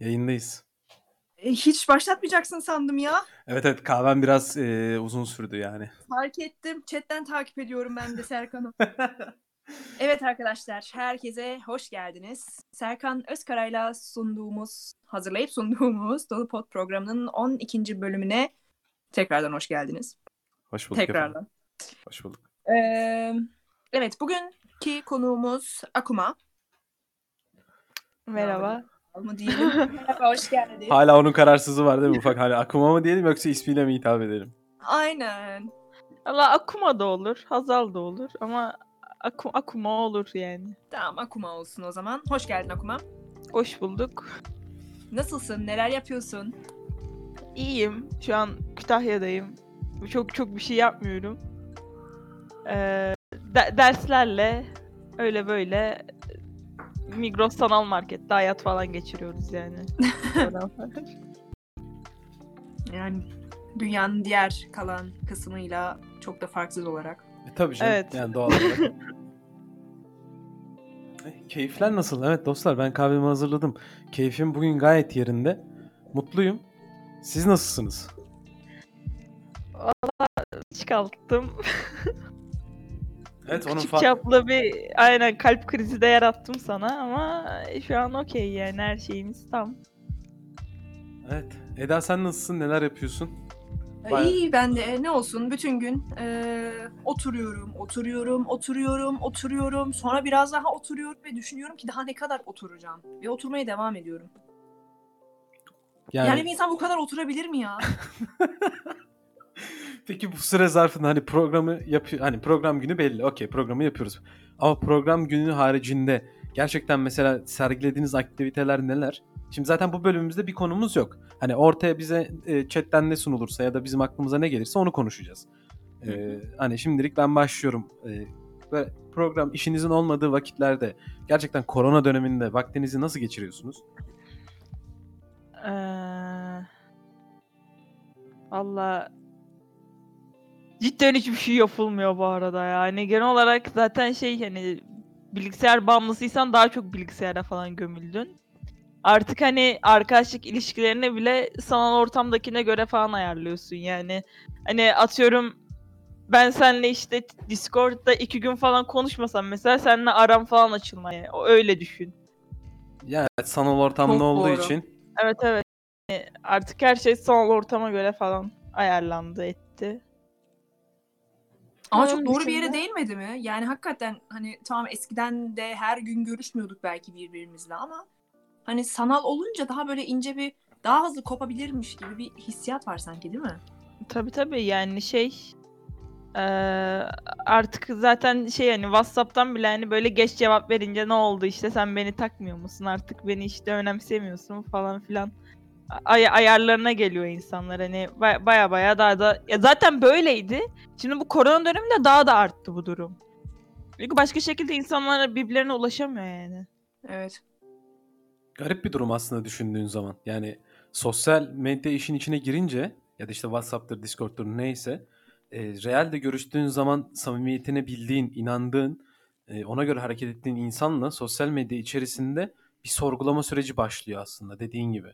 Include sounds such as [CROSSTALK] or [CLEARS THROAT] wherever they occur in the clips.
Yayındayız. E, hiç başlatmayacaksın sandım ya. Evet evet kahvem biraz e, uzun sürdü yani. Fark ettim. Chatten takip ediyorum ben de Serkan'ı. [LAUGHS] evet arkadaşlar, herkese hoş geldiniz. Serkan Özkara'yla sunduğumuz, hazırlayıp sunduğumuz Dolu Pot programının 12. bölümüne tekrardan hoş geldiniz. Hoş bulduk Tekrardan. efendim. Hoş bulduk. Ee, evet, bugünkü konuğumuz Akuma. Merhaba. Mı diyelim? [LAUGHS] Merhaba, hoş geldin. Hala onun kararsızı var değil mi ufak? Hani Akuma mı diyelim yoksa ismiyle mi hitap edelim? Aynen. Allah Akuma da olur, Hazal da olur ama Aku, Akuma olur yani. Tamam, Akuma olsun o zaman. Hoş geldin Akuma. Hoş bulduk. Nasılsın? Neler yapıyorsun? İyiyim. Şu an Kütahya'dayım. Çok çok bir şey yapmıyorum. Ee, de- derslerle öyle böyle Migros Sanal Market'te hayat falan geçiriyoruz yani. [LAUGHS] Yani dünyanın diğer kalan kısmıyla çok da farksız olarak. E, tabii canım. Evet. Yani doğal olarak. [LAUGHS] E, Keyifler nasıl? Evet dostlar ben kahvemi hazırladım. Keyfim bugün gayet yerinde. Mutluyum. Siz nasılsınız? Çıkarttım. [LAUGHS] Evet onun Küçük fa- çaplı bir aynen kalp krizi de yarattım sana ama şu an okey yani her şeyimiz tam. Evet. Eda sen nasılsın? Neler yapıyorsun? Bayağı- İyi ben de e, ne olsun bütün gün eee, oturuyorum, oturuyorum, oturuyorum, oturuyorum. Sonra biraz daha oturuyorum ve düşünüyorum ki daha ne kadar oturacağım. Ve oturmaya devam ediyorum. Yani, Yani, bir insan bu kadar oturabilir mi ya? [LAUGHS] peki bu süre zarfında hani programı yapıyor hani program günü belli. Okey programı yapıyoruz. Ama program günü haricinde gerçekten mesela sergilediğiniz aktiviteler neler? Şimdi zaten bu bölümümüzde bir konumuz yok. Hani ortaya bize e, chatten ne sunulursa ya da bizim aklımıza ne gelirse onu konuşacağız. E, hani şimdilik ben başlıyorum. E, böyle program işinizin olmadığı vakitlerde gerçekten korona döneminde vaktinizi nasıl geçiriyorsunuz? Ee, Valla cidden hiçbir şey yapılmıyor bu arada yani genel olarak zaten şey hani bilgisayar bağımlısıysan daha çok bilgisayara falan gömüldün. Artık hani arkadaşlık ilişkilerini bile sanal ortamdakine göre falan ayarlıyorsun yani. Hani atıyorum ben seninle işte Discord'da iki gün falan konuşmasam mesela seninle aram falan açılmaya. O öyle düşün. Ya evet, sanal ortamda Çok olduğu doğru. için Evet evet. Yani Artık her şey sanal ortama göre falan ayarlandı etti. Ama çok doğru bir yere değinmedi mi? Yani hakikaten hani tamam eskiden de her gün görüşmüyorduk belki birbirimizle ama hani sanal olunca daha böyle ince bir daha hızlı kopabilirmiş gibi bir hissiyat var sanki değil mi? Tabii tabii. Yani şey artık zaten şey hani WhatsApp'tan bile hani böyle geç cevap verince ne oldu? İşte sen beni takmıyor musun? Artık beni işte önemsemiyorsun falan filan ay- ayarlarına geliyor insanlar hani ba- baya baya daha da ya zaten böyleydi. Şimdi bu korona döneminde daha da arttı bu durum. Çünkü başka şekilde insanlar birbirlerine ulaşamıyor yani. Evet. garip bir durum aslında düşündüğün zaman. Yani sosyal medya işin içine girince ya da işte WhatsApp'tır, Discord'dur neyse e, realde görüştüğün zaman samimiyetine bildiğin, inandığın, e, ona göre hareket ettiğin insanla sosyal medya içerisinde bir sorgulama süreci başlıyor aslında dediğin gibi.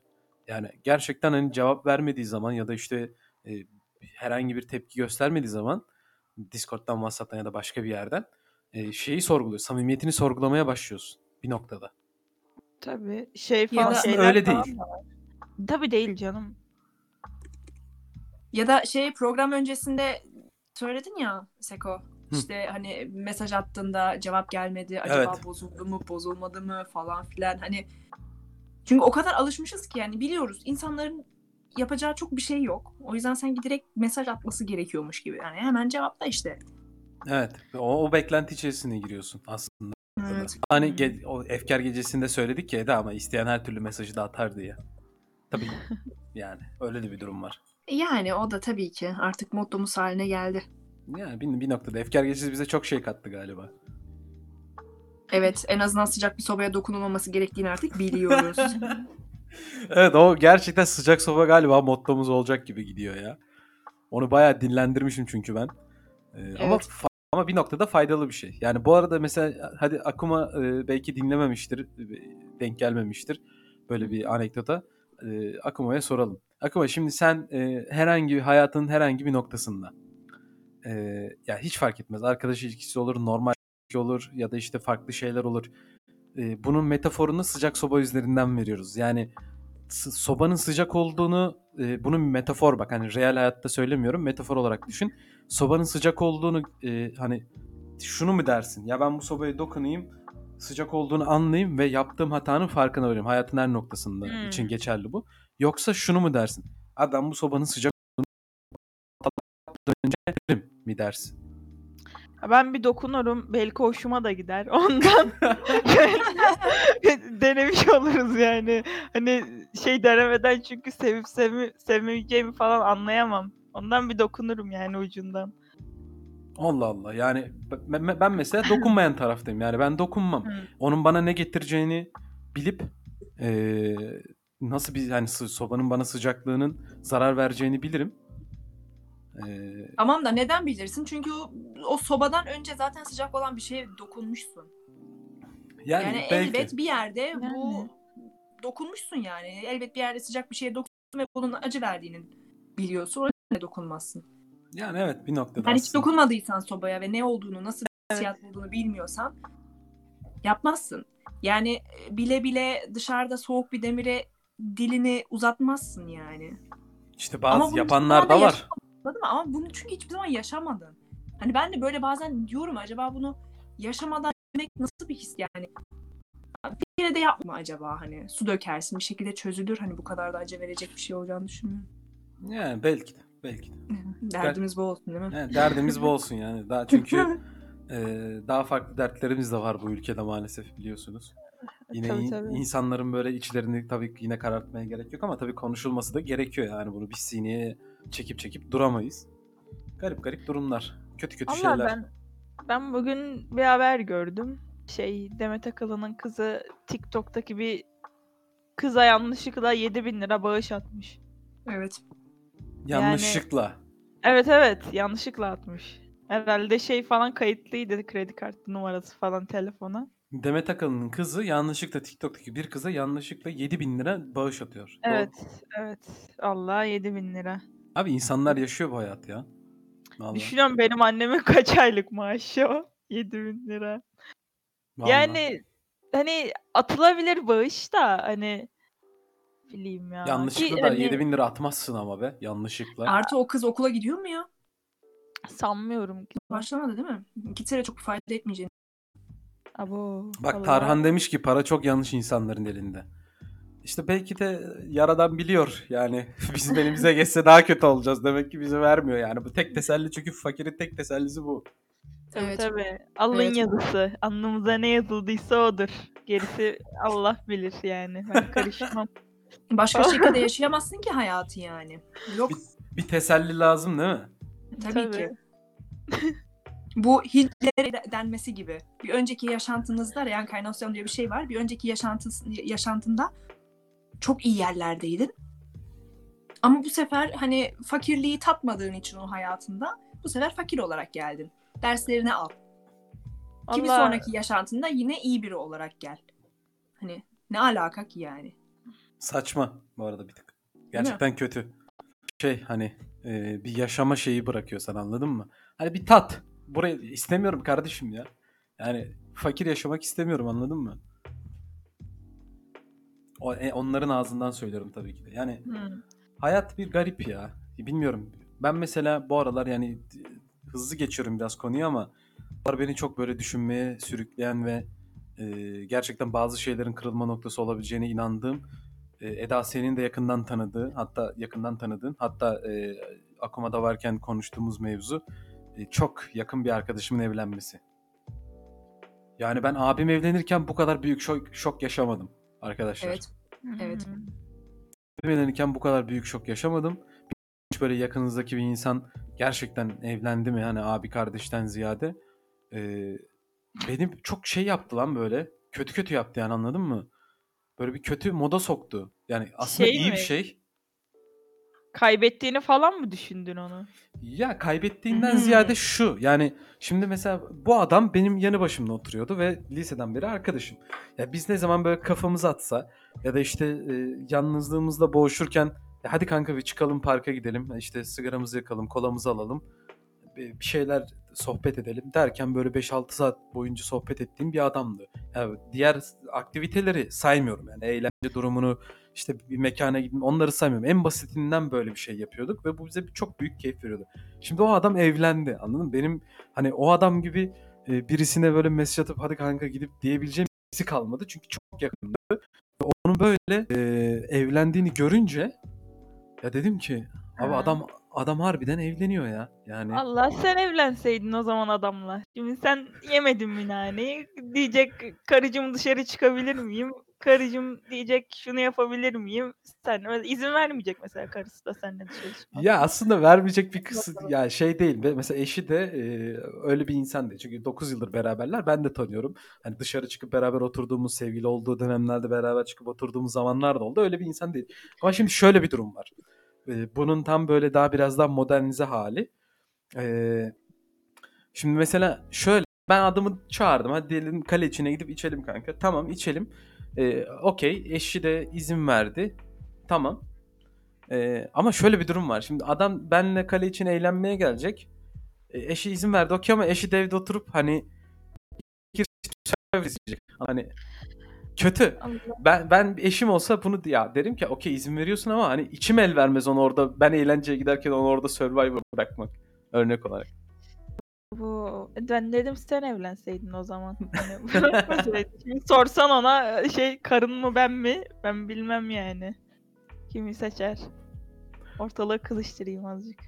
Yani gerçekten hani cevap vermediği zaman ya da işte e, herhangi bir tepki göstermediği zaman Discord'dan, WhatsApp'tan ya da başka bir yerden e, şeyi sorguluyor, samimiyetini sorgulamaya başlıyorsun bir noktada. Tabii şey Ya falan da- Aslında öyle falan değil. var. Tabii değil canım. Ya da şey program öncesinde söyledin ya Seko. Hı. İşte hani mesaj attığında cevap gelmedi. Acaba Evet. bozuldu mu, bozulmadı mı falan filan. Hani çünkü o kadar alışmışız ki yani biliyoruz insanların yapacağı çok bir şey yok. O yüzden sanki direkt mesaj atması gerekiyormuş gibi. Yani hemen cevapla işte. Evet. O, o beklenti içerisine giriyorsun aslında. Evet. Hani ge- o efkar gecesinde söyledik ya Eda ama isteyen her türlü mesajı da atar diye. Tabii [LAUGHS] yani öyle de bir durum var. Yani o da tabii ki artık mottomuz haline geldi. Yani bir, bir noktada efkar gecesi bize çok şey kattı galiba. Evet en azından sıcak bir sobaya dokunulmaması gerektiğini artık biliyoruz. [LAUGHS] Evet o gerçekten sıcak soba galiba mottomuz olacak gibi gidiyor ya. Onu bayağı dinlendirmişim çünkü ben. Ee, Ama Evet. fa- ama bir noktada faydalı bir şey. Yani bu arada mesela hadi Akuma e, belki dinlememiştir, e, denk gelmemiştir. böyle bir anekdota. E, Akuma'ya soralım. Akuma şimdi sen e, herhangi bir hayatın herhangi bir noktasında e, ya hiç fark etmez. Arkadaş ilişkisi olur, normal olur ya da işte farklı şeyler olur. E, bunun metaforunu sıcak soba üzerinden veriyoruz. Yani sobanın sıcak olduğunu e, bunun bir metafor bak hani real hayatta söylemiyorum metafor olarak düşün. Sobanın sıcak olduğunu e, hani şunu mu dersin? Ya ben bu sobaya dokunayım sıcak olduğunu anlayayım ve yaptığım hatanın farkına varayım. Hayatın her noktasında Hmm. için geçerli bu. Yoksa şunu mu dersin? Ben bu sobanın sıcak olduğunu önce mi dersin? Ben bir dokunurum. Belki hoşuma da gider. [LAUGHS] Ondan [LAUGHS] denemiş oluruz yani. Hani şey denemeden çünkü sevip sevmi, sevmeyeceğimi falan anlayamam. Ondan bir dokunurum yani ucundan. Allah Allah. Yani ben, ben mesela dokunmayan taraftayım. Yani ben dokunmam. Onun bana ne getireceğini bilip eee, nasıl bir hani sı- sobanın bana sıcaklığının zarar vereceğini bilirim. Eee, Tamam da neden bilirsin? Çünkü o, o sobadan önce zaten sıcak olan bir şeye dokunmuşsun. yani, Yani, belki. elbet bir yerde bu Yani. dokunmuşsun yani. Elbet bir yerde sıcak bir şeye dokunmuşsun ve bunun acı verdiğini biliyorsun. O yüzden de dokunmazsın. Yani evet bir noktada Yani hiç dokunmadıysan sobaya ve ne olduğunu, nasıl bir hissiyat olduğunu bilmiyorsan yapmazsın. Yani e, bile bile dışarıda soğuk bir demire dilini uzatmazsın yani. İşte bazı yapanlar da var. Anladın mı? Ama bunu çünkü hiçbir zaman yaşamadın. Hani ben de böyle bazen diyorum acaba bunu yaşamadan yemek nasıl bir his yani? Bir kere de yapma acaba hani su dökersin bir şekilde çözülür hani bu kadar da acı verecek bir şey olacağını düşünmüyorum. Yani belki de. Belki de. Derdimiz bu olsun değil mi? Yani derdimiz bu olsun yani. Daha [LAUGHS] çünkü eee, daha farklı dertlerimiz de var bu ülkede maalesef biliyorsunuz. Yine Tabii, in- tabii. insanların böyle içlerini tabii yine karartmaya gerek yok ama tabii konuşulması da gerekiyor yani bunu bir sineye çekip çekip duramayız. Garip garip durumlar. Kötü kötü Ama şeyler. ben ben bugün bir haber gördüm. Şey Demet Akalın'ın kızı TikTok'taki bir kıza yanlışlıkla 7000 lira bağış atmış. Evet. Yanlışlıkla. Evet evet yanlışlıkla atmış. Herhalde şey falan kayıtlıydı kredi kartı numarası falan telefona. Demet Akalın'ın kızı yanlışlıkla TikTok'taki bir kıza yanlışlıkla 7000 lira bağış atıyor. Doğru. Evet evet. Allah 7000 lira. Abi insanlar yaşıyor bu hayat ya. Vallahi. Düşünüyorum benim annemin [LAUGHS] kaç aylık maaşı o? 7000 lira. Vallahi. Yani hani atılabilir bağış da hani bileyim ya. Ki yanlışlıkla da hani 7000 lira atmazsın ama be. Yanlışlıkla. Artı o kız okula gidiyor mu ya? sanmıyorum ki. Başlamadı değil mi? İki sene çok fayda etmeyeceğini. Abo, Bak. Tarhan demiş ki para çok yanlış insanların elinde. İşte belki de yaradan biliyor yani [LAUGHS] bizim elimize geçse daha kötü olacağız. Demek ki bize vermiyor yani. Bu tek teselli çünkü fakirin tek tesellisi bu. Tabii Evet. tabii. Allah'ın Evet. yazısı. Alnımıza ne yazıldıysa odur. Gerisi Allah bilir yani. Ben [LAUGHS] karışmam. Başka [LAUGHS] şekilde yaşayamazsın ki hayatı yani. Yok Bir teselli lazım değil mi? tabii, ki. Bu Hintlere denmesi gibi. Bir önceki yaşantınızda reenkarnasyon diye bir şey var. Bir önceki yaşantıs, yaşantında çok iyi yerlerdeydin. Ama bu sefer hani fakirliği tatmadığın için o hayatında bu sefer fakir olarak geldin. Derslerini al. Allah- sonraki yaşantında yine iyi biri olarak gel. Hani ne alaka ki yani? Saçma bu arada bir tık. Gerçekten kötü. Şey hani e, bir yaşama şeyi bırakıyor sana anladın mı? Hani bir tat. Burayı istemiyorum kardeşim ya. Yani fakir yaşamak istemiyorum anladın mı? O, e, onların ağzından söylüyorum tabii ki de. Yani Hmm. hayat bir garip ya. Bilmiyorum. Ben mesela bu aralar yani e, hızlı geçiyorum biraz konuyu ama aralar beni çok böyle düşünmeye sürükleyen ve e, gerçekten bazı şeylerin kırılma noktası olabileceğine inandığım e, Eda senin de yakından tanıdığı hatta yakından tanıdığın hatta e, Akuma'da varken konuştuğumuz mevzu e, çok yakın bir arkadaşımın evlenmesi. Yani ben abim evlenirken bu kadar büyük şok, şok yaşamadım arkadaşlar. Evet. Evet. Evlenirken bu kadar büyük şok yaşamadım. Hiç böyle yakınızdaki bir insan gerçekten evlendi mi hani abi kardeşten ziyade Ee, benim çok şey yaptı lan böyle kötü kötü yaptı yani anladın mı? Böyle bir kötü moda soktu. Yani aslında Şey iyi bir mi? şey. Kaybettiğini falan mı düşündün onu? Ya kaybettiğinden Hmm. ziyade şu yani şimdi mesela bu adam benim yanı başımda oturuyordu ve liseden beri arkadaşım. Ya biz ne zaman böyle kafamız atsa ya da işte e, yalnızlığımızla boğuşurken "Ya hadi kanka bir çıkalım parka gidelim işte sigaramızı yakalım kolamızı alalım bir bir şeyler sohbet edelim derken böyle 5-6 saat boyunca sohbet ettiğim bir adamdı. Yani diğer aktiviteleri saymıyorum yani eğlence durumunu işte bir mekana gittim onları saymıyorum. En basitinden böyle bir şey yapıyorduk ve bu bize bir- çok büyük keyif veriyordu. Şimdi o adam evlendi anladın mı? Benim hani o adam gibi e, birisine böyle mesaj atıp hadi kanka gidip diyebileceğim birisi kalmadı. Çünkü çok yakındı. Ve onun böyle e, evlendiğini görünce ya dedim ki abi Ha. adam adam harbiden evleniyor ya. Yani Allah sen evlenseydin o zaman adamla. Şimdi sen yemedin mi naneyi? Diyecek karıcığım dışarı çıkabilir miyim? Karıcığım diyecek şunu yapabilir miyim? Sen izin vermeyecek mesela karısı da seninle dışarı çıkmaya. Ya aslında vermeyecek bir kız ya şey değil. Be- Mesela eşi de e, öyle bir insan değil. Çünkü 9 yıldır beraberler. Ben de tanıyorum. Hani dışarı çıkıp beraber oturduğumuz, sevgili olduğu dönemlerde beraber çıkıp oturduğumuz zamanlar da oldu. Öyle bir insan değil. Ama şimdi şöyle bir durum var. E, bunun tam böyle daha biraz daha modernize hali. E, şimdi mesela şöyle ben adamı çağırdım. Hadi diyelim kale içine gidip içelim kanka. Tamam içelim. E, Okey. Eşi de izin verdi. Tamam. Ee, ama şöyle bir durum var. Şimdi adam benle kale için eğlenmeye gelecek. E, eşi izin verdi okey ama eşi de evde oturup hani. Hani kötü. Ben ben eşim olsa bunu ya derim ki okey izin veriyorsun ama hani içim el vermez onu orada ben eğlenceye giderken onu orada Survivor bırakmak. Örnek olarak. Bu ben dedim sen evlenseydin o zaman. [LAUGHS] Hani bırakmasaydın. Şimdi sorsan ona şey karın mı ben mi? Ben bilmem yani. Kimi seçer? Ortalığı kızıştırayım azıcık.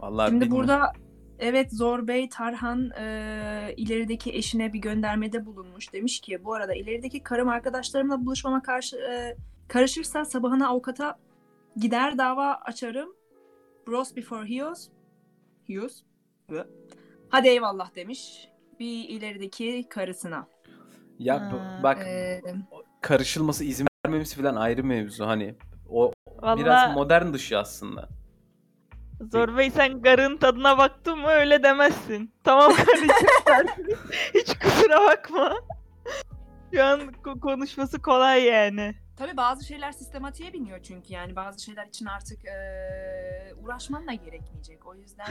Vallahi Şimdi bilmiyorum. burada evet Zor Bey Tarhan e, ilerideki eşine bir göndermede bulunmuş. Demiş ki bu arada ilerideki karım arkadaşlarımla buluşmama karşı e, karışırsa sabahına avukata gider dava açarım. Bros before heels. Heels. Hadi eyvallah demiş. Bir ilerideki karısına. ya Ha, bak E, karışılması izin vermemesi falan ayrı mevzu hani o Vallahi biraz modern dışı aslında. Zor Bey sen garın tadına baktın mı öyle demezsin. Tamam kardeşim [LAUGHS] dersin. Hiç kusura bakma. Şu an ko- konuşması kolay yani. Tabii bazı şeyler sistematiğe biniyor çünkü yani bazı şeyler için artık eee uğraşman da gerekmeyecek. O yüzden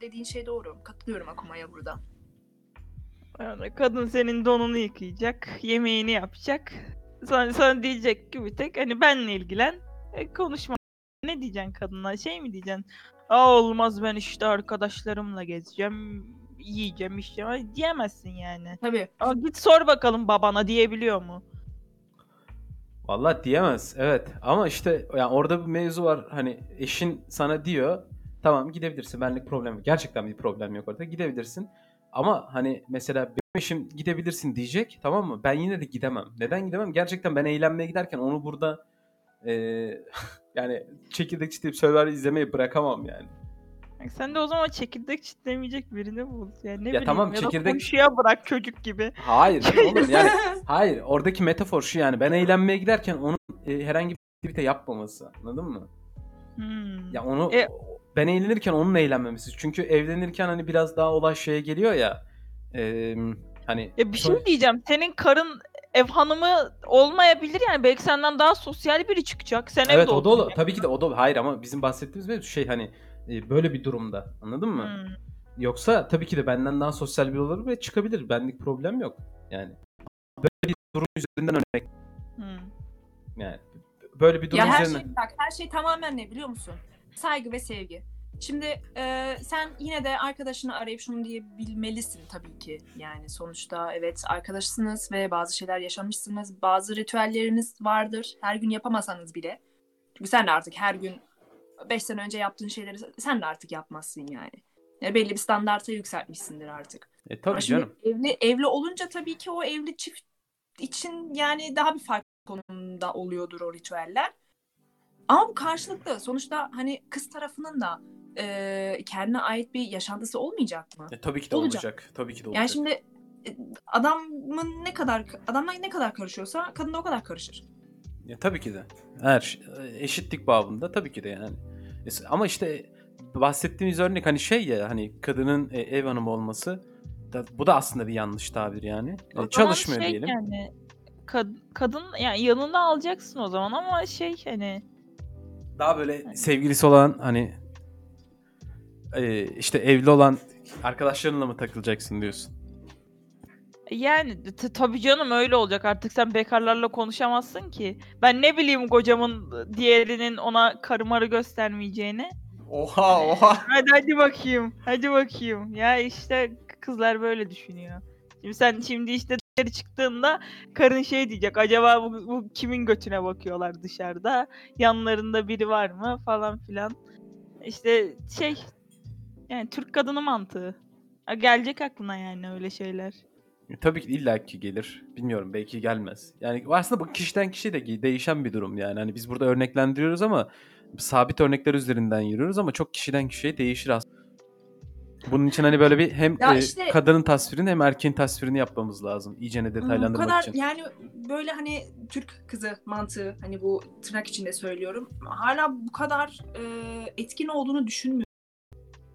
dediğin şey doğru. Katılıyorum Akuma'ya burada. Yani kadın senin donunu yıkayacak, yemeğini yapacak. Sonra, sonra diyecek ki bir tek hani benle ilgilen, e, konuşma. Ne diyeceksin kadına? Şey mi diyeceksin? Aa olmaz ben işte arkadaşlarımla gezeceğim, yiyeceğim, içeceğim. Diyemezsin yani. Tabii. Aa, git sor bakalım babana diyebiliyor mu? Vallahi diyemez. Evet. Ama işte yani orada bir mevzu var. Hani eşin sana diyor tamam gidebilirsin. Benlik problem. Gerçekten bir problem yok orada. Gidebilirsin. Ama hani mesela benim eşim gidebilirsin diyecek tamam mı? Ben yine de gidemem. Neden gidemem? Gerçekten ben eğlenmeye giderken onu burada eee, [LAUGHS] yani çekirdek çitleyip Survivor izlemeyi bırakamam yani. Sen de o zaman çekirdek çitlemeyecek birini bul. Yani ne bileyim tamam, ya da çekirdek- komşuya bırak çocuk gibi. Hayır oğlum [LAUGHS] yani hayır oradaki metafor şu yani ben eğlenmeye giderken onun e, herhangi bir aktivite yapmaması anladın mı? Hmm. Ya onu E- ben eğlenirken onun eğlenmemesi. Çünkü evlenirken hani biraz daha olay şeye geliyor ya. e, hani Ya bir şey diyeceğim. Senin karın ev hanımı olmayabilir yani. Belki senden daha sosyal biri çıkacak. Sen Evet evde o da olur. oturacaksın. Tabii ki de o da hayır ama bizim bahsettiğimiz mevzu şey hani e, böyle bir durumda. Anladın mı? Hmm. Yoksa tabii ki de benden daha sosyal biri olur ve çıkabilir. Benlik problem yok. Yani böyle bir durum üzerinden örnek Hmm. yani böyle bir durum ya her üzerinden. şey bak her şey tamamen ne biliyor musun? Saygı ve sevgi. Şimdi e, sen yine de arkadaşını arayıp şunu diyebilmelisin tabii ki. Yani sonuçta evet arkadaşsınız ve bazı şeyler yaşamışsınız. Bazı ritüelleriniz vardır. Her gün yapamasanız bile. Çünkü sen de artık her gün 5 sene önce yaptığın şeyleri sen de artık yapmazsın yani. Ya belli bir standarta yükseltmişsindir artık. E tabii Ama canım. Evli, evli olunca tabii ki o evli çift için yani daha bir farklı konumda oluyordur o ritüeller. Ama bu karşılıklı. Sonuçta hani kız tarafının da e, kendine ait bir yaşantısı olmayacak mı? E, tabii ki de Olacak. olacak. Tabii ki de olacak. Yani şimdi e, adamın ne kadar adamla ne kadar karışıyorsa kadın da o kadar karışır. Ya, tabii ki de. Her şey- eşitlik babında tabii ki de yani. Ama işte bahsettiğimiz örnek hani şey ya hani kadının e, ev hanımı olması da, bu da aslında bir yanlış tabir yani. O E, zaman çalışmıyor şey diyelim. Yani kad- kadın yani yanına alacaksın o zaman ama şey hani Daha böyle sevgilisi olan hani e, işte evli olan arkadaşlarınla mı takılacaksın diyorsun? yani t- tabii canım öyle olacak artık sen bekarlarla konuşamazsın ki. Ben ne bileyim kocamın diğerinin ona karı marı göstermeyeceğini. Oha oha. Hadi hadi bakayım. Hadi bakayım. Ya işte kızlar böyle düşünüyor. Şimdi sen şimdi işte dışarı çıktığında karın şey diyecek. Acaba bu, bu kimin götüne bakıyorlar dışarıda? Yanlarında biri var mı falan filan. İşte şey yani Türk kadını mantığı. Gelecek aklına yani öyle şeyler. E, Tabii ki illaki gelir. Bilmiyorum belki gelmez. Yani aslında bu kişiden kişiye de değişen bir durum yani. Hani biz burada örneklendiriyoruz ama sabit örnekler üzerinden yürüyoruz ama çok kişiden kişiye değişir aslında. Bunun için hani böyle bir hem Ya e, işte- kadının tasvirini hem erkeğin tasvirini yapmamız lazım. İyice bu detaylandırmak kadar için. yani böyle hani Türk kızı mantığı hani bu tırnak içinde söylüyorum. Hala bu kadar e, etkin olduğunu düşünmüyorum.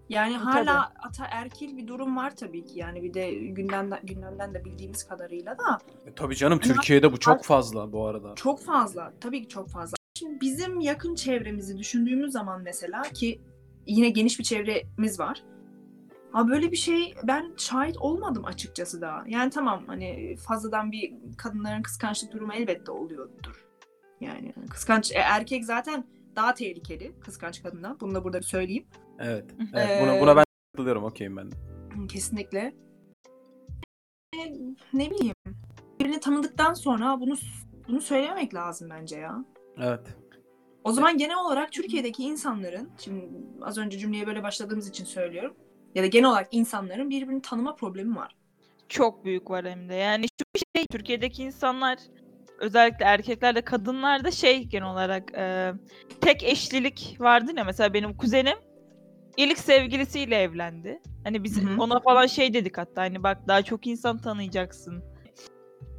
Yani hala ataerkil bir durum var tabii ki. Yani bir de gündemden gündemden de bildiğimiz kadarıyla da E, tabii canım Ama- Türkiye'de bu çok fazla bu arada. Çok fazla. Tabii ki çok fazla. Şimdi bizim yakın çevremizi düşündüğümüz zaman mesela ki yine geniş bir çevremiz var. Ha böyle bir şey ben şahit olmadım açıkçası daha. Yani tamam hani fazladan bir kadınların kıskançlık durumu elbette oluyordur. Yani kıskanç e, erkek zaten daha tehlikeli kıskanç kadından. Bunu da burada söyleyeyim. Evet. Evet buna, Ee, buna ben katılıyorum okeyim ben. Kesinlikle. E, ne bileyim. Birini tanıdıktan sonra bunu bunu söylememek lazım bence ya. Evet. O zaman genel olarak Türkiye'deki insanların, şimdi az önce cümleye böyle başladığımız için söylüyorum. Ya da genel olarak insanların birbirini tanıma problemi var. Çok büyük var hem de. Yani şu şey Türkiye'deki insanlar özellikle erkekler de kadınlar da şey genel olarak e, tek eşlilik vardı ya mesela benim kuzenim ilk sevgilisiyle evlendi. Hani biz Hı hı. ona falan şey dedik hatta hani bak daha çok insan tanıyacaksın.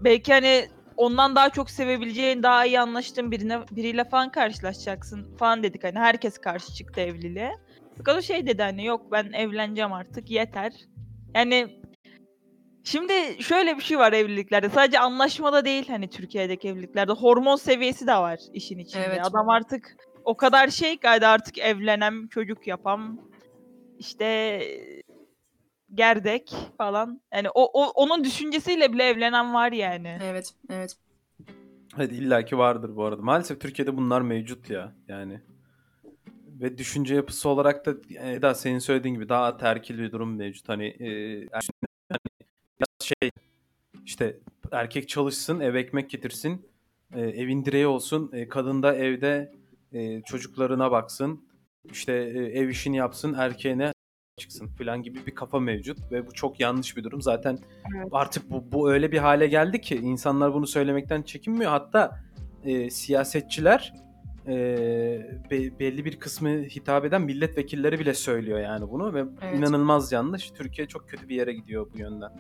Belki hani ondan daha çok sevebileceğin, daha iyi anlaştığın birine biriyle falan karşılaşacaksın falan dedik. Hani herkes karşı çıktı evliliğe. Fakat o şey dedi hani yok ben evleneceğim artık yeter. Yani Şimdi şöyle bir şey var evliliklerde. Sadece anlaşmada değil hani Türkiye'deki evliliklerde. Hormon seviyesi de var işin içinde. Evet. Adam artık o kadar şey ki hadi artık evlenem, çocuk yapam. işte gerdek falan. Yani o, o onun düşüncesiyle bile evlenen var yani. Evet, evet. Evet illaki vardır bu arada. Maalesef Türkiye'de bunlar mevcut ya. Yani ve düşünce yapısı olarak da Eda senin söylediğin gibi daha terkil bir durum mevcut. Hani, e, yani biraz şey işte erkek çalışsın, ev ekmek getirsin, e, evin direği olsun, e, kadın da evde e, çocuklarına baksın, işte e, ev işini yapsın, erkeğine çıksın falan gibi bir kafa mevcut ve bu çok yanlış bir durum. Zaten Evet. artık bu, bu öyle bir hale geldi ki insanlar bunu söylemekten çekinmiyor. Hatta e, siyasetçiler e, be- belli bir kısmı hitap eden milletvekilleri bile söylüyor yani bunu ve Evet. inanılmaz yanlış. Türkiye çok kötü bir yere gidiyor bu yönden.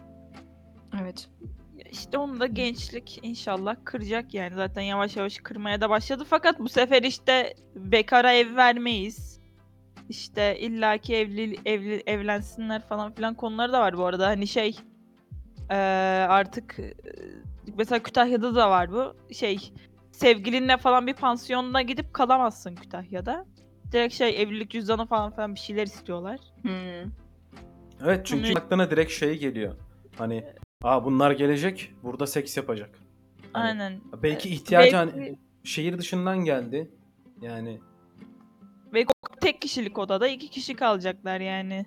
Evet. İşte onu da gençlik inşallah kıracak yani. Zaten yavaş yavaş kırmaya da başladı. Fakat bu sefer işte bekara ev vermeyiz. İşte illaki evli, evli evlensinler falan filan konuları da var bu arada. Hani şey eee, artık mesela Kütahya'da da var bu. Şey sevgilinle falan bir pansiyonuna gidip kalamazsın Kütahya'da. Direkt şey evlilik cüzdanı falan filan bir şeyler istiyorlar. Hmm. Evet çünkü Hani- aklına direkt şey geliyor. Hani aa bunlar gelecek burada seks yapacak. Hani Aynen. Belki ihtiyacı belki- hani şehir dışından geldi. Yani Tek kişilik odada iki kişi kalacaklar yani.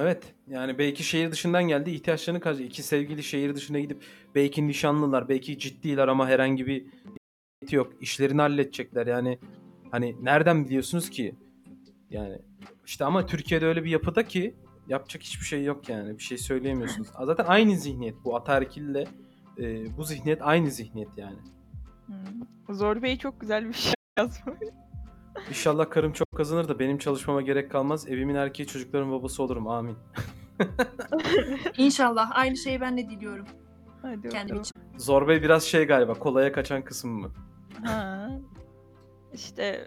Evet. Yani belki şehir dışından geldi, ihtiyaçlarını karşılıyor. İki sevgili şehir dışına gidip belki nişanlılar, belki ciddiler ama herhangi bir yok. İşlerini halledecekler. Yani hani nereden biliyorsunuz ki? Yani işte ama Türkiye'de öyle bir yapıda ki yapacak hiçbir şey yok yani. Bir şey söyleyemiyorsunuz. [LAUGHS] Zaten aynı zihniyet bu ataerkille e, bu zihniyet aynı zihniyet yani. Hmm. Zor Bey çok güzel bir şey [LAUGHS] yazmış. İnşallah karım çok kazanır da benim çalışmama gerek kalmaz. Evimin erkeği çocukların babası olurum. Amin. [LAUGHS] İnşallah aynı şeyi ben de diliyorum Hadi kendim için. Zor Bey biraz şey galiba kolaya kaçan kısım mı? Ha. İşte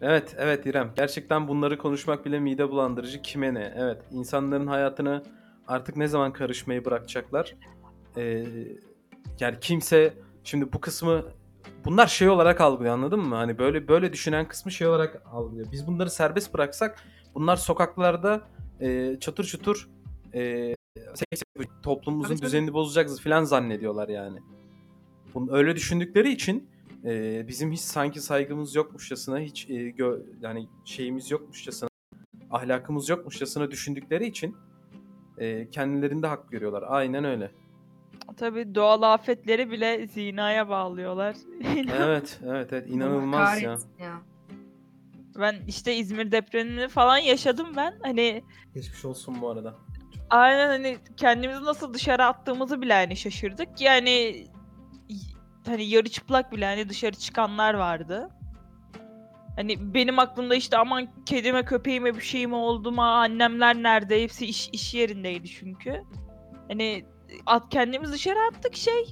Evet, evet İrem. Gerçekten bunları konuşmak bile mide bulandırıcı. Kime ne? Evet, insanların hayatına artık ne zaman karışmayı bırakacaklar? Ee, yani kimse şimdi bu kısmı bunlar şey olarak algılıyor anladın mı? Hani böyle böyle düşünen kısmı şey olarak algılıyor. Biz bunları serbest bıraksak bunlar sokaklarda e, çatır çutur e, toplumumuzun düzenini bozacağız falan zannediyorlar yani. Bunu öyle düşündükleri için e, bizim hiç sanki saygımız yokmuşçasına hiç e, gö- yani şeyimiz yokmuşçasına ahlakımız yokmuşçasına düşündükleri için e, kendilerinde hak görüyorlar. Aynen öyle. Tabii doğal afetleri bile zinaya bağlıyorlar. [LAUGHS] Evet, evet, evet inanılmaz ya. ya. ben işte İzmir depremini falan yaşadım ben. Hani Geçmiş olsun bu arada. aynen hani kendimizi nasıl dışarı attığımızı bile hani şaşırdık. Yani hani yarı çıplak bile hani dışarı çıkanlar vardı. Hani benim aklımda işte aman kedime köpeğime bir şey mi oldu mu annemler nerede hepsi iş, iş yerindeydi çünkü. Hani at kendimiz dışarı attık şey.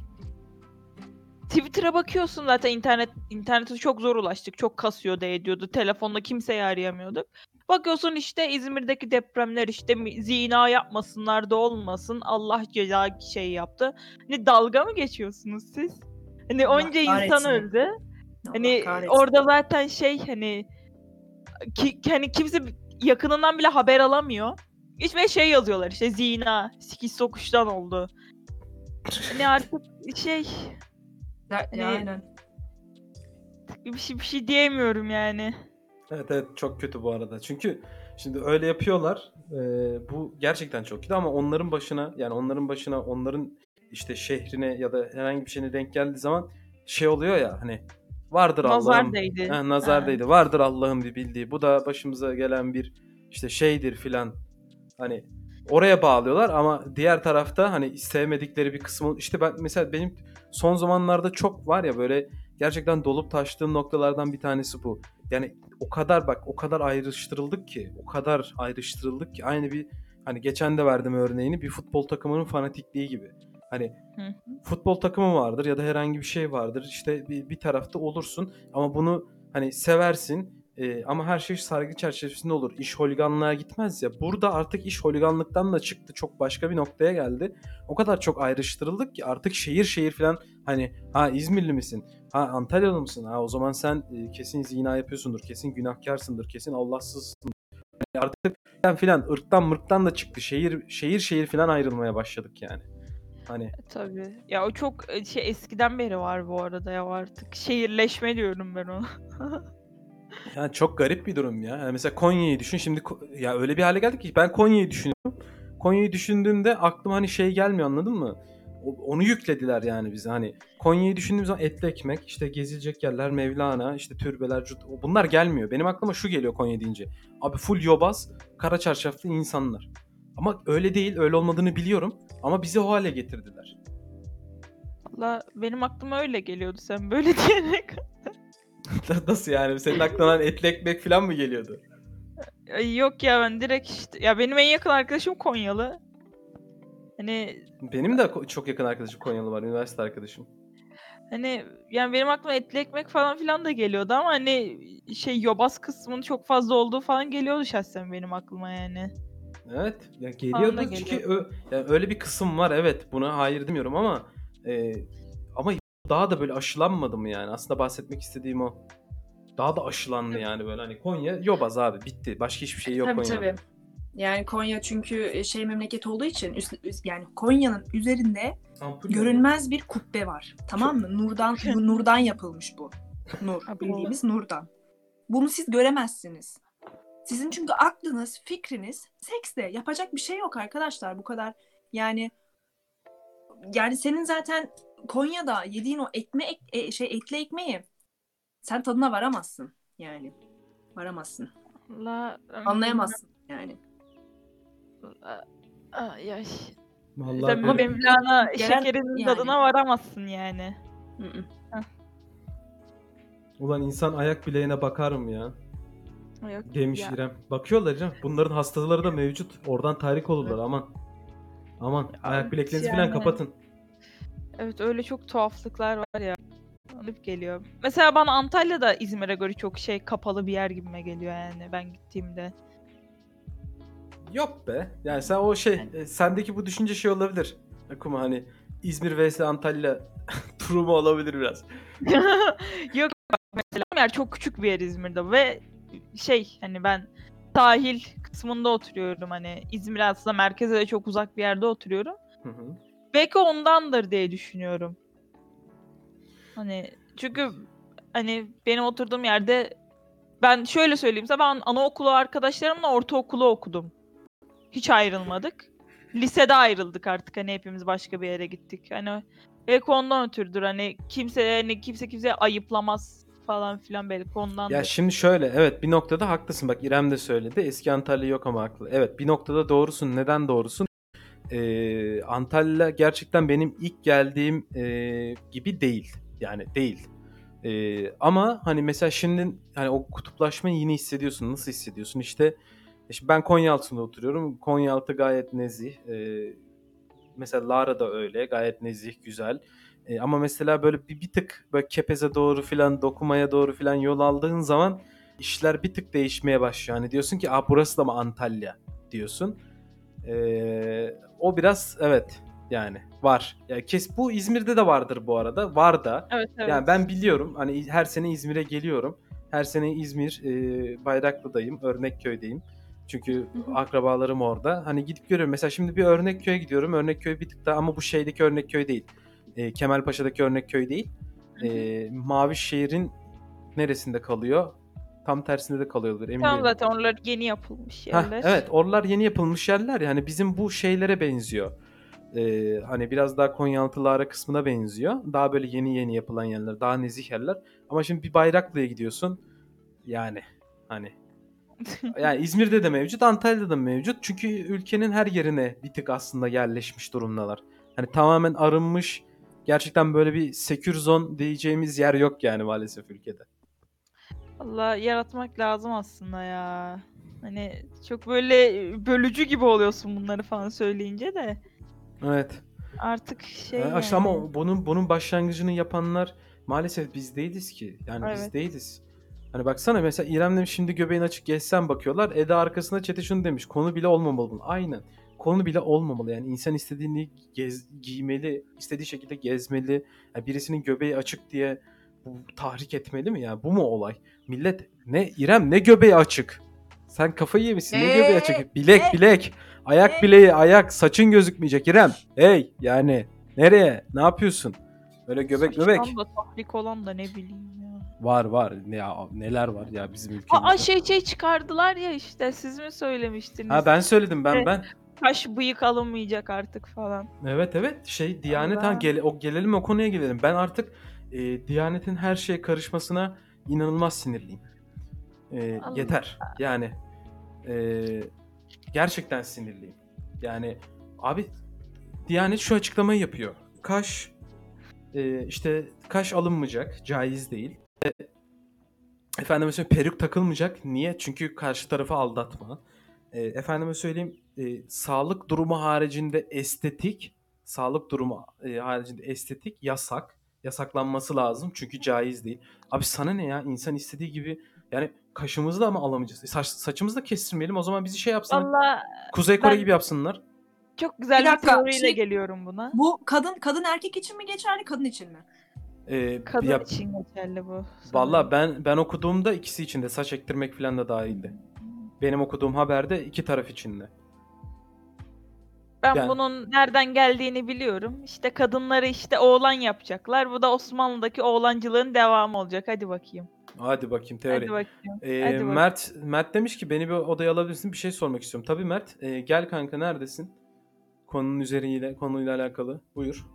Twitter'a bakıyorsun zaten internet internete çok zor ulaştık. Çok kasıyordu ediyordu. Telefonla kimseyi arayamıyorduk. Bakıyorsun işte İzmir'deki depremler işte zina yapmasınlar da olmasın. Allah ceza şey yaptı. Hani dalga mı geçiyorsunuz siz? Hani Allah onca insan kahretsin. öldü. Allah Hani kahretsin. orada zaten şey hani ki, hani kimse yakınından bile haber alamıyor. Hiç ve şey yazıyorlar işte zina, sikiş sokuştan oldu. Hani artık şey Ya- hani- aynen. bir şey, bir şey diyemiyorum yani. Evet evet çok kötü bu arada. Çünkü şimdi öyle yapıyorlar. Ee, bu gerçekten çok kötü ama onların başına yani onların başına onların işte şehrine ya da herhangi bir şeyine denk geldiği zaman şey oluyor ya hani vardır Allah'ım. Nazar değdi. Nazar değdi. Vardır Allah'ın bir bildiği. Bu da başımıza gelen bir işte şeydir filan. Hani oraya bağlıyorlar ama diğer tarafta hani sevmedikleri bir kısmı işte ben mesela benim son zamanlarda çok var ya böyle gerçekten dolup taştığım noktalardan bir tanesi bu. Yani o kadar bak o kadar ayrıştırıldık ki o kadar ayrıştırıldık ki aynı bir hani geçen de verdim örneğini bir futbol takımının fanatikliği gibi. Hani Hı futbol takımı vardır ya da herhangi bir şey vardır. İşte bir, bir tarafta olursun ama bunu hani seversin e, ama her şey saygı çerçevesinde olur. İş holiganlığa gitmez ya. Burada artık iş holiganlıktan da çıktı. Çok başka bir noktaya geldi. O kadar çok ayrıştırıldık ki artık şehir şehir falan hani ha İzmirli misin? Ha Antalyalı mısın? Ha o zaman sen e, kesin zina yapıyorsundur. Kesin günahkarsındır. Kesin Allahsızsın. Yani artık falan filan ırktan mırktan da çıktı. Şehir şehir şehir falan ayrılmaya başladık yani. Hani Tabii. Ya o çok e, şey eskiden beri var bu arada ya artık. Şehirleşme diyorum ben ona. Yani çok garip bir durum ya. Yani mesela Konya'yı düşün. Şimdi Ko- ya öyle bir hale geldik ki ben Konya'yı düşünüyorum. Konya'yı düşündüğümde aklıma hani şey gelmiyor anladın mı? O- Onu yüklediler yani bize hani. Konya'yı düşündüğüm zaman etli ekmek, işte gezilecek yerler, Mevlana, işte türbeler, cut- bunlar gelmiyor. Benim aklıma şu geliyor Konya deyince. Abi full yobaz, kara çarşaflı insanlar. Ama öyle değil, öyle olmadığını biliyorum. Ama bizi o hale getirdiler. Valla benim aklıma öyle geliyordu sen böyle [LAUGHS] diyerek. Nasıl yani? Senin aklına etli ekmek falan mı geliyordu? Ay Yok ya ben direkt işte ya benim en yakın arkadaşım Konyalı. Hani Benim de ko- çok yakın arkadaşım Konyalı var, üniversite arkadaşım. hani yani benim aklıma etli ekmek falan filan da geliyordu ama hani şey yobaz kısmının çok fazla olduğu falan geliyordu şahsen benim aklıma yani. Evet. Ya da çünkü geliyor. ö- yani öyle bir kısım var evet. Buna hayır demiyorum ama e, ama daha da böyle aşılanmadı mı yani? Aslında bahsetmek istediğim o. Daha da aşılandı yani böyle hani Konya yobaz abi bitti. Başka hiçbir şey yok tabii Konya'da. tabii. Yani Konya çünkü şey memleket olduğu için üst- üst- yani Konya'nın üzerinde Ampul görünmez bir kubbe var. Tamam mı? Nurdan bu nurdan yapılmış bu. Nur. [LAUGHS] Bildiğimiz nurdan. Bunu siz göremezsiniz. Sizin çünkü aklınız, fikriniz sekste. Yapacak bir şey yok arkadaşlar bu kadar. Yani yani senin zaten Konya'da yediğin o ekme e, şey etli ekmeği sen tadına varamazsın yani. Varamazsın. La, Anlayamazsın yani. Ay ay. Vallahi Sen bu böyle- Mevlana Gelen- şekerinin yani. tadına varamazsın yani. Hı hı. Ulan insan ayak bileğine bakarım ya. Yok, Demiş ya. İrem. Bakıyorlar canım. Bunların hastaları da mevcut. Oradan tahrik olurlar aman. Aman ayak bileklerinizi falan yani- kapatın. Evet öyle çok tuhaflıklar var ya. Garip geliyor. Mesela bana Antalya da İzmir'e göre çok şey kapalı bir yer gibime geliyor yani ben gittiğimde. Yok be. Yani sen o şey, e, sendeki bu düşünce şey olabilir. Akuma hani İzmir vs Antalya [LAUGHS] durumu olabilir biraz. [LAUGHS] Yok mesela yer çok küçük bir yer İzmir'de ve şey hani ben sahil kısmında oturuyorum hani İzmir aslında merkeze de çok uzak bir yerde oturuyorum. Hı hı. Belki ondandır diye düşünüyorum. Hani çünkü hani benim oturduğum yerde ben şöyle söyleyeyim size ben anaokulu arkadaşlarımla ortaokulu okudum. Hiç ayrılmadık. Lisede ayrıldık artık hani hepimiz başka bir yere gittik. Hani belki ondan ötürüdür hani kimse hani kimse kimseye ayıplamaz falan filan belki ondandır. Ya şimdi şöyle evet bir noktada haklısın bak İrem de söyledi eski Antalya yok ama haklı. Evet bir noktada doğrusun neden doğrusun? Ee, Antalya gerçekten benim ilk geldiğim e, gibi değil yani değil. Ee, ama hani mesela şimdi hani o kutuplaşmayı yine hissediyorsun nasıl hissediyorsun işte, işte ben Konyaaltı'nda oturuyorum Konyaaltı gayet nezih Ee, mesela Lara da öyle gayet nezih güzel. E, ama mesela böyle bir, bir tık böyle Kepez'e doğru filan dokumaya doğru filan yol aldığın zaman işler bir tık değişmeye başlıyor. Hani diyorsun ki Aa, burası da mı Antalya diyorsun. E, o biraz evet yani var. Ya kes bu İzmir'de de vardır bu arada. Var da. Evet evet. Yani ben biliyorum hani her sene İzmir'e geliyorum. Her sene İzmir e, Bayraklı'dayım, Örnekköy'deyim. Çünkü Hı hı. akrabalarım orada. Hani gidip görüyorum. Mesela şimdi bir Örnekköy'e gidiyorum. Örnekköy bir tık daha ama bu şeydeki Örnekköy değil. E, Kemalpaşa'daki Örnekköy değil. E, Mavişehir'in neresinde kalıyor? Tam tersinde de kalıyordur emin Tamam değilim. zaten onlar yeni yapılmış Heh, yerler. evet oralar yeni yapılmış yerler yani bizim bu şeylere benziyor. Ee, hani biraz daha Konyaaltı Lara kısmına benziyor. Daha böyle yeni yeni yapılan yerler, daha nezih yerler. Ama şimdi bir Bayraklı'ya gidiyorsun. Yani hani [LAUGHS] yani İzmir'de de mevcut, Antalya'da da mevcut. Çünkü ülkenin her yerine bir tık aslında yerleşmiş durumdalar. Hani tamamen arınmış, gerçekten böyle bir secure zone diyeceğimiz yer yok yani maalesef ülkede. Valla yaratmak lazım aslında ya. Hani çok böyle bölücü gibi oluyorsun bunları falan söyleyince de. Evet. Artık şey Ha, işte yani. ama bunun bunun başlangıcını yapanlar maalesef biz değiliz ki. Yani biz Evet. değiliz. Hani baksana mesela İrem demiş şimdi göbeğin açık gezsen bakıyorlar. Eda arkasında Çete şunu demiş. Konu bile olmamalı bunun. Aynen. Konu bile olmamalı. Yani insan istediğini gez, giymeli, istediği şekilde gezmeli. Yani birisinin göbeği açık diye bu tahrik etmeli mi? Yani bu mu olay? Millet ne İrem ne göbeği açık? Sen kafayı yemişsin. Ne göbeği Ee, açık? Bilek ee, bilek. Ayak ee. bileği ayak. Saçın gözükmeyecek İrem. Hey yani nereye? Ne yapıyorsun? Böyle göbek Saçtan göbek. da tahrik olan da ne bileyim ya. Var var. Ne ya neler var ya bizim ülkemizde. Aa şey şey çıkardılar ya işte siz mi söylemiştiniz? Ha ben söyledim ben Evet. ben. Kaş bıyık alınmayacak artık falan. Evet evet şey Diyanet ha Allah. gele, o gelelim o konuya gelelim. Ben artık e, Diyanet'in her şeye karışmasına inanılmaz sinirliyim. E, Allah. yeter. Yani e, gerçekten sinirliyim. Yani abi Diyanet şu açıklamayı yapıyor. Kaş e, işte kaş alınmayacak, caiz değil. E, efendime söyleyeyim peruk takılmayacak. Niye? Çünkü karşı tarafı aldatma. E, efendime söyleyeyim e, sağlık durumu haricinde estetik, sağlık durumu e, haricinde estetik yasak. Yasaklanması lazım çünkü caiz değil. Abi sana ne ya? İnsan istediği gibi yani kaşımızı da mı alamayacağız? E, Saç, saçımızı da kestirmeyelim. O zaman bizi şey yapsınlar. Valla Kuzey Kore ben- gibi yapsınlar. çok güzel Bir bir, dakika, teoriyle şey- geliyorum buna. Bu kadın kadın erkek için mi geçerli kadın için mi? E, Kadın ya, için geçerli bu. Valla ben ben okuduğumda ikisi içinde saç ektirmek falan da dahildi. Benim okuduğum haberde iki taraf içinde. Ben Yani- bunun nereden geldiğini biliyorum. İşte kadınları işte oğlan yapacaklar. Bu da Osmanlı'daki oğlancılığın devamı olacak. Hadi bakayım. Hadi bakayım teori. Hadi bakayım. Ee, Hadi bakayım. Mert Mert demiş ki beni bir odaya alabilirsin bir şey sormak istiyorum. Tabii Mert e, gel kanka neredesin? Konunun üzeriyle konuyla alakalı. Buyur.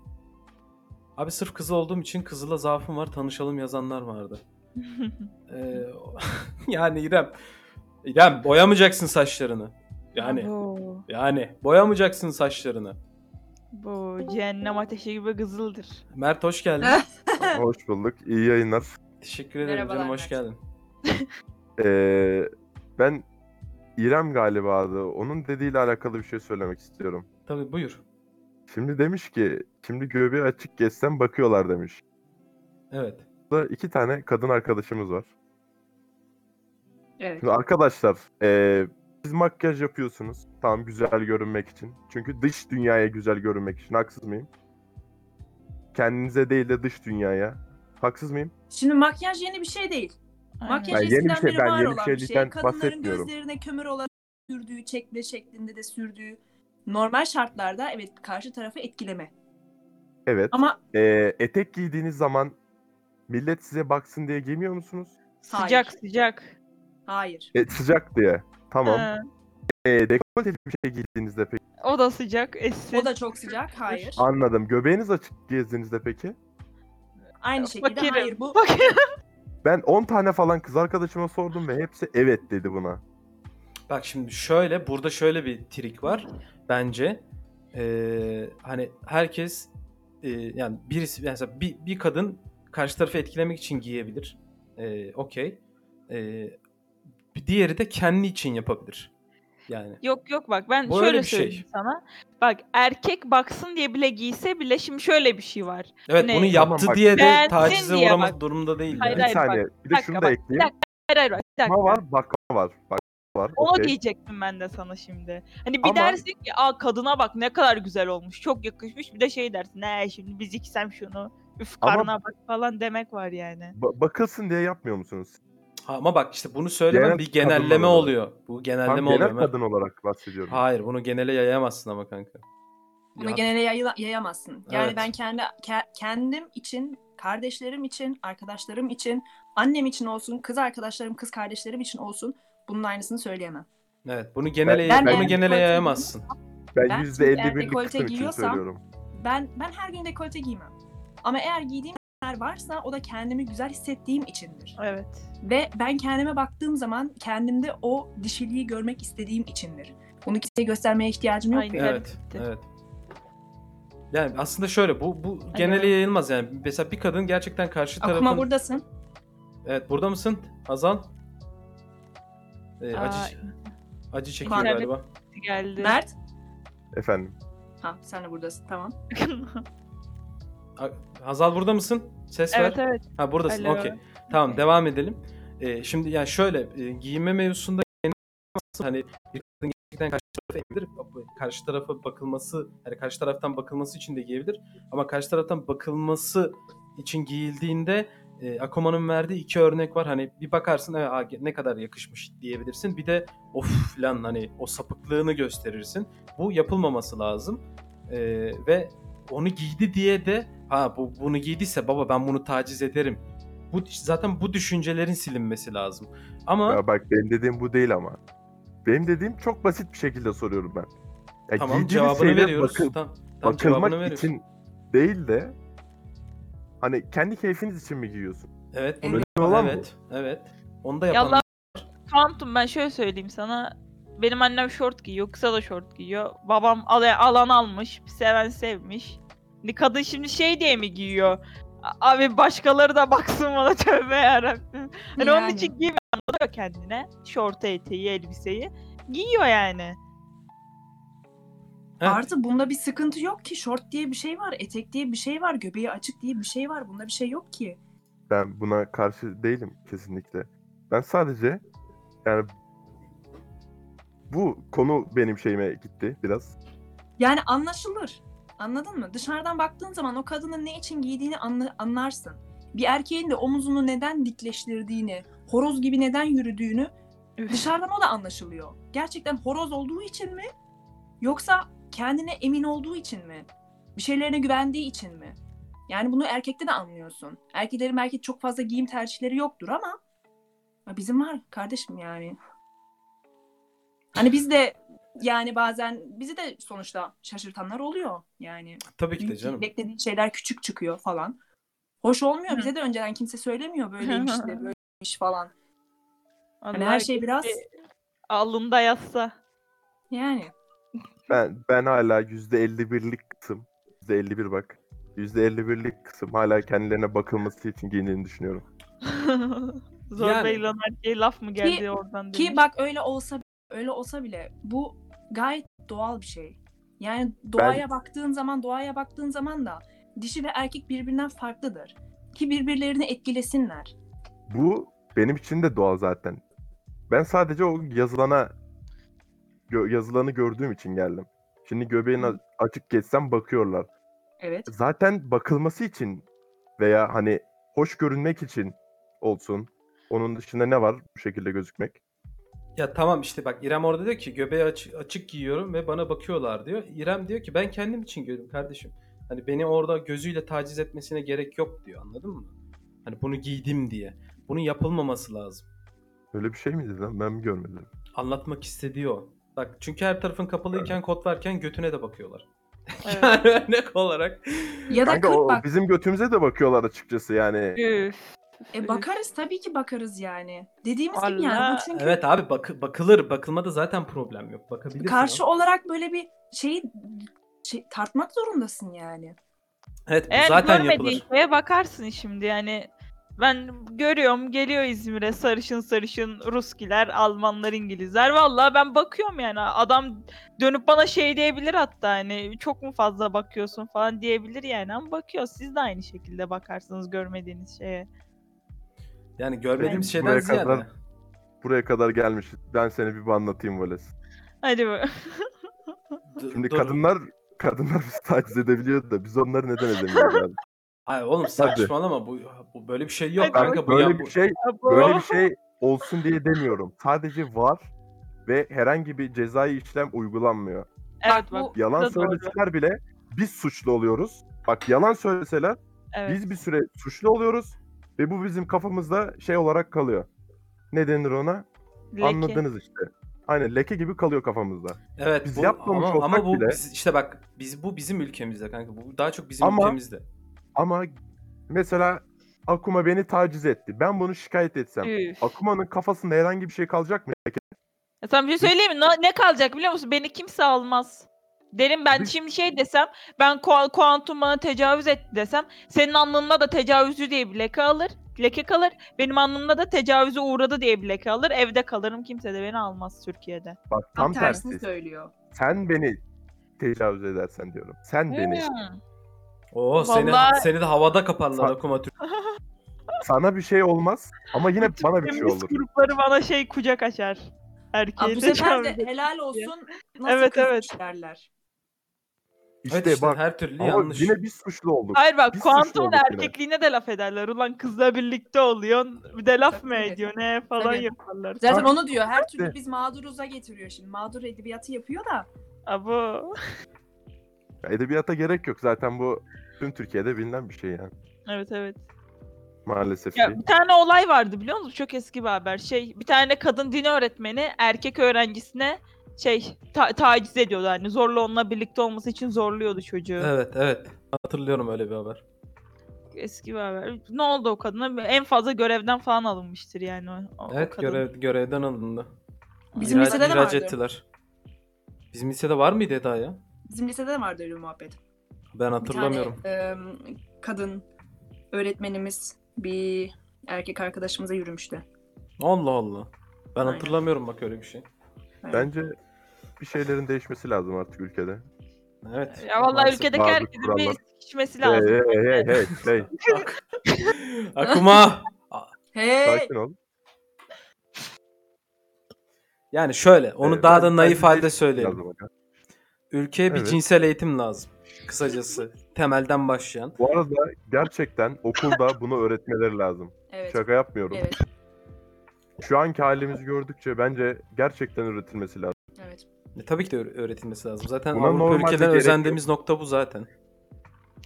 Abi sırf kızıl olduğum için kızıla zaafım var tanışalım yazanlar vardı. [LAUGHS] Ee, [LAUGHS] yani İrem İrem boyamayacaksın saçlarını. Yani Bu, yani boyamayacaksın saçlarını. bu cehennem ateşi gibi kızıldır. Mert hoş geldin. [LAUGHS] Hoş bulduk. İyi yayınlar. Teşekkür ederim Merhabalar canım hoş Mert. geldin. [LAUGHS] Ee, ben İrem galiba Onun dediğiyle alakalı bir şey söylemek istiyorum. Tabii buyur. Şimdi demiş ki, şimdi göbeği açık geçsem bakıyorlar demiş. Evet. iki tane kadın arkadaşımız var. Evet. Şimdi arkadaşlar eee siz makyaj yapıyorsunuz. Tamam güzel görünmek için. Çünkü dış dünyaya güzel görünmek için. Haksız mıyım? Kendinize değil de dış dünyaya. Haksız mıyım? Şimdi makyaj yeni bir şey değil. Makyaj Ben yeni bir eskiden şey- beri ben var yeni bir olan bir şey. şeyden Kadınların bahsetmiyorum. gözlerine kömür olarak sürdüğü, çekme şeklinde de sürdüğü normal şartlarda evet karşı tarafı etkileme. Evet. Ama Eee, etek giydiğiniz zaman millet size baksın diye giymiyor musunuz? Sıcak Hayır. sıcak. hayır. E, sıcak diye. Tamam. Ha, Eee dekolteli bir şey giydiğinizde peki? o da sıcak. Essin. O da çok sıcak. Hayır. Anladım. Göbeğiniz açık gezdiğinizde peki? Aynı şekilde Fakirim. hayır bu Fakirim. [LAUGHS] Ben 10 tane falan kız arkadaşıma sordum ve hepsi evet dedi buna. Bak şimdi şöyle burada şöyle bir trik var bence. Ee, hani herkes e, yani birisi mesela bir, bir kadın karşı tarafı etkilemek için giyebilir. Ee, Okey. Ee, bir diğeri de kendi için yapabilir. Yani Yok yok bak ben Bu öyle şöyle bir şey. söyleyeyim sana. Bak erkek baksın diye bile giyse bile şimdi şöyle bir şey var. evet Ne? bunu Tamam yaptı bak. diye de tacize uğramak bak. durumunda değil. Hayır, Bir yani. hayır, saniye. bak, bir bir de şunu dakika, da bak, bir ekleyeyim. dakika. Hayır hayır bak, bir dakika. Bakma var, bakma var. Bakma var. Onu okey. diyecektim ben de sana şimdi. Hani bir Ama- dersin ki aa kadına bak ne kadar güzel olmuş. Çok yakışmış. Bir de şey dersin. Ne şimdi biz iksem şunu. Üf Ama- karnına bak falan demek var yani. Ba- bakılsın diye yapmıyor musunuz? Ha, Ama bak işte bunu söylemem Genel bir kadınlar genelleme olarak. oluyor. Bu Tam genelleme genel oluyor. kadın olarak bahsediyorum. Hayır bunu genele yayamazsın ama kanka. bunu Ya- genele yayla- yayamazsın. Yani Evet. ben kendi ke- kendim için, kardeşlerim için, arkadaşlarım için, annem için olsun, kız arkadaşlarım, kız kardeşlerim için olsun bunun aynısını söyleyemem. Evet bunu genele Ben bunu eğer genele yayamazsın. Ben ben yüzde eğer elli birlik dekolte kısım için giyiyorsam- söylüyorum. Ben ben her gün dekolte giymem. Ama eğer giydiğim şeyler varsa o da kendimi güzel hissettiğim içindir. Evet. Ve ben kendime baktığım zaman kendimde o dişiliği görmek istediğim içindir. Bunu kimseye göstermeye ihtiyacım yok Aynen. Evet, Evet. Yani aslında şöyle bu bu genele yayılmaz yani. Mesela bir kadın gerçekten karşı tarafın Akuma buradasın. Evet, burada mısın? Hazal? Ee, Aa, acı acı çekiyor İnternet- galiba. geldi. Mert. Efendim. Ha sen de buradasın tamam. [LAUGHS] A- Hazal burada mısın? Ses evet ver. evet. Ha buradasın. Alo. Okey. Tamam devam edelim. Ee, şimdi yani şöyle e, giyinme mevzusunda hani bir kadın gerçekten karşı tarafa eğilir. Karşı tarafa bakılması, yani karşı taraftan bakılması için de giyebilir. Ama karşı taraftan bakılması için giyildiğinde e, Akoma'nın verdiği iki örnek var. Hani bir bakarsın aa, ne kadar yakışmış diyebilirsin. Bir de of falan hani o sapıklığını gösterirsin. Bu yapılmaması lazım. E, ve onu giydi diye de ha bu bunu giydiyse baba ben bunu taciz ederim. Bu zaten bu düşüncelerin silinmesi lazım. Ama Ya bak benim dediğim bu değil ama. Benim dediğim çok basit bir şekilde soruyorum ben. Ya tamam cevabını şeyler veriyoruz. bakıl- tamam, tamam, cevabını bakılmak veriyoruz. için değil de hani kendi keyfiniz için mi giyiyorsun? Evet, bunu bu. evet, evet. Onu da yapan Yallah Phantom ben şöyle söyleyeyim sana. Benim annem şort giyiyor. Kısa da şort giyiyor. Babam al alan almış. Seven sevmiş. Hani kadın şimdi şey diye mi giyiyor? Abi başkaları da baksın bana [LAUGHS] tövbe yarabbim. Hani onun Yani. için giymiyor anlatıyor kendine. Şortu eteği elbiseyi. Giyiyor yani. Evet. Artı bunda bir sıkıntı yok ki. Şort diye bir şey var, etek diye bir şey var, göbeği açık diye bir şey var. Bunda bir şey yok ki. Ben buna karşı değilim kesinlikle. Ben sadece yani bu konu benim şeyime gitti biraz. Yani anlaşılır. Anladın mı? Dışarıdan baktığın zaman o kadının ne için giydiğini anla- anlarsın. Bir erkeğin de omuzunu neden dikleştirdiğini, horoz gibi neden yürüdüğünü dışarıdan o da anlaşılıyor. Gerçekten horoz olduğu için mi? Yoksa kendine emin olduğu için mi? Bir şeylerine güvendiği için mi? Yani bunu erkekte de anlıyorsun. Erkeklerin belki çok fazla giyim tercihleri yoktur ama bizim var kardeşim yani. Hani biz de yani bazen bizi de sonuçta şaşırtanlar oluyor yani. Tabii ki de canım. beklediğin şeyler küçük çıkıyor falan. Hoş olmuyor. Hı. Bize de önceden kimse söylemiyor böyleymiş de [LAUGHS] böyleymiş falan. Allah her şey biraz alnında yazsa. yani. Ben ben hala %51'lik kısım. %51 bak. %51'lik kısım hala kendilerine bakılması için giyindiğini düşünüyorum. [LAUGHS] Zorba Yani. erkeğe laf mı geldi oradan Ki demiş. bak öyle olsa öyle olsa bile bu gayet doğal bir şey. Yani doğaya baktığın zaman doğaya baktığın zaman da dişi ve erkek birbirinden farklıdır. ki birbirlerini etkilesinler. Bu benim için de doğal zaten. Ben sadece o yazılana gö- yazılanı gördüğüm için geldim. Şimdi göbeğini a- açık geçsem bakıyorlar. Evet. Zaten bakılması için veya hani hoş görünmek için olsun. Onun dışında ne var bu şekilde gözükmek? Ya tamam işte bak İrem orada diyor ki göbeği açık, açık giyiyorum ve bana bakıyorlar diyor. İrem diyor ki ben kendim için giyiyorum kardeşim. Hani beni orada gözüyle taciz etmesine gerek yok diyor anladın mı? Hani bunu giydim diye. Bunun yapılmaması lazım. Öyle bir şey miydi lan? Ben mi görmedim? Anlatmak istediği o. Bak çünkü her tarafın kapalıyken kod varken götüne de bakıyorlar. [LAUGHS] Evet. yani örnek olarak. Ya da Kanka kırk o bak. bizim götümüze de bakıyorlar açıkçası yani. Üf. E, bakarız tabii ki bakarız yani. Dediğimiz gibi yani Allah. bu çünkü Evet abi bak bakılır. Bakılmada zaten problem yok. Bakabilirsin. karşı ama. olarak böyle bir şeyi şey, tartmak zorundasın yani. Evet bu Eğer zaten görmediğin yapılır. şeye bakarsın şimdi yani. Ben görüyorum geliyor İzmir'e sarışın sarışın Ruskiler, Almanlar, İngilizler. Vallahi ben bakıyorum yani. Adam dönüp bana şey diyebilir hatta hani çok mu fazla bakıyorsun falan diyebilir yani ama bakıyor. Siz de aynı şekilde bakarsınız görmediğiniz şeye. Yani görmediğimiz Ben şeyden buraya ziyade. kadar- Buraya kadar gelmişiz. Ben seni bir anlatayım Vales. Hadi bu. Şimdi dur. kadınlar kadınlar [LAUGHS] bizi taciz edebiliyordu da biz onları neden edemiyoruz abi? Ay oğlum saçmalama bu, bu böyle bir şey yok Hadi kanka bu böyle ya bir bu- şey böyle bir şey olsun diye demiyorum. Sadece var ve herhangi bir cezai işlem uygulanmıyor. Evet Bak bu- bak. Yalan doğru. söyleseler bile biz suçlu oluyoruz. Bak yalan söyleseler Evet. biz bir süre suçlu oluyoruz ve bu bizim kafamızda şey olarak kalıyor. Ne denir ona? Leke. Anladınız işte. Aynen leke gibi kalıyor kafamızda. Evet Biz bu, yapmamış ama, ama olsak bu bile- biz- işte bak biz bu bizim ülkemizde kanka bu daha çok bizim Ama- ülkemizde. Ama mesela Akuma beni taciz etti. Ben bunu şikayet etsem. Üf. Akumanın kafasında herhangi bir şey kalacak mı? Ya sana bir şey söyleyeyim mi? Ne, ne kalacak biliyor musun? Beni kimse almaz. Derim ben Biz- şimdi şey desem, ben Ku- kuantum bana tecavüz etti desem, senin alnında da tecavüzü diye bir leke alır, leke kalır. Benim alnımda da tecavüze uğradı diye bir leke alır. Evde kalırım. Kimse de beni almaz Türkiye'de. Bak Tam tam tersini tersi. söylüyor. Sen beni tecavüz edersen diyorum. Sen beni. Hmm. Oo seni Vallahi- seni de havada kaparlar Sa- Akuma Türk. [LAUGHS] Sana bir şey olmaz ama yine bana bir şey Feminist olur. grupları bana şey kucak açar. Aa, Erkeğe bu sefer tecavüz de helal olsun nasıl Evet, kızmış evet. derler. İşte, evet işte bak her türlü ama yanlış. yine biz suçlu olduk. Hayır bak Biz kuantumun olduk yine. erkekliğine de laf ederler. Ulan kızla birlikte oluyorsun. Bir de laf mı ediyor ne falan Tabii. yaparlar. Zaten Bak- onu diyor. Her türlü İşte. biz mağduruza getiriyor şimdi. Mağdur edebiyatı yapıyor da. Abo. Edebiyata gerek yok. Zaten bu tüm Türkiye'de bilinen bir şey yani. Evet evet. Maalesef Ya bir tane olay vardı biliyor musun? Çok eski bir haber. Şey bir tane kadın din öğretmeni erkek öğrencisine şey ta- taciz ediyordu hani zorla onunla birlikte olması için zorluyordu çocuğu. Evet evet. Hatırlıyorum öyle bir haber. Eski bir haber. Ne oldu o kadına? En fazla görevden falan alınmıştır yani o, Evet kadın. görev, görevden alındı. Bizim İhraç- lisede de ihraç vardı. ettiler. Bizim lisede var mıydı Eda ya? Bizim lisede de vardı öyle bir muhabbet. Ben Bir hatırlamıyorum. tane e, kadın öğretmenimiz bir erkek arkadaşımıza yürümüştü. Allah Allah. Ben Aynen. hatırlamıyorum bak öyle bir şey. Evet. Bence bir şeylerin değişmesi lazım artık ülkede. Evet. Ya vallahi maalesef. ülkedeki bazı herkesin bir kurallar. içmesi Hey lazım. hey hey hey [LAUGHS] hey. Akuma. [LAUGHS] Hey! Sakin ol. Yani şöyle onu Evet, daha da bence naif halde değişmesi söyleyelim. lazım aga. Ülkeye bir Evet. cinsel eğitim lazım. Kısacası. Temelden başlayan. Bu arada gerçekten okulda bunu öğretmeleri lazım. Evet. Şaka yapmıyorum. Evet. Şu anki halimizi gördükçe bence gerçekten öğretilmesi lazım. E, tabii ki de öğ- öğretilmesi lazım. Zaten Buna Avrupa normalde ülkeden gerek özendiğimiz nokta bu zaten.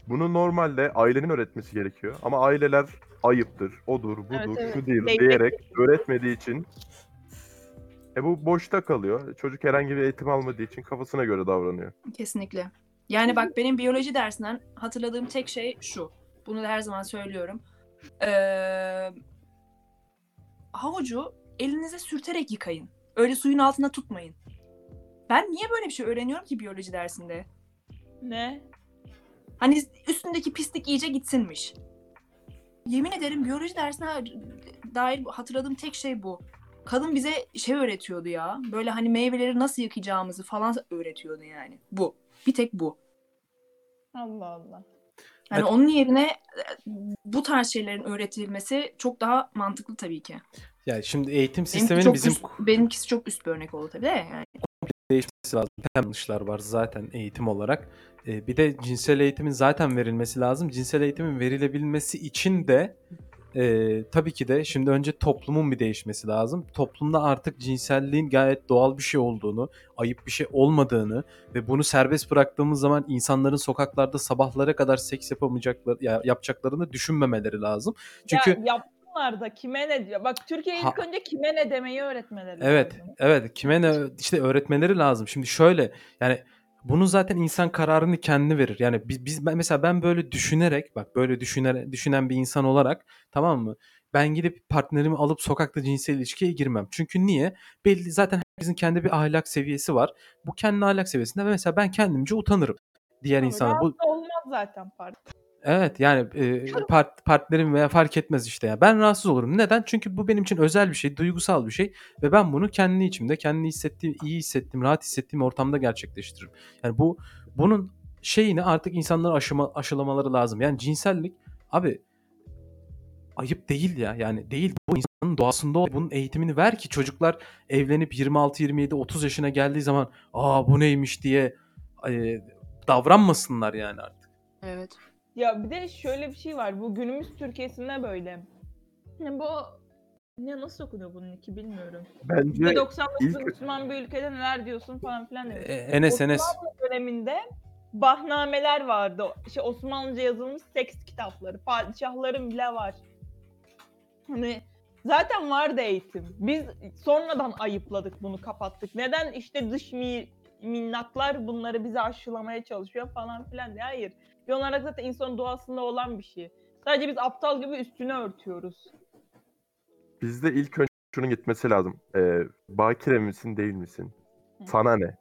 Bunu normalde ailenin öğretmesi gerekiyor. Ama aileler ayıptır, odur, budur, Evet, evet. şu değil diyerek öğretmediği için e bu boşta kalıyor. Çocuk herhangi bir eğitim almadığı için kafasına göre davranıyor. Kesinlikle. Yani bak benim biyoloji dersinden hatırladığım tek şey şu. Bunu da her zaman söylüyorum. Ee, havucu elinize sürterek yıkayın. Öyle suyun altında tutmayın. Ben niye böyle bir şey öğreniyorum ki biyoloji dersinde? Ne? Hani üstündeki pislik iyice gitsinmiş. Yemin ederim biyoloji dersine dair hatırladığım tek şey bu. Kadın bize şey öğretiyordu ya. Böyle hani meyveleri nasıl yıkayacağımızı falan öğretiyordu yani. Bu. Bir tek bu. Allah Allah. Yani Evet. onun yerine e, bu tarz şeylerin öğretilmesi çok daha mantıklı tabii ki. Yani şimdi eğitim Benimki sisteminin çok bizim üst- benimkisi çok üst bir örnek oldu tabii de yani. Değişmesi lazım. Yanlışlar var zaten eğitim olarak. Ee, bir de cinsel eğitimin zaten verilmesi lazım. Cinsel eğitimin verilebilmesi için de e, tabii ki de şimdi önce toplumun bir değişmesi lazım. Toplumda artık cinselliğin gayet doğal bir şey olduğunu, ayıp bir şey olmadığını ve bunu serbest bıraktığımız zaman insanların sokaklarda sabahlara kadar seks yapamayacaklar, ya, yapacaklarını düşünmemeleri lazım. Çünkü Ya yapsınlar da kime ne diyor? Bak Türkiye ilk Ha- önce kime ne demeyi öğretmeleri Evet, lazım. evet. Kime ne işte öğretmeleri lazım. Şimdi şöyle yani bunu zaten insan kararını kendi verir. Yani biz, biz ben, mesela ben böyle düşünerek bak böyle düşüner düşünen bir insan olarak tamam mı? Ben gidip partnerimi alıp sokakta cinsel ilişkiye girmem. Çünkü niye? Belli zaten herkesin kendi bir ahlak seviyesi var. Bu kendi ahlak seviyesinde mesela ben kendimce utanırım. Diğer Tabii, insana bu olmaz zaten parti. Evet yani e, part, partnerim veya fark etmez işte ya. Ben rahatsız olurum. Neden? Çünkü bu benim için özel bir şey, duygusal bir şey ve ben bunu kendi içimde, kendi hissettiğim, iyi hissettiğim, rahat hissettiğim ortamda gerçekleştiririm. Yani bu bunun şeyini artık insanlara aşıma, aşılamaları lazım. Yani cinsellik abi ayıp değil ya. Yani değil bu insanın doğasında ol. Bunun eğitimini ver ki çocuklar evlenip 26, 27, 30 yaşına geldiği zaman aa bu neymiş diye e, davranmasınlar yani artık. Evet. Ya bir de şöyle bir şey var. Bu günümüz Türkiye'sinde böyle. Yani bu ne nasıl okunuyor bunun iki bilmiyorum. Bence %99 ilk- Müslüman bir ülkede neler diyorsun falan filan diyor. E, Enes Enes. Osmanlı döneminde bahnameler vardı. İşte Osmanlıca yazılmış seks kitapları. Padişahların bile var. Hani zaten vardı eğitim. Biz sonradan ayıpladık bunu kapattık. Neden işte dış mi, minnaklar bunları bize aşılamaya çalışıyor falan filan diye. Hayır. Bir olarak zaten insanın doğasında olan bir şey. Sadece biz aptal gibi üstüne örtüyoruz. bizde ilk önce şunun gitmesi lazım. Ee, bakire misin değil misin? Hı. Sana ne?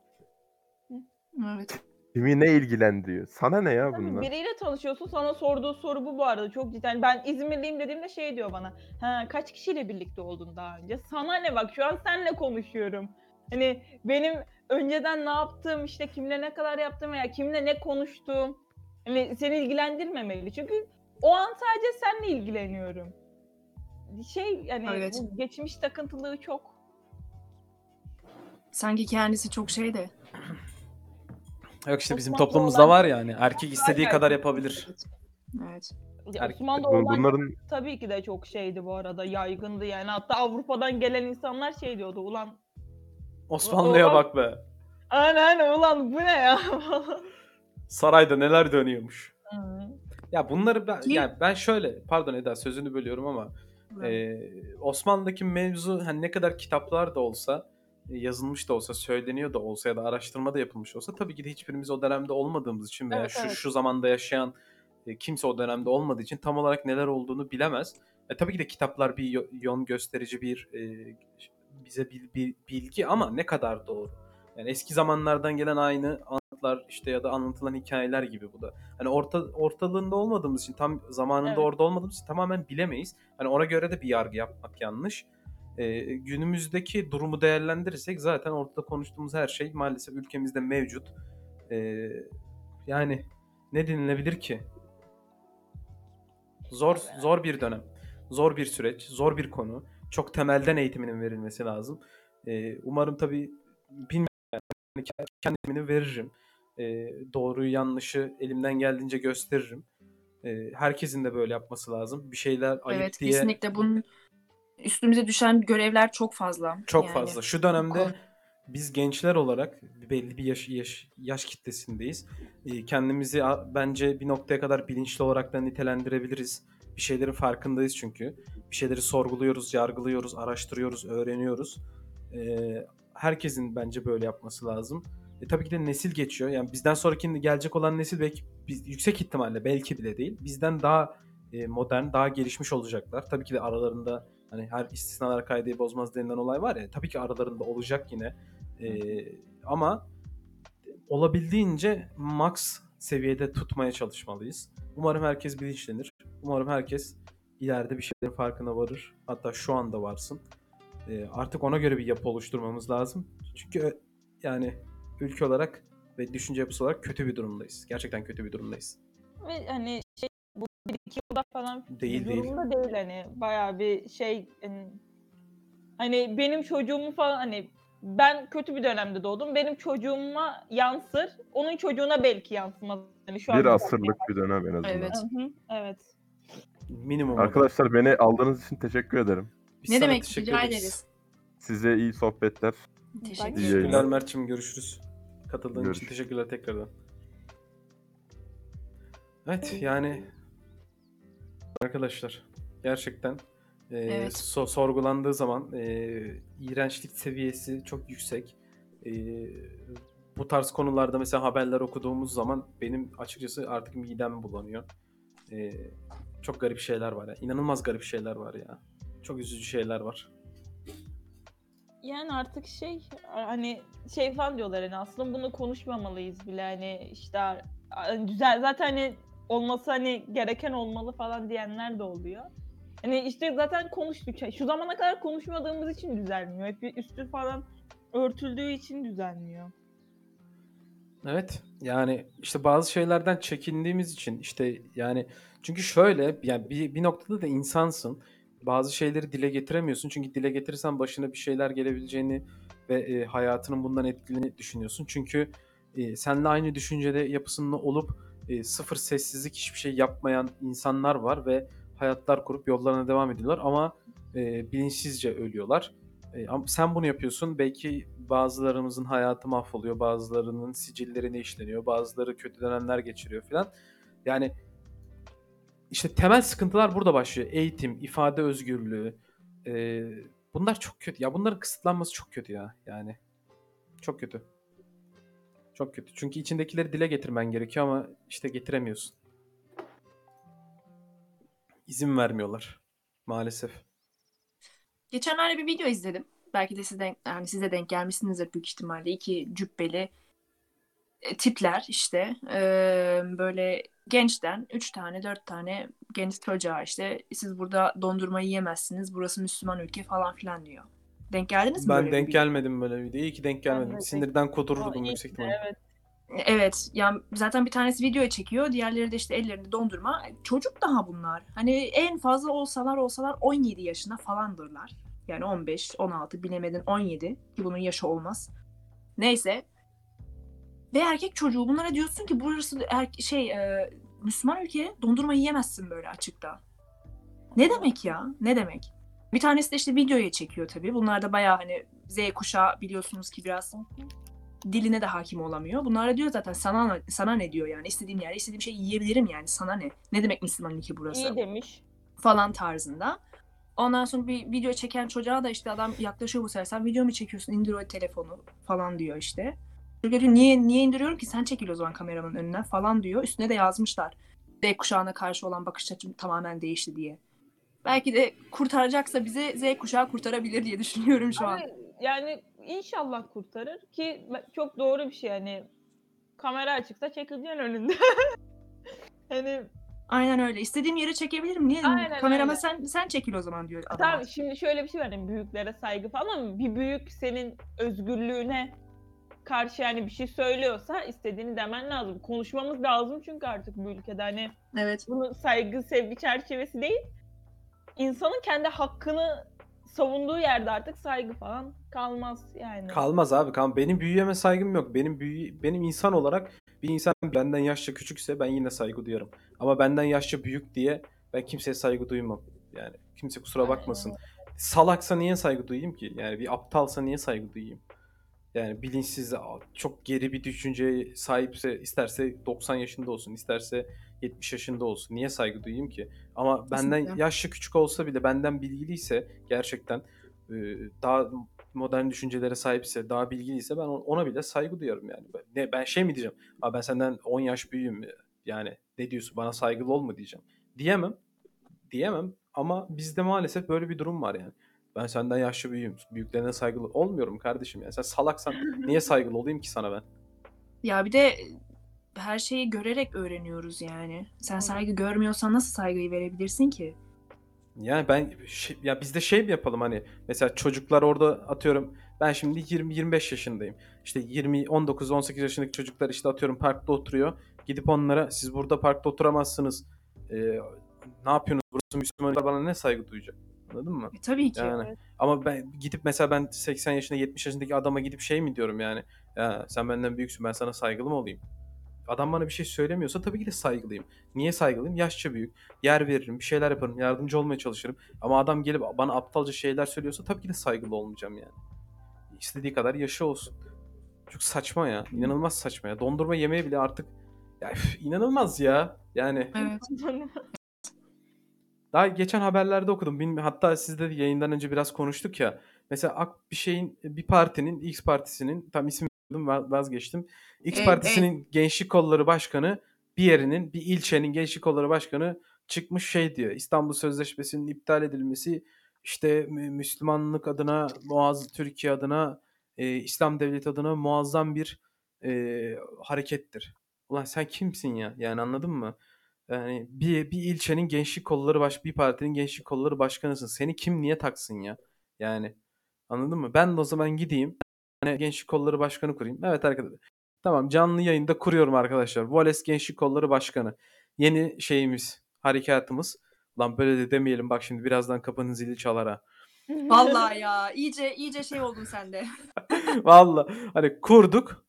Evet. Kimi ne ilgilendiriyor? Sana ne ya Tabii bunlar? biriyle tanışıyorsun sana sorduğu soru bu bu arada çok cidden. Ben İzmirliyim dediğimde şey diyor bana. Ha kaç kişiyle birlikte oldun daha önce? Sana ne bak şu an seninle konuşuyorum. Hani benim önceden ne yaptığım işte kimle ne kadar yaptım veya kimle ne konuştuğum hani seni ilgilendirmemeli. Çünkü o an sadece seninle ilgileniyorum. Şey yani Evet. bu geçmiş takıntılığı çok. Sanki kendisi çok şey de. Yok işte bizim Osmanlı toplumumuzda olan- var yani. Erkek istediği kadar yapabilir. Evet. Ya Erkek- Osmanlı'da olan Bunların tabii ki de çok şeydi bu arada yaygındı yani. Hatta Avrupa'dan gelen insanlar şey diyordu ulan Osmanlı'ya bak be. Aynen ulan bu ne ya? [LAUGHS] Sarayda neler dönüyormuş. Hı. Ya bunları ben, Ki- yani ben şöyle pardon Eda sözünü bölüyorum ama e, Osmanlı'daki mevzu hani ne kadar kitaplar da olsa e, yazılmış da olsa söyleniyor da olsa ya da araştırma da yapılmış olsa tabii ki de hiçbirimiz o dönemde olmadığımız için veya Evet, şu evet. şu zamanda yaşayan e, kimse o dönemde olmadığı için tam olarak neler olduğunu bilemez. E, tabii ki de kitaplar bir yön gösterici bir e, bize bir, bir bilgi ama ne kadar doğru. Yani eski zamanlardan gelen aynı anlatılar işte ya da anlatılan hikayeler gibi bu da. Hani orta ortalığında olmadığımız için tam zamanında Evet. orada olmadığımız için tamamen bilemeyiz. Hani ona göre de bir yargı yapmak yanlış. Ee, günümüzdeki durumu değerlendirirsek zaten ortada konuştuğumuz her şey maalesef ülkemizde mevcut. Ee, yani ne denilebilir ki? Zor zor bir dönem. Zor bir süreç, zor bir konu. Çok temelden eğitiminin verilmesi lazım. Ee, umarım tabii bilmiyorum yani kendimini veririm. Ee, doğruyu yanlışı elimden geldiğince gösteririm. Ee, herkesin de böyle yapması lazım. Bir şeyler ayıp Evet diye kesinlikle bunun üstümüze düşen görevler çok fazla. çok Yani fazla. Şu dönemde biz gençler olarak belli bir yaş, yaş, yaş kitlesindeyiz. Ee, kendimizi bence bir noktaya kadar bilinçli olarak da nitelendirebiliriz. Bir şeylerin farkındayız çünkü. Bir şeyleri sorguluyoruz, yargılıyoruz, araştırıyoruz, öğreniyoruz. Herkesin bence böyle yapması lazım. E, tabii ki de nesil geçiyor. Yani bizden sonraki gelecek olan nesil belki biz, yüksek ihtimalle belki bile değil. Bizden daha e, modern, daha gelişmiş olacaklar. Tabii ki de aralarında hani her istisnalar kaydı bozmaz denilen olay var ya. Tabii ki aralarında olacak yine. Ee, ama olabildiğince max seviyede tutmaya çalışmalıyız. Umarım herkes bilinçlenir. Umarım herkes ileride bir şeylerin farkına varır. Hatta şu anda varsın. Ee, artık ona göre bir yapı oluşturmamız lazım. Çünkü ö- yani ülke olarak ve düşünce yapısı olarak kötü bir durumdayız. Gerçekten kötü bir durumdayız. ve hani şey bu bir iki yılda falan Değil, bir değil. durumda değil hani bayağı bir şey hani, hani benim çocuğumu falan hani ben kötü bir dönemde doğdum. Benim çocuğuma yansır. Onun çocuğuna belki yansımaz. Hani şu Bir asırlık bir dönem en azından. Evet. Evet. Minimum. Arkadaşlar beni aldığınız için teşekkür ederim. Biz ne demek rica ederiz. Size iyi sohbetler. Teşekkür ederim. Teşekkürler Mert'cim görüşürüz. Katıldığın için Görüşürüz. teşekkürler tekrardan. Evet yani arkadaşlar gerçekten e, Evet. so- sorgulandığı zaman e, iğrençlik seviyesi çok yüksek. E, bu tarz konularda mesela haberler okuduğumuz zaman benim açıkçası artık midem bulanıyor. E, çok garip şeyler var ya. İnanılmaz garip şeyler var ya. Çok üzücü şeyler var. Yani artık şey hani şey falan diyorlar hani aslında bunu konuşmamalıyız bile hani işte güzel zaten hani olması hani gereken olmalı falan diyenler de oluyor. Hani işte zaten konuştuk. Şu zamana kadar konuşmadığımız için düzelmiyor. Hep üstü falan örtüldüğü için düzelmiyor. Evet yani işte bazı şeylerden çekindiğimiz için işte yani çünkü şöyle yani bir, bir noktada da insansın. Bazı şeyleri dile getiremiyorsun. Çünkü dile getirirsen başına bir şeyler gelebileceğini ve e, hayatının bundan etkilediğini düşünüyorsun. Çünkü e, seninle aynı düşüncede yapısında olup e, sıfır sessizlik hiçbir şey yapmayan insanlar var ve hayatlar kurup yollarına devam ediyorlar ama e, bilinçsizce ölüyorlar. E, sen bunu yapıyorsun. Belki bazılarımızın hayatı mahvoluyor, bazılarının sicilleri işleniyor, bazıları kötü dönemler geçiriyor falan. Yani işte temel sıkıntılar burada başlıyor. Eğitim, ifade özgürlüğü. e, bunlar çok kötü. Ya bunların kısıtlanması çok kötü ya. Yani çok kötü. Çok kötü. Çünkü içindekileri dile getirmen gerekiyor ama işte getiremiyorsun. İzin vermiyorlar. Maalesef. Geçenlerde bir video izledim. Belki de siz denk, yani size denk gelmişsinizdir büyük ihtimalle. İki cübbeli tipler işte e, böyle gençten üç tane dört tane genç çocuğa işte siz burada dondurma yiyemezsiniz burası Müslüman ülke falan filan diyor. Denk geldiniz mi Ben böyle bir denk video? gelmedim böyle videoya. İyi ki denk gelmedim. denk- Sinirden iyi yüksek ihtimalle. Evet. Evet yani zaten bir tanesi videoya çekiyor diğerleri de işte ellerinde dondurma. Çocuk daha bunlar. Hani en fazla olsalar olsalar 17 yaşında falandırlar. Yani 15, 16 bilemedin 17 ki bunun yaşı olmaz. Neyse. Ve erkek çocuğu bunlara diyorsun ki burası er- şey e, Müslüman ülke dondurma yiyemezsin böyle açıkta. Ne demek ya? Ne demek? Bir tanesi de işte videoya çekiyor tabii. Bunlar da bayağı hani Z kuşağı biliyorsunuz ki biraz diline de hakim olamıyor. Bunlar da diyor zaten sana sana ne diyor yani istediğim yerde istediğim şeyi yiyebilirim yani sana ne? Ne demek Müslüman ülke burası? İyi demiş. falan tarzında. Ondan sonra bir video çeken çocuğa da işte adam yaklaşıyor bu sefer. Sen video mu çekiyorsun? İndir o telefonu falan diyor işte. Diyor niye, niye indiriyorum ki? Sen çekil o zaman kameramın önünden falan diyor. Üstüne de yazmışlar. Z kuşağına karşı olan bakış açım tamamen değişti diye. Belki de kurtaracaksa bizi Z kuşağı kurtarabilir diye düşünüyorum şu an. Abi, yani inşallah kurtarır ki çok doğru bir şey yani kamera açıksa çekileceksin önünde. [LAUGHS] hani Aynen öyle. İstediğim yere çekebilirim. Niye? Aynen Kamerama öyle. sen sen çekil o zaman diyor adam. tamam şimdi şöyle bir şey var hani büyüklere saygı falan ama bir büyük senin özgürlüğüne karşı yani bir şey söylüyorsa istediğini demen lazım. Konuşmamız lazım çünkü artık bu ülkede hani Evet. bunu saygı sevgi çerçevesi değil. İnsanın kendi hakkını savunduğu yerde artık saygı falan kalmaz yani. Kalmaz abi. Kal benim büyüyeme saygım yok. Benim büyü benim insan olarak bir insan benden yaşça küçükse ben yine saygı duyarım. Ama benden yaşça büyük diye ben kimseye saygı duymam. Yani kimse kusura bakmasın. Salaksa niye saygı duyayım ki? Yani bir aptalsa niye saygı duyayım? Yani bilinçsiz çok geri bir düşünceye sahipse isterse 90 yaşında olsun, isterse 70 yaşında olsun. Niye saygı duyayım ki? Ama benden Kesinlikle. yaşça küçük olsa bile benden bilgiliyse gerçekten e, daha modern düşüncelere sahipse, daha bilgiliyse ben ona bile saygı duyarım yani. Ne ben şey mi diyeceğim? Abi ben senden 10 yaş büyüğüm. Yani ne diyorsun? Bana saygılı ol mu diyeceğim. Diyemem. Diyemem ama bizde maalesef böyle bir durum var yani. Ben senden yaşlı büyüğüm. Büyüklerine saygılı olmuyorum kardeşim yani. Sen salaksan [LAUGHS] niye saygılı olayım ki sana ben? Ya bir de her şeyi görerek öğreniyoruz yani. Sen saygı görmüyorsan nasıl saygıyı verebilirsin ki? Yani ben şey- ya bizde şey mi yapalım hani mesela çocuklar orada atıyorum ben şimdi 20 25 yaşındayım. İşte 20 19 18 yaşındaki çocuklar işte atıyorum parkta oturuyor. Gidip onlara siz burada parkta oturamazsınız. Ee, ne yapıyorsunuz? Burası Müslüman bana ne saygı duyacak? Anladın mı? E, tabii ki. Yani Evet. ama ben gidip mesela ben 80 yaşında 70 yaşındaki adama gidip şey mi diyorum yani? Ya sen benden büyüksün ben sana saygılı mı olayım? Adam bana bir şey söylemiyorsa tabii ki de saygılıyım. Niye saygılıyım? Yaşça büyük. Yer veririm, bir şeyler yaparım, yardımcı olmaya çalışırım. Ama adam gelip bana aptalca şeyler söylüyorsa tabii ki de saygılı olmayacağım yani. İstediği kadar yaşı olsun. Çok saçma ya. İnanılmaz saçma ya. Dondurma yemeye bile artık ya üf, inanılmaz ya. Yani Evet. [LAUGHS] daha geçen haberlerde okudum. Hatta sizde de yayından önce biraz konuştuk ya. Mesela bir şeyin bir partinin X partisinin tam ismi va- vazgeçtim. X Evet, partisinin Gençlik Kolları Başkanı bir yerinin bir ilçenin Gençlik Kolları Başkanı çıkmış şey diyor. İstanbul Sözleşmesi'nin iptal edilmesi işte Mü- Müslümanlık adına, muaz Türkiye adına, e, İslam Devleti adına muazzam bir e, harekettir. Ulan sen kimsin ya? Yani anladın mı? Yani bir, bir ilçenin gençlik kolları baş bir partinin gençlik kolları başkanısın. Seni kim niye taksın ya? Yani anladın mı? Ben de o zaman gideyim. Hani gençlik kolları başkanı kurayım. Evet arkadaşlar. Tamam canlı yayında kuruyorum arkadaşlar. Voles Gençlik Kolları Başkanı. Yeni şeyimiz, harekatımız. Lan böyle de demeyelim bak şimdi birazdan kapının zili çalar ha. Vallahi ya iyice iyice şey oldun sen de. [LAUGHS] Vallahi hani kurduk.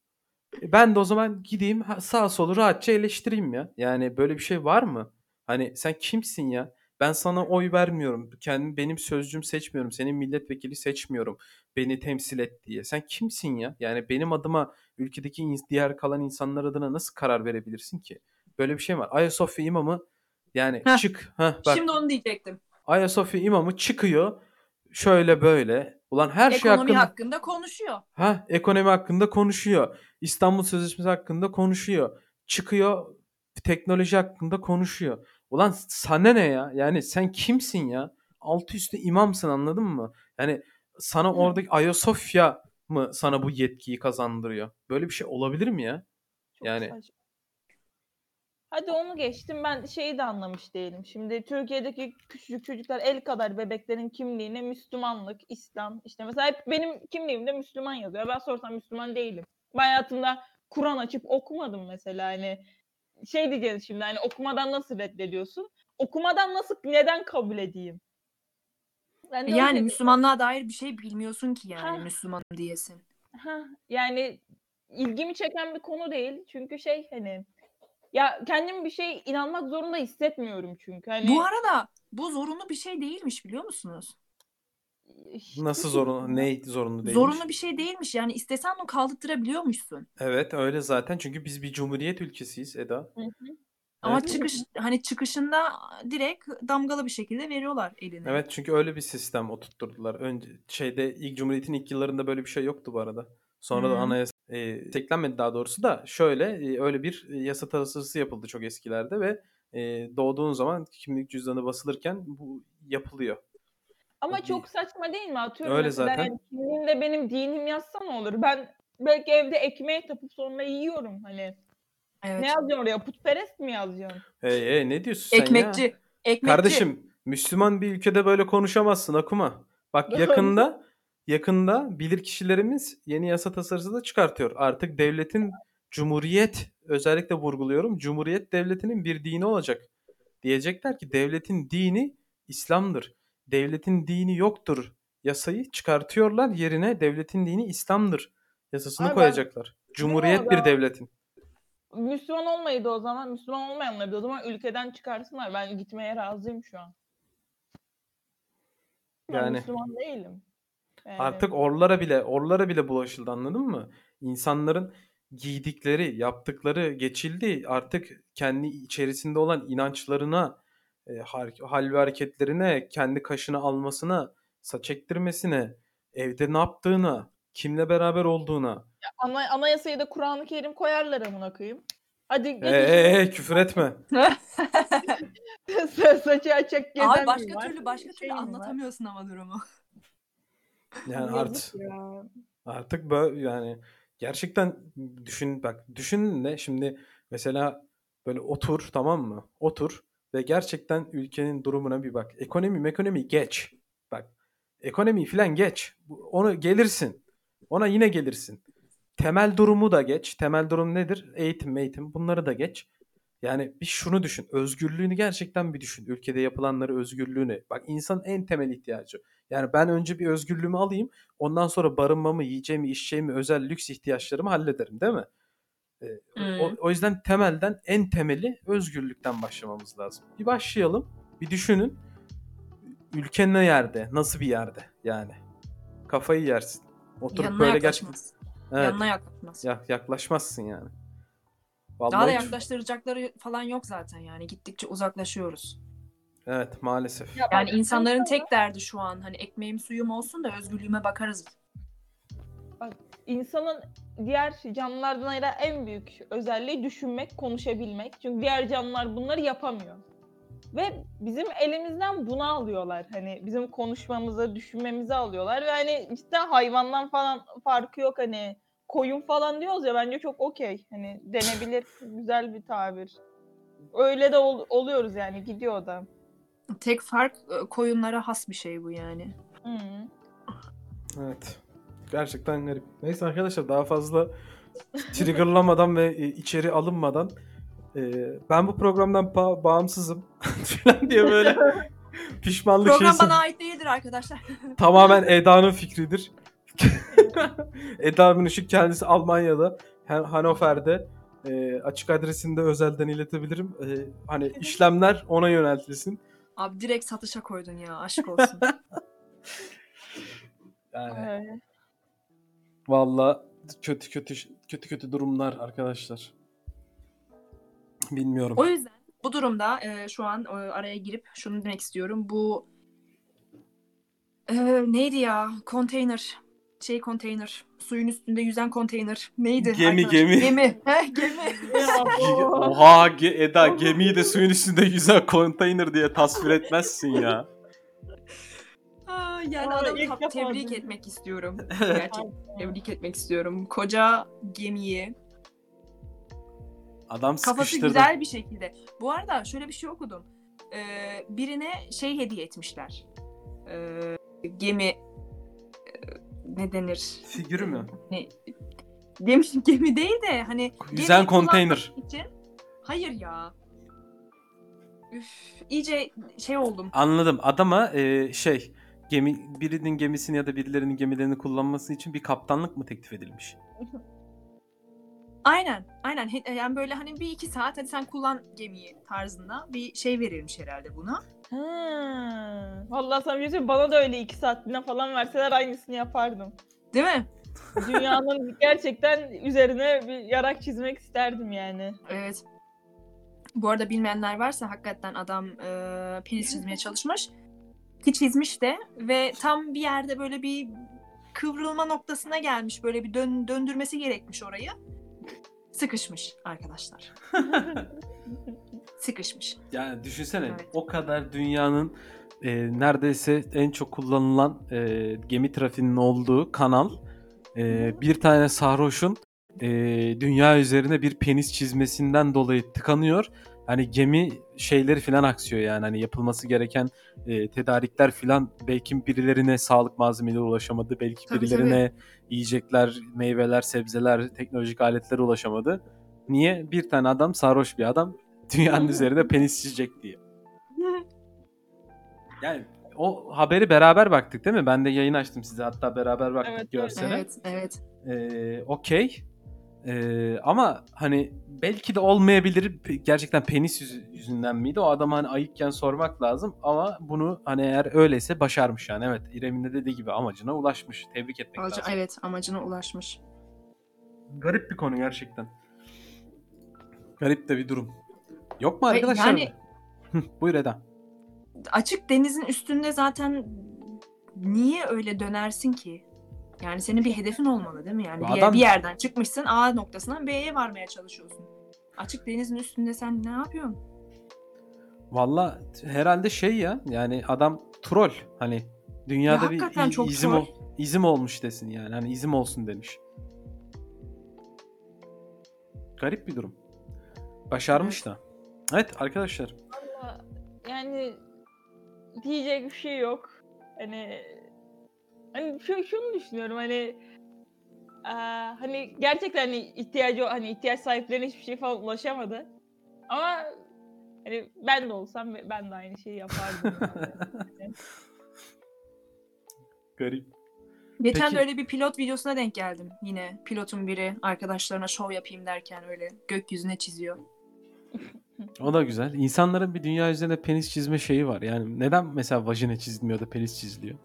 E, Ben de o zaman gideyim sağ solu rahatça eleştireyim ya. Yani böyle bir şey var mı? Hani sen kimsin ya? Ben sana oy vermiyorum. Kendim benim sözcüm seçmiyorum. Senin milletvekili seçmiyorum. Beni temsil et diye. Sen kimsin ya? Yani benim adıma ülkedeki diğer kalan insanlar adına nasıl karar verebilirsin ki? Böyle bir şey var. Ayasofya imamı yani Heh. çık. Heh, bak. Şimdi onu diyecektim. Ayasofya imamı çıkıyor. Şöyle böyle. Ulan her şey Ekonomi hakkında hakkında konuşuyor. Ha, ekonomi hakkında konuşuyor. İstanbul Sözleşmesi hakkında konuşuyor. Çıkıyor teknoloji hakkında konuşuyor. Ulan sana ne ya? Yani sen kimsin ya? Altı üstü imamsın anladın mı? Yani sana oradaki Ayasofya mı sana bu yetkiyi kazandırıyor? Böyle bir şey olabilir mi ya? Çok Yani- saçma. Hadi onu geçtim ben şeyi de anlamış değilim. Şimdi Türkiye'deki küçücük çocuklar el kadar bebeklerin kimliğine Müslümanlık, İslam işte mesela hep benim kimliğimde Müslüman yazıyor. Ben sorsam Müslüman değilim. Ben hayatımda Kur'an açıp okumadım mesela hani şey diyeceğiz şimdi hani okumadan nasıl reddediyorsun? Okumadan nasıl neden kabul edeyim? Ben Yani şey- Müslümanlığa dair bir şey bilmiyorsun ki yani Ha. Müslüman diyesin. Ha, yani ilgimi çeken bir konu değil. Çünkü şey hani ya kendim bir şey inanmak zorunda hissetmiyorum çünkü. Hani Bu arada bu zorunlu bir şey değilmiş biliyor musunuz? Nasıl zorunlu? Ne zorunlu değilmiş? Zorunlu bir şey değilmiş. Yani istesen onu kaldırtırabiliyormuşsun. Evet öyle zaten. Çünkü biz bir cumhuriyet ülkesiyiz Eda. Hı hı. Ama Evet. çıkış hani çıkışında direkt damgalı bir şekilde veriyorlar eline. Evet çünkü öyle bir sistem oturtturdular. Önce şeyde ilk Cumhuriyet'in ilk yıllarında böyle bir şey yoktu bu arada. Sonra da Hı. anayasa e, eklenmedi daha doğrusu da şöyle e, öyle bir yasa tasarısı yapıldı çok eskilerde ve e, doğduğun zaman kimlik cüzdanı basılırken bu yapılıyor. Ama Bir- çok saçma değil mi? Atıyorum Öyle mesela zaten. yani kimliğimde benim dinim yazsa ne olur? Ben belki evde ekmeğe tapıp sonra yiyorum hani. Evet. Ne yazacaksın oraya? Putperest mi yazacaksın? Hey, hey, ne diyorsun sen ya? Ekmekçi. Ekmekçi. Kardeşim Müslüman bir ülkede böyle konuşamazsın Akuma. Bak yakında yakında bilirkişilerimiz yeni yasa tasarısı da çıkartıyor. Artık devletin cumhuriyet özellikle vurguluyorum. Cumhuriyet devletinin bir dini olacak. Diyecekler ki devletin dini İslam'dır. Devletin dini yoktur. Yasayı çıkartıyorlar yerine devletin dini İslam'dır. Yasasını Abi koyacaklar. Cumhuriyet bir devletin. Müslüman olmayı da o zaman, Müslüman olmayanları da o zaman ülkeden çıkarsınlar. Ben gitmeye razıyım şu an. Ben Yani- Müslüman değilim. Yani- Artık orlara bile orlara bile bulaşıldı anladın mı? İnsanların giydikleri, yaptıkları geçildi. Artık kendi içerisinde olan inançlarına, e, hal ve hareketlerine, kendi kaşını almasına, saç ektirmesine, evde ne yaptığına, kimle beraber olduğuna. Ana, anayasaya da Kur'an-ı Kerim koyarlar amına koyayım. Hadi Ee, ee, ee, küfür etme. [LAUGHS] Sa- saçı açık gezen Abi başka türlü başka Şey türlü var? anlatamıyorsun ama durumu. Yani art, ya. artık böyle yani gerçekten düşün bak düşün ne şimdi mesela böyle otur tamam mı? Otur ve gerçekten ülkenin durumuna bir bak. Ekonomi ekonomi geç. Bak ekonomi falan geç. Onu gelirsin. Ona yine gelirsin. temel durumu da geç. Temel durum nedir? Eğitim, eğitim. Bunları da geç. Yani bir şunu düşün. Özgürlüğünü gerçekten bir düşün. Ülkede yapılanları özgürlüğünü. Bak insanın en temel ihtiyacı. Yani ben önce bir özgürlüğümü alayım. Ondan sonra barınmamı, yiyeceğimi, içeceğimi, özel lüks ihtiyaçlarımı hallederim değil mi? Ee, o, Hmm. o yüzden temelden en temeli özgürlükten başlamamız lazım. Bir başlayalım. Bir düşünün. Ülke ne yerde? Nasıl bir yerde? Yani. Kafayı yersin. Oturup Yanına böyle gerçekten... yaklaşmaz. Evet. Yanına yaklaşmaz. Ya, yaklaşmazsın yani. Vallahi Daha da hiç- yaklaştıracakları falan yok zaten yani. Gittikçe uzaklaşıyoruz. Evet maalesef. Ya Yani insanların tek derdi şu an hani ekmeğim suyum olsun da özgürlüğüme bakarız. insanın diğer canlılardan ayıran en büyük özelliği düşünmek, konuşabilmek. Çünkü diğer canlılar bunları yapamıyor. Ve bizim elimizden bunu alıyorlar. Hani bizim konuşmamızı, düşünmemizi alıyorlar. Ve hani cidden hayvandan falan farkı yok. Hani koyun falan diyoruz ya bence çok okey. Hani denebilir. [LAUGHS] güzel bir tabir. Öyle de ol- oluyoruz yani gidiyor da. Tek fark e, koyunlara has bir şey bu yani. Hı. Evet. Gerçekten garip. Neyse arkadaşlar daha fazla triggerlamadan ve e, içeri alınmadan e, ben bu programdan ba- bağımsızım [LAUGHS] falan diye böyle [LAUGHS] pişmanlık Program şeysi bana ait değildir arkadaşlar. tamamen Eda'nın fikridir. [LAUGHS] Eda Münişik kendisi Almanya'da, Han- Hannover'de e, açık adresinde özelden iletebilirim. E, hani işlemler ona yöneltilsin. Abi direkt satışa koydun ya aşk olsun. [LAUGHS] Yani. Valla kötü kötü kötü kötü durumlar arkadaşlar. Bilmiyorum. o yüzden bu durumda e, şu an e, araya girip şunu demek istiyorum. Bu e, neydi ya? Konteyner. Şey konteyner. Suyun üstünde yüzen konteyner. Neydi? Gemi, gemi. Gemi. Heh, gemi. [LAUGHS] Oha ge- Eda gemiyi de suyun üstünde yüzen konteyner diye tasvir etmezsin ya. Aa, yani Aa, adamı ilk tap- defa tebrik duydum. etmek istiyorum. Gerçekten tebrik etmek istiyorum. Koca gemiyi Adam kafası sıkıştırdı. güzel bir şekilde. Bu arada şöyle bir şey okudum. Ee, birine şey hediye etmişler. Ee, gemi ne denir? Figürü mü? Ne, gemi, gemi değil de hani Yüzen konteyner. için. Hayır ya. Üf, iyice şey oldum. Anladım. Adama e, şey gemi birinin gemisini ya da birilerinin gemilerini kullanması için bir kaptanlık mı teklif edilmiş? Aynen, aynen. Yani böyle hani bir iki saat hadi sen kullan gemiyi tarzında bir şey verilmiş herhalde buna. Ha. Vallahi sana bir şey söyleyeyim, bana da öyle iki saatliğine falan verseler aynısını yapardım. Değil mi? Dünyanın [LAUGHS] gerçekten üzerine bir yarak çizmek isterdim yani. Evet. Bu arada bilmeyenler varsa hakikaten adam e, penis çizmeye çalışmış. Ki çizmiş de ve tam bir yerde böyle bir kıvrılma noktasına gelmiş. Böyle bir dön, döndürmesi gerekmiş orayı. Sıkışmış arkadaşlar. [LAUGHS] Sıkışmış. Yani düşünsene Evet. o kadar dünyanın e, neredeyse en çok kullanılan e, gemi trafiğinin olduğu kanal e, bir tane sarhoşun e, dünya üzerine bir penis çizmesinden dolayı tıkanıyor. Hani gemi şeyleri filan aksıyor yani hani yapılması gereken e, tedarikler filan belki birilerine sağlık malzemeleri ulaşamadı. Belki Tabii, birilerine yiyecekler, meyveler, sebzeler, teknolojik aletlere ulaşamadı. Niye? Bir tane adam sarhoş bir adam dünyanın üzerine penis çizecek diye. [LAUGHS] Yani o haberi beraber baktık değil mi? Ben de yayın açtım size hatta beraber baktık Evet, evet. görsele. evet, evet. Ee, Okey. Ee, ama hani belki de olmayabilir. Gerçekten penis yüzü- yüzünden miydi? O adama hani ayıkken sormak lazım. Ama bunu hani eğer öyleyse başarmış yani. Evet İrem'in de dediği gibi amacına ulaşmış. Tebrik etmek Alca- lazım. evet amacına ulaşmış. Garip bir konu gerçekten. Garip de bir durum. Yok mu arkadaşlar? yani- Buyur Eda. Açık denizin üstünde zaten niye öyle dönersin ki? Yani senin bir hedefin olmalı değil mi? Yani Bu bir, adam- bir yerden çıkmışsın A noktasından B'ye varmaya çalışıyorsun. Açık denizin üstünde sen ne yapıyorsun? Valla herhalde şey ya yani adam troll hani dünyada Ya bir çok izim troll. ol- izim olmuş desin yani hani izim olsun demiş. Garip bir durum. Başarmış da. Evet arkadaşlar. Ama yani diyecek bir şey yok. Hani hani şu, şunu düşünüyorum hani Ee, hani gerçekten hani ihtiyacı hani ihtiyaç sahiplerine hiçbir şey falan ulaşamadı. Ama hani ben de olsam ben de aynı şeyi yapardım. yani. [LAUGHS] Garip. Geçen Peki- de öyle bir pilot videosuna denk geldim. Yine pilotun biri arkadaşlarına şov yapayım derken öyle gökyüzüne çiziyor. [LAUGHS] O da güzel. İnsanların bir dünya üzerinde penis çizme şeyi var. Yani neden mesela vajina çizilmiyor da penis çiziliyor?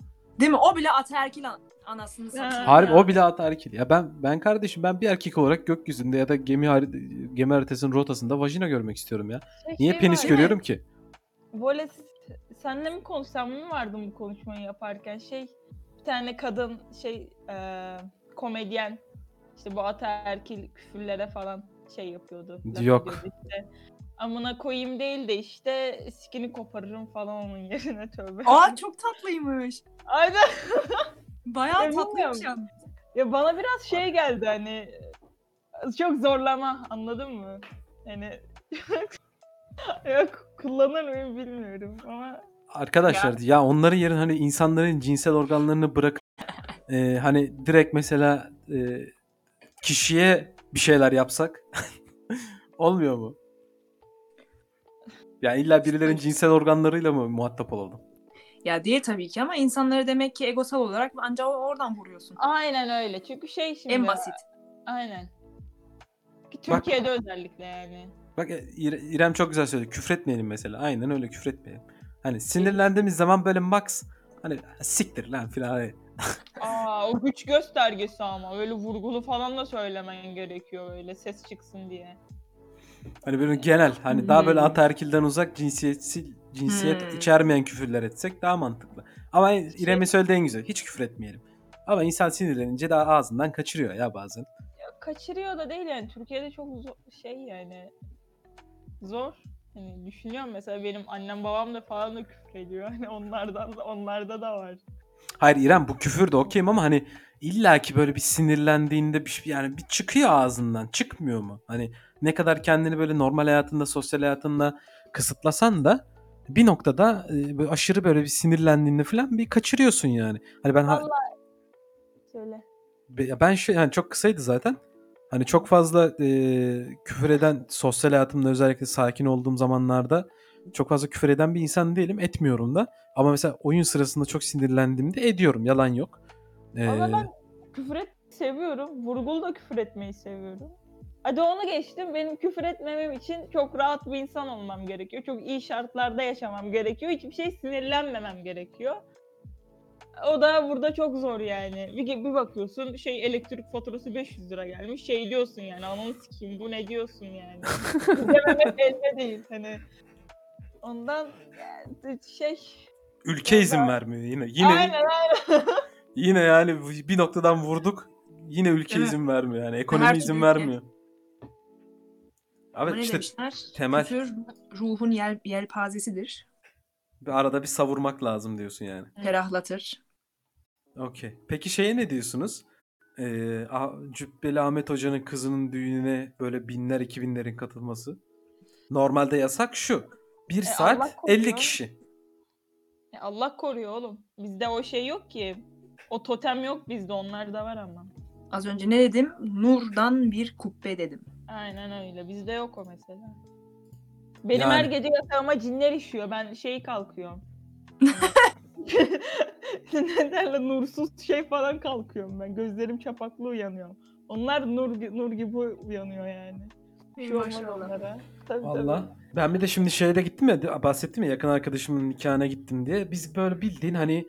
Değil mi? O bile ataerkil an- anasını satıyor. Ha. Harbi o bile ataerkil. Ya ben ben kardeşim ben bir erkek olarak gökyüzünde ya da gemi hari- gemi haritasının rotasında vajina görmek istiyorum ya. Şey- Niye şey penis var, görüyorum ki? Böyle senle mi konuşsam mı vardı bu konuşmayı yaparken şey bir tane kadın şey eee, komedyen işte bu ataerkil küfürlere falan şey yapıyordu. Yok. işte. Amına koyayım değil de işte sikini koparırım falan onun yerine tövbe. Aa [LAUGHS] çok tatlıymış. Aynen. Bayağı Ya tatlıymış bilmiyorum. yani. Ya bana biraz şey geldi hani çok zorlama anladın mı? Hani [LAUGHS] yok kullanır mıyım bilmiyorum ama Arkadaşlar ya, onların yerine hani insanların cinsel organlarını bırakıp e, hani direkt mesela e, kişiye bir şeyler yapsak [LAUGHS] olmuyor mu? Ya illa birilerin cinsel organlarıyla mı muhatap olalım? Ya değil tabii ki ama insanları demek ki egosal olarak ancak oradan vuruyorsun. aynen öyle. Çünkü şey şimdi En basit. Aynen. Ki Bak- Türkiye'de özellikle yani. Bak e, İre- İrem çok güzel söyledi. Küfretmeyelim mesela. Aynen öyle küfretmeyelim. Hani sinirlendiğimiz zaman böyle max hani siktir lan filan. hani. [LAUGHS] Aa o güç göstergesi ama öyle vurgulu falan da söylemen gerekiyor öyle ses çıksın diye. Hani böyle genel hani daha böyle Hmm. ataerkilden uzak cinsiyetsiz cinsiyet Hmm. içermeyen küfürler etsek daha mantıklı. Ama İrem'in söylediği en güzel. Hiç küfür etmeyelim. Ama insan sinirlenince daha ağzından kaçırıyor ya bazen. Ya kaçırıyor da değil yani Türkiye'de çok zor, şey yani zor. Hani düşünüyorum mesela benim annem babam da falan da küfür ediyor. [LAUGHS] Hani onlardan da onlarda da var. Hayır İrem bu küfür de okeyim ama hani illaki böyle bir sinirlendiğinde bir şey- yani bir çıkıyor ağzından. Çıkmıyor mu? Hani ne kadar kendini böyle normal hayatında, sosyal hayatında kısıtlasan da bir noktada e, böyle aşırı böyle bir sinirlendiğinde falan bir kaçırıyorsun yani. Hani ben Vallahi söyle. Ben şey yani çok kısaydı zaten. Hani çok fazla e, küfür eden sosyal hayatımda özellikle sakin olduğum zamanlarda çok fazla küfür eden bir insan değilim. Etmiyorum da. Ama mesela oyun sırasında çok sinirlendiğimde ediyorum. Yalan yok. E, Ama ben küfür et seviyorum. Vurgulu da küfür etmeyi seviyorum. Hadi onu geçtim. Benim küfür etmemem için çok rahat bir insan olmam gerekiyor. Çok iyi şartlarda yaşamam gerekiyor. Hiçbir şey sinirlenmemem gerekiyor. O da burada çok zor yani. Bir, bir bakıyorsun şey elektrik faturası 500 lira gelmiş. Şey diyorsun yani ananı sikeyim bu ne diyorsun yani. [LAUGHS] Dememek elde değil hani. Ondan yani şey ülke izin vermiyor yine. Yine aynen aynen. [LAUGHS] yine yani bir noktadan vurduk. Yine ülke izin vermiyor yani. Ekonomi Her izin türlü vermiyor. Ama Abi ne işte demişler? temel- Küfür ruhun yel, yelpazesidir. bir arada bir savurmak lazım diyorsun yani. Ferahlatır. Okey. Peki şeye ne diyorsunuz? Ee, Ah- Cübbeli Ahmet Hoca'nın kızının düğününe böyle binler iki binlerin katılması. Normalde yasak şu. Bir E, saat Allah koruyor. 50 kişi. Ya Allah koruyor oğlum. Bizde o şey yok ki. O totem yok bizde onlarda var ama. Az önce ne dedim? Nurdan bir kubbe dedim. Aynen öyle. Bizde yok o mesela. Benim Yani- her gece yatağıma cinler işiyor. Ben şey kalkıyorum. ne derler nursuz şey falan kalkıyorum ben. Gözlerim çapaklı uyanıyorum. Onlar nur, nur gibi uyanıyor yani. Bir şey olmaz onlara. Tabii, Valla. Ben bir de şimdi şeyde gittim ya bahsettim ya yakın arkadaşımın nikahına gittim diye. Biz böyle bildiğin hani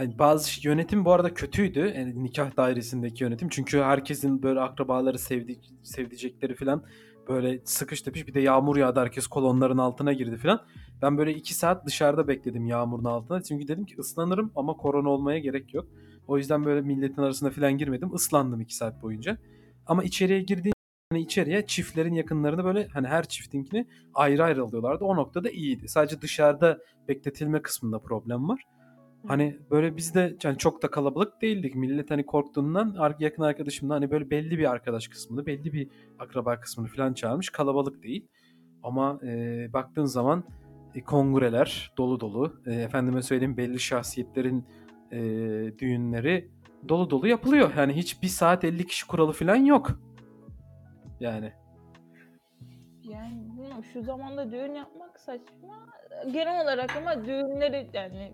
hani bazı yönetim bu arada kötüydü. Yani nikah dairesindeki yönetim. Çünkü herkesin böyle akrabaları sevdi, sevdicekleri falan böyle sıkış tepiş bir de yağmur yağdı herkes kolonların altına girdi falan. Ben böyle iki saat dışarıda bekledim yağmurun altında. Çünkü dedim ki ıslanırım ama korona olmaya gerek yok. O yüzden böyle milletin arasına falan girmedim. Islandım iki saat boyunca. Ama içeriye girdiğim hani içeriye çiftlerin yakınlarını böyle hani her çiftinkini ayrı ayrı alıyorlardı. O noktada iyiydi. Sadece dışarıda bekletilme kısmında problem var. Hani böyle biz de yani çok da kalabalık değildik. Millet hani korktuğundan yakın arkadaşımda hani böyle belli bir arkadaş kısmını, belli bir akraba kısmını falan çağırmış. Kalabalık değil. Ama e, baktığın zaman e, kongreler dolu dolu. E, efendime söyleyeyim belli şahsiyetlerin e, düğünleri dolu dolu yapılıyor. Yani hiç bir saat 50 kişi kuralı falan yok. Yani Yani şu zamanda düğün yapmak saçma. Genel olarak ama düğünleri yani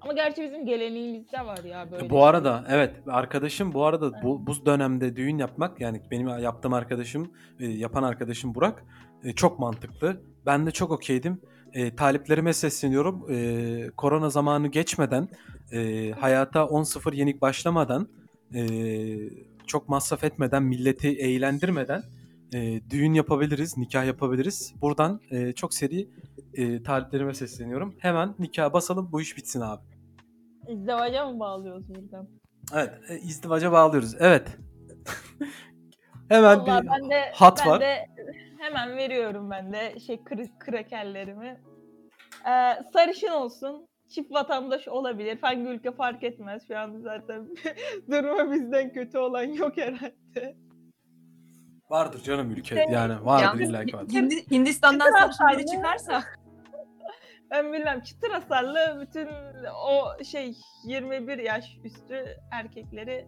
ama gerçi bizim geleneğimizde var ya böyle. E, bu arada evet arkadaşım bu arada bu, bu dönemde düğün yapmak yani benim yaptığım arkadaşım e, yapan arkadaşım Burak e, çok mantıklı. Ben de çok okeydim. E, taliplerime sesleniyorum. E, korona zamanı geçmeden e, hayata 10-0 yenik başlamadan e, çok masraf etmeden milleti eğlendirmeden e, düğün yapabiliriz, nikah yapabiliriz. Buradan e, çok seri e, taliplerime sesleniyorum. Hemen nikah basalım bu iş bitsin abi. İzdivaca mı bağlıyoruz buradan? Evet, e, izdivaca bağlıyoruz. Evet. [LAUGHS] Hemen Vallahi bir ben de, hat ben var. de hemen veriyorum ben de şey kır, krakerlerimi. Ee, sarışın olsun. Çift vatandaş olabilir. Hangi ülke fark etmez. Şu an zaten [LAUGHS] durumu bizden kötü olan yok herhalde. Vardır canım ülke. Şey, Yani vardır illa ki vardır. Hindi- Hindistan'dan atarlı. çıkarsa [LAUGHS] Ben bilmem çıtır hasarlı bütün o şey 21 yaş üstü erkekleri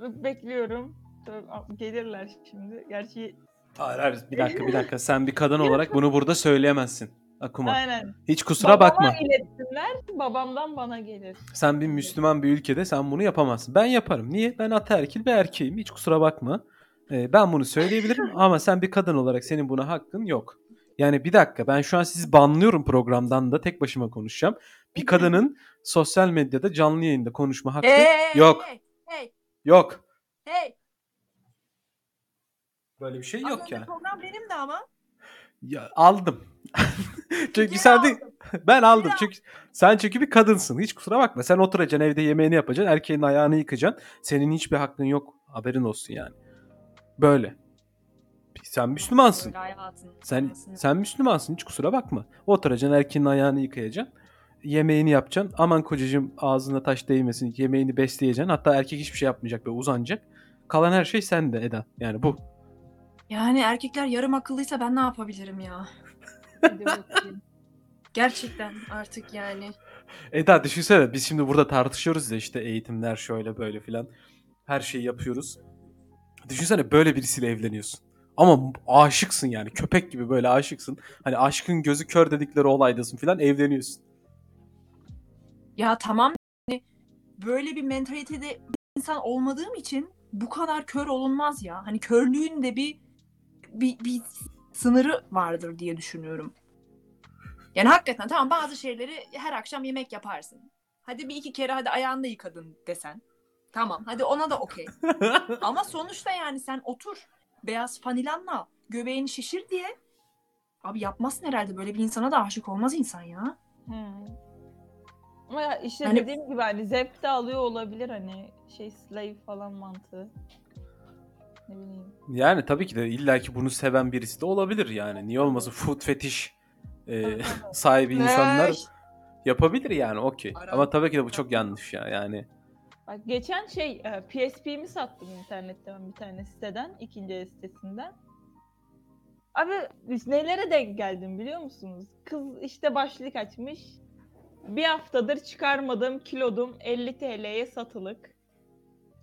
bekliyorum. Tabii Gelirler şimdi. Gerçi Hayır, hayır, bir dakika bir dakika. Sen bir kadın [LAUGHS] olarak bunu burada söyleyemezsin. Akuma. aynen. Hiç kusura Babama bakma. iletsinler. Babamdan bana gelir. Sen bir Müslüman bir ülkede sen bunu yapamazsın. Ben yaparım. Niye? Ben ataerkil bir erkeğim. Hiç kusura bakma. Ee, ben bunu söyleyebilirim [LAUGHS] ama sen bir kadın olarak senin buna hakkın yok. Yani bir dakika ben şu an sizi banlıyorum programdan da tek başıma konuşacağım. Bir kadının sosyal medyada canlı yayında konuşma hakkı hey, yok. Hey, hey, Yok. hey. Böyle bir şey yok önce yani. program benim de ama. Ya, aldım. [LAUGHS] çünkü Geri sen de aldım. [LAUGHS] ben aldım Geri çünkü sen çünkü bir kadınsın. Hiç kusura bakma. Sen oturacaksın evde yemeğini yapacaksın. Erkeğin ayağını yıkacaksın. Senin hiçbir hakkın yok. Haberin olsun yani. Böyle. Sen Müslümansın. Sen sen Müslümansın. Hiç kusura bakma. Oturacaksın erkeğin ayağını yıkayacaksın. Yemeğini yapacaksın. Aman kocacığım ağzına taş değmesin. Yemeğini besleyeceksin. Hatta erkek hiçbir şey yapmayacak böyle uzanacak. Kalan her şey sende Eda. Yani bu. Yani erkekler yarım akıllıysa ben ne yapabilirim ya? Gerçekten artık yani. Eda düşünsene biz şimdi burada tartışıyoruz ya işte eğitimler şöyle böyle filan. Her şeyi yapıyoruz. Düşünsene böyle birisiyle evleniyorsun. Ama aşıksın yani köpek gibi böyle aşıksın. Hani aşkın gözü kör dedikleri olaydasın filan evleniyorsun. Ya tamam hani böyle bir mentalitede insan olmadığım için bu kadar kör olunmaz ya. Hani körlüğün de bir bir, bir sınırı vardır diye düşünüyorum. Yani hakikaten tamam bazı şeyleri her akşam yemek yaparsın. Hadi bir iki kere hadi ayağını yıkadın desen. Tamam hadi ona da okey. [LAUGHS] Ama sonuçta yani sen otur beyaz fanilanla göbeğini şişir diye Abi yapmazsın herhalde böyle bir insana da aşık olmaz insan ya. Hmm. Ama ya işte Hani- dediğim gibi hani zevk de alıyor olabilir hani şey slave falan mantığı. Ne bileyim. yani tabii ki de illaki bunu seven birisi de olabilir yani. Niye olmasın food fetiş e, [LAUGHS] sahibi insanlar yapabilir yani okey. Ama tabii ki de bu çok yanlış ya yani. Bak geçen şey e, PSP'mi sattım internetten bir tane siteden, ikinci el sitesinden. Abi nelere denk geldim biliyor musunuz? Kız işte başlık açmış. Bir haftadır çıkarmadığım kilodum 50 TL'ye satılık.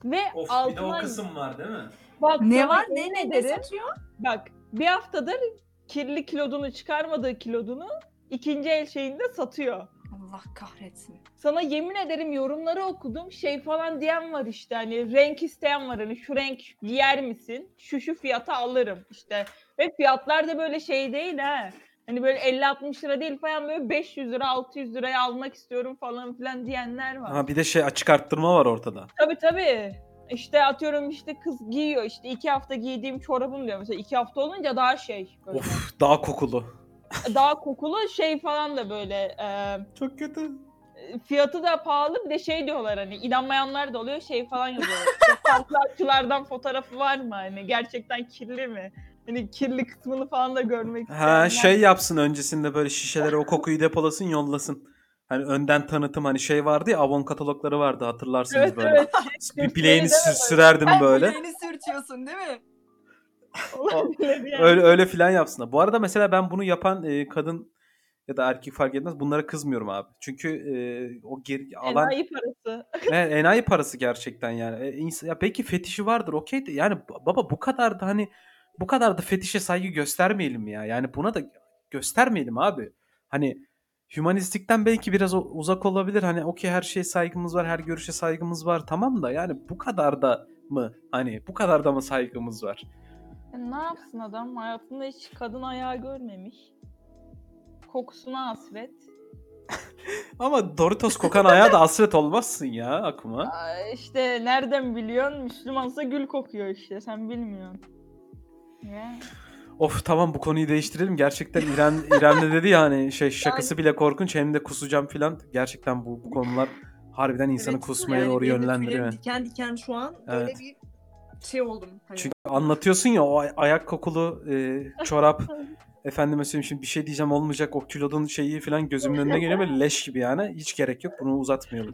Ve altına var değil mi? bak Ne var? Ne ne ederim, satıyor? Bak bir haftadır kirli kilodunu çıkarmadığı kilodunu ikinci el şeyinde satıyor. Allah kahretsin. Sana yemin ederim yorumları okudum. Şey falan diyen var işte hani renk isteyen var hani şu renk giyer misin? Şu şu fiyata alırım işte. Ve fiyatlar da böyle şey değil ha. Hani böyle 50-60 lira değil falan böyle 500 lira 600 liraya almak istiyorum falan filan diyenler var. Ha bir de şey açık arttırma var ortada. Tabii tabii. İşte atıyorum işte kız giyiyor işte iki hafta giydiğim çorabım diyor mesela iki hafta olunca daha şey böyle. Of daha kokulu. Daha kokulu şey falan da böyle e, Çok kötü. fiyatı da pahalı bir de şey diyorlar hani inanmayanlar da oluyor şey falan yazıyorlar. [LAUGHS] Farklı fotoğrafı var mı hani gerçekten kirli mi? Hani kirli kısmını falan da görmek Ha şey yapsın öncesinde böyle şişelere o kokuyu depolasın yollasın. Hani önden tanıtım hani şey vardı ya Avon katalogları vardı hatırlarsınız Evet böyle. evet. Bir bileğini Sürtmeli sür- deme sürerdim Ay, böyle. bileğini sürtüyorsun değil mi? [LAUGHS] Olabilir yani. Öyle öyle filan yapsın. Bu arada mesela ben bunu yapan e, kadın ya da erkek fark etmez. Bunlara kızmıyorum abi. Çünkü e, o geri alan Enayi parası. [LAUGHS] e, enayi parası gerçekten yani. E, ins- ya belki fetişi vardır okey de yani baba bu kadar da hani bu kadar da fetişe saygı göstermeyelim ya. Yani buna da göstermeyelim abi. Hani hümanistikten belki biraz uzak olabilir. Hani okey her şeye saygımız var, her görüşe saygımız var tamam da yani bu kadar da mı? Hani bu kadar da mı saygımız var? Ya ne yapsın adam? Hayatında hiç kadın ayağı görmemiş. Kokusuna hasret. [LAUGHS] Ama Doritos kokan ayağa da hasret olmazsın ya aklıma. Aa, İşte nereden biliyorsun? Müslümansa gül kokuyor işte. Sen bilmiyorsun. Ya. Of tamam bu konuyu değiştirelim. Gerçekten İrem İrem de dedi ya hani şey [LAUGHS] şakası bile korkunç hem de kusacağım filan. Gerçekten bu, bu konular harbiden insanı Evet, kusmaya yani doğru benim yönlendiriyor. Diken diken şu an böyle Evet. bir şey oldum. Hani Çünkü anlatıyorsun ya o ay- ayak kokulu e, çorap [LAUGHS] efendime söyleyeyim şimdi bir şey diyeceğim olmayacak o kilodun şeyi falan gözümün önüne geliyor böyle leş gibi yani. Hiç gerek yok bunu uzatmayalım.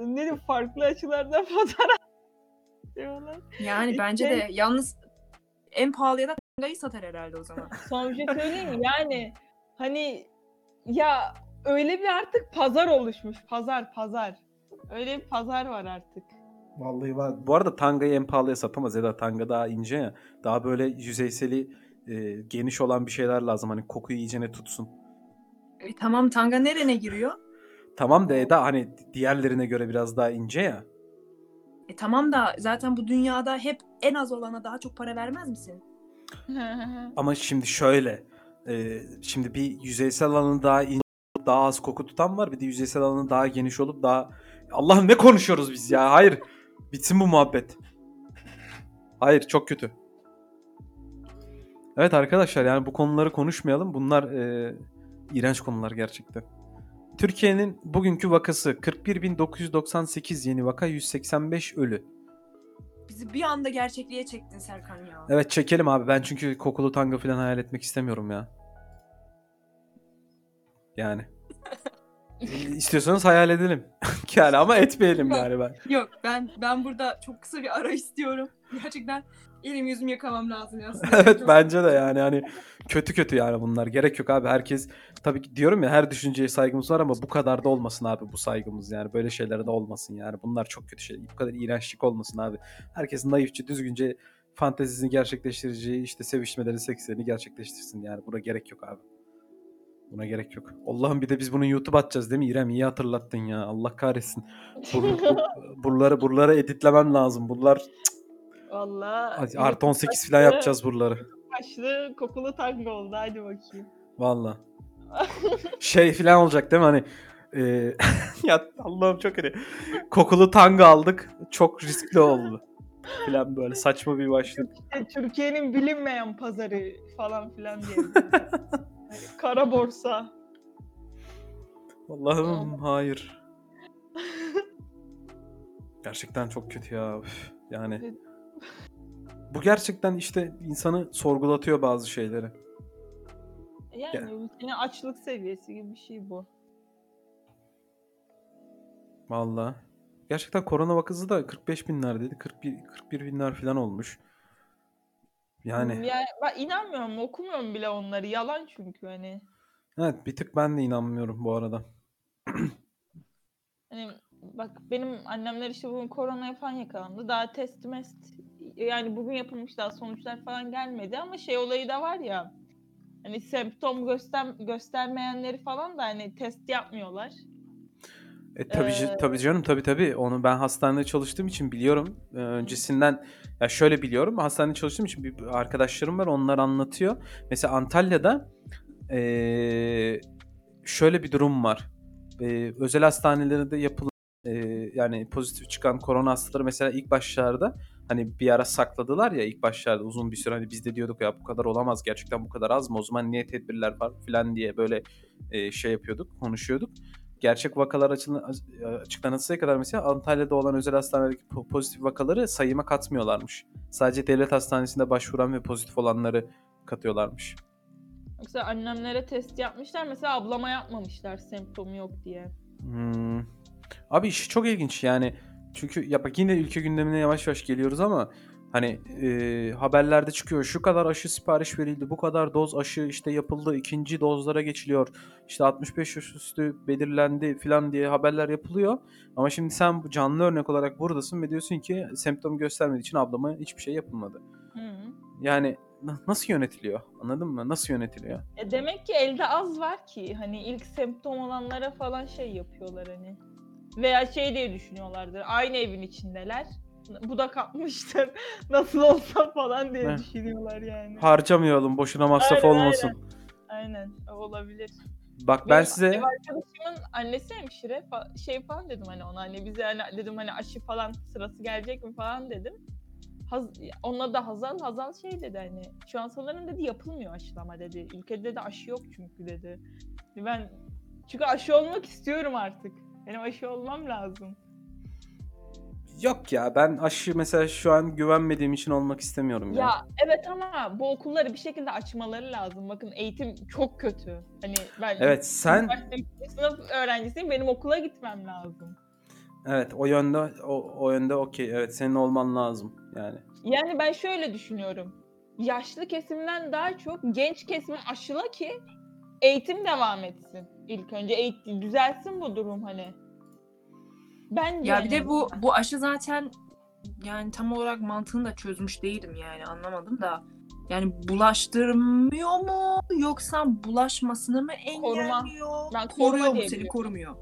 Ne diyeyim farklı açılardan [LAUGHS] fotoğraf diyorlar. Yani bence de yalnız en pahalıya da tangayı satar herhalde o zaman. [LAUGHS] Son bir şey söyleyeyim mi? Yani hani ya öyle bir artık pazar oluşmuş. Pazar pazar. Öyle bir pazar var artık. Vallahi var. Bu arada tangayı en pahalıya satamaz. Eda tanga daha ince ya. Daha böyle yüzeyseli e, geniş olan bir şeyler lazım. Hani kokuyu iyicene tutsun. E, tamam tanga nerene giriyor? Tamam da Eda hani diğerlerine göre biraz daha ince ya. E tamam da zaten bu dünyada hep en az olana daha çok para vermez misin? [LAUGHS] Ama şimdi şöyle. e, şimdi bir yüzeysel alanı daha ince daha az koku tutan var. Bir de yüzeysel alanı daha geniş olup daha... Allah'ım ne konuşuyoruz biz ya? Hayır. Bitsin bu muhabbet. Hayır çok kötü. Evet arkadaşlar yani bu konuları konuşmayalım. Bunlar e, iğrenç konular gerçekten. Türkiye'nin bugünkü vakası 41.998 yeni vaka 185 ölü. Bizi bir anda gerçekliğe çektin Serkan ya. Evet çekelim abi. Ben çünkü kokulu tango falan hayal etmek istemiyorum ya. Yani. [LAUGHS] E, İstiyorsanız hayal edelim. [LAUGHS] yani ama etmeyelim yani ben. Yok ben ben burada çok kısa bir ara istiyorum. Gerçekten elim yüzümü yakamam lazım ya. evet Çok- bence de yani hani kötü kötü yani bunlar. Gerek yok abi. Herkes tabii ki diyorum ya her düşünceye saygımız var ama bu kadar da olmasın abi bu saygımız yani. Böyle şeylere de olmasın yani. Bunlar çok kötü şey. Bu kadar iğrençlik olmasın abi. Herkes naifçe düzgünce fantezisini gerçekleştireceği işte sevişmeleri sekslerini gerçekleştirsin yani. Buna gerek yok abi. Buna gerek yok. Allah'ım bir de biz bunu YouTube atacağız değil mi İrem? İyi hatırlattın ya. Allah kahretsin. Bur, bu- [LAUGHS] buraları, buraları editlemem lazım. Bunlar Vallahi artı 18 falan yapacağız buraları. Başlı kokulu tango oldu. Hadi bakayım. Valla. [LAUGHS] Şey falan olacak değil mi hani e, [LAUGHS] ya Allah'ım çok hani kokulu tango aldık çok riskli oldu falan böyle saçma bir başlık. Türkiye'nin bilinmeyen pazarı falan filan diye. Kara borsa. Allah'ım hayır. Gerçekten çok kötü ya. üf, Yani bu gerçekten işte insanı sorgulatıyor bazı şeyleri. Yani ülkenin açlık seviyesi gibi bir şey bu. Valla. Gerçekten korona vakası da 45 binlerdeydi. 41, 41 binler falan olmuş. Yani Yani ben inanmıyorum, okumuyorum bile onları. Yalan çünkü hani. evet bir tık ben de inanmıyorum bu arada. Hani bak benim annemler işte bugün koronaya falan yakalandı. Daha test mest yani bugün yapılmış daha sonuçlar falan gelmedi ama şey olayı da var ya. Hani semptom göster göstermeyenleri falan da hani test yapmıyorlar. E tabii, Ee, tabii canım tabii tabii. Onu ben hastanede çalıştığım için biliyorum. Ee, öncesinden ya şöyle biliyorum. Hastanede çalıştığım için bir arkadaşlarım var. Onlar anlatıyor. Mesela Antalya'da ee, şöyle bir durum var. Ee, özel hastanelerinde yapılan ee, yani pozitif çıkan korona hastaları mesela ilk başlarda hani bir ara sakladılar ya ilk başlarda uzun bir süre hani biz de diyorduk ya bu kadar olamaz gerçekten bu kadar az mı o zaman niye tedbirler var falan diye böyle ee, şey yapıyorduk konuşuyorduk gerçek vakalar açılan- açıklanıncaya kadar mesela Antalya'da olan özel hastanelerdeki po- pozitif vakaları sayıma katmıyorlarmış. Sadece devlet hastanesinde başvuran ve pozitif olanları katıyorlarmış. Yoksa annemlere test yapmışlar mesela ablama yapmamışlar semptomu yok diye. Hmm. Abi iş çok ilginç yani. Çünkü ya bak yine ülke gündemine yavaş yavaş geliyoruz ama Hani e, haberlerde çıkıyor şu kadar aşı sipariş verildi, bu kadar doz aşı işte yapıldı, ikinci dozlara geçiliyor. İşte 65 yaş üstü belirlendi falan diye haberler yapılıyor. Ama şimdi sen canlı örnek olarak buradasın ve diyorsun ki semptom göstermediği için ablama hiçbir şey yapılmadı. Hı. Yani na- nasıl yönetiliyor? Anladın mı? Nasıl yönetiliyor? E demek ki elde az var ki hani ilk semptom olanlara falan şey yapıyorlar hani. Veya şey diye düşünüyorlardır. Aynı evin içindeler. Bu da kapmıştır. [LAUGHS] Nasıl olsa falan diye Heh. düşünüyorlar yani. Harcamayalım, boşuna masraf Aynen, olmasın. Aynen o olabilir. Bak ben Benim size Ev arkadaşımın annesi hemşire fa- şey falan dedim hani ona hani bize hani dedim hani aşı falan sırası gelecek mi falan dedim. Haz, onunla da Hazal, Hazal şey dedi hani şu an sanırım dedi yapılmıyor aşılama dedi. Ülkede de aşı yok çünkü dedi. Ben çünkü aşı olmak istiyorum artık. Benim aşı olmam lazım. Yok ya ben aşı mesela şu an güvenmediğim için olmak istemiyorum ya. Ya evet ama bu okulları bir şekilde açmaları lazım. Bakın eğitim çok kötü. Hani ben Evet sen sınıf öğrencisiyim. Benim okula gitmem lazım. evet o yönde o, o yönde okey. Evet senin olman lazım yani. Yani ben şöyle düşünüyorum. Yaşlı kesimden daha çok genç kesimi aşıla ki eğitim devam etsin. İlk önce eğitim düzelsin bu durum hani. Bence Ya bir de bu bu aşı zaten yani tam olarak mantığını da çözmüş değilim yani anlamadım da. Yani bulaştırmıyor mu yoksa bulaşmasını mı engelliyor? Ben koruma Koruyor mu diye seni biliyorum. korumuyor.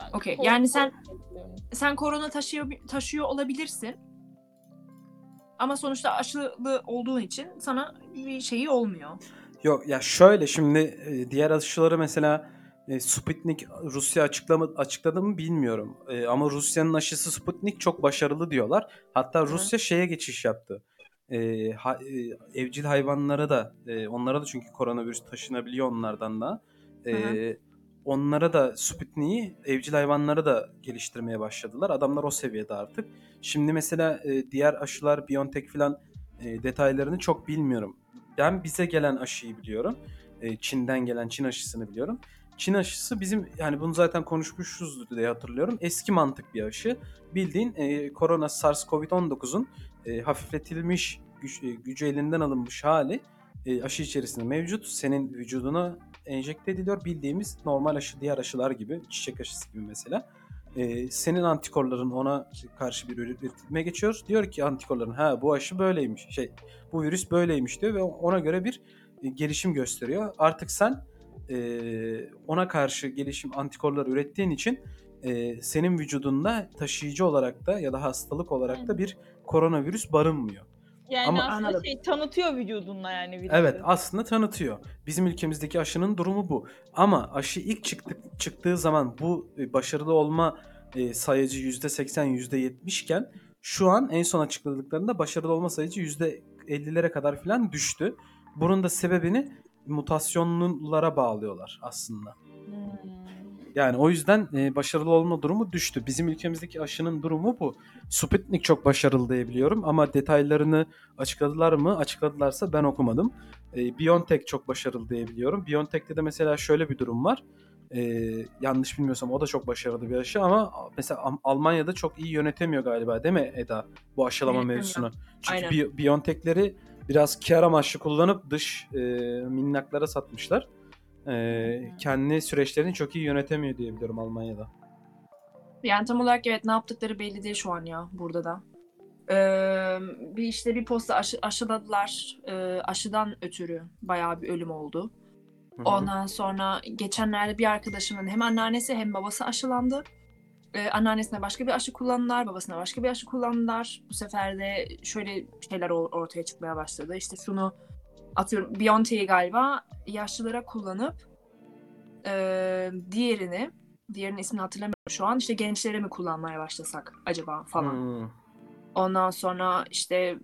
Ben okey, kork- yani sen- korkuyorum. Sen korona taşıyor taşıyor olabilirsin. Ama sonuçta aşılı olduğun için sana bir şeyi olmuyor. Yok ya şöyle şimdi e, diğer aşıları mesela e, Sputnik Rusya açıklama, açıkladı mı bilmiyorum. E, ama Rusya'nın aşısı Sputnik çok başarılı diyorlar. Hatta Hı. Rusya şeye geçiş yaptı. E, ha- e, evcil hayvanlara da e, onlara da çünkü koronavirüs taşınabiliyor onlardan da. E, Hı onlara da Sputnik'i evcil hayvanlara da geliştirmeye başladılar. Adamlar o seviyede artık. Şimdi mesela e, diğer aşılar BioNTech falan e, detaylarını çok bilmiyorum. Ben bize gelen aşıyı biliyorum. E, Çin'den gelen Çin aşısını biliyorum. Çin aşısı bizim yani bunu zaten konuşmuşuz diye hatırlıyorum. Eski mantık bir aşı. Bildiğin e, korona SARS-CoV-19'un e, hafifletilmiş güç, e, gücü elinden alınmış hali e, aşı içerisinde mevcut. Senin vücuduna enjekte ediliyor. Bildiğimiz normal aşı diğer aşılar gibi çiçek aşısı gibi mesela. E, senin antikorların ona karşı bir üretime geçiyor. Diyor ki antikorların ha bu aşı böyleymiş. Şey bu virüs böyleymiş diyor ve ona göre bir e, gelişim gösteriyor. Artık sen e, ona karşı gelişim antikorlar ürettiğin için e, senin vücudunda taşıyıcı olarak da ya da hastalık olarak da bir koronavirüs barınmıyor. Yani Ama- aslında Anladım. şey tanıtıyor vücudunla yani virüsü. Evet aslında tanıtıyor. Bizim ülkemizdeki aşının durumu bu. Ama aşı ilk çıktı, çıktığı zaman bu e, başarılı olma e, sayıcı %80 %70 iken şu an en son açıkladıklarında başarılı olma sayıcı %50'lere kadar falan düştü. Bunun da sebebini mutasyonlara bağlıyorlar aslında. Hmm. Yani o yüzden e, başarılı olma durumu düştü. Bizim ülkemizdeki aşının durumu bu. Sputnik çok başarılı diyebiliyorum ama detaylarını açıkladılar mı? Açıkladılarsa ben okumadım. E, BioNTech çok başarılı diyebiliyorum. BioNTech'te de mesela şöyle bir durum var. E, yanlış bilmiyorsam o da çok başarılı bir aşı ama mesela Almanya'da çok iyi yönetemiyor galiba değil mi Eda bu aşılama Yönetemiyor. mevzusunu? Çünkü Aynen. Bi- BioNTech'leri biraz kar amaçlı kullanıp dış e, minnaklara satmışlar. E, kendi süreçlerini çok iyi yönetemiyor diye biliyorum Almanya'da. Yani tam olarak evet ne yaptıkları belli değil şu an ya burada da. Ee, bir işte bir posta aşı, aşıladılar. Ee, aşıdan ötürü bayağı bir ölüm oldu. Ondan sonra geçenlerde bir arkadaşımın hem anneannesi hem babası aşılandı. Ee, anneannesine başka bir aşı kullandılar, babasına başka bir aşı kullandılar. Bu sefer de şöyle şeyler or- ortaya çıkmaya başladı. İşte şunu atıyorum BioNTech'i galiba yaşlılara kullanıp e, diğerini, diğerinin ismini hatırlamıyorum şu an. İşte gençlere mi kullanmaya başlasak acaba falan. Hmm. Ondan sonra işte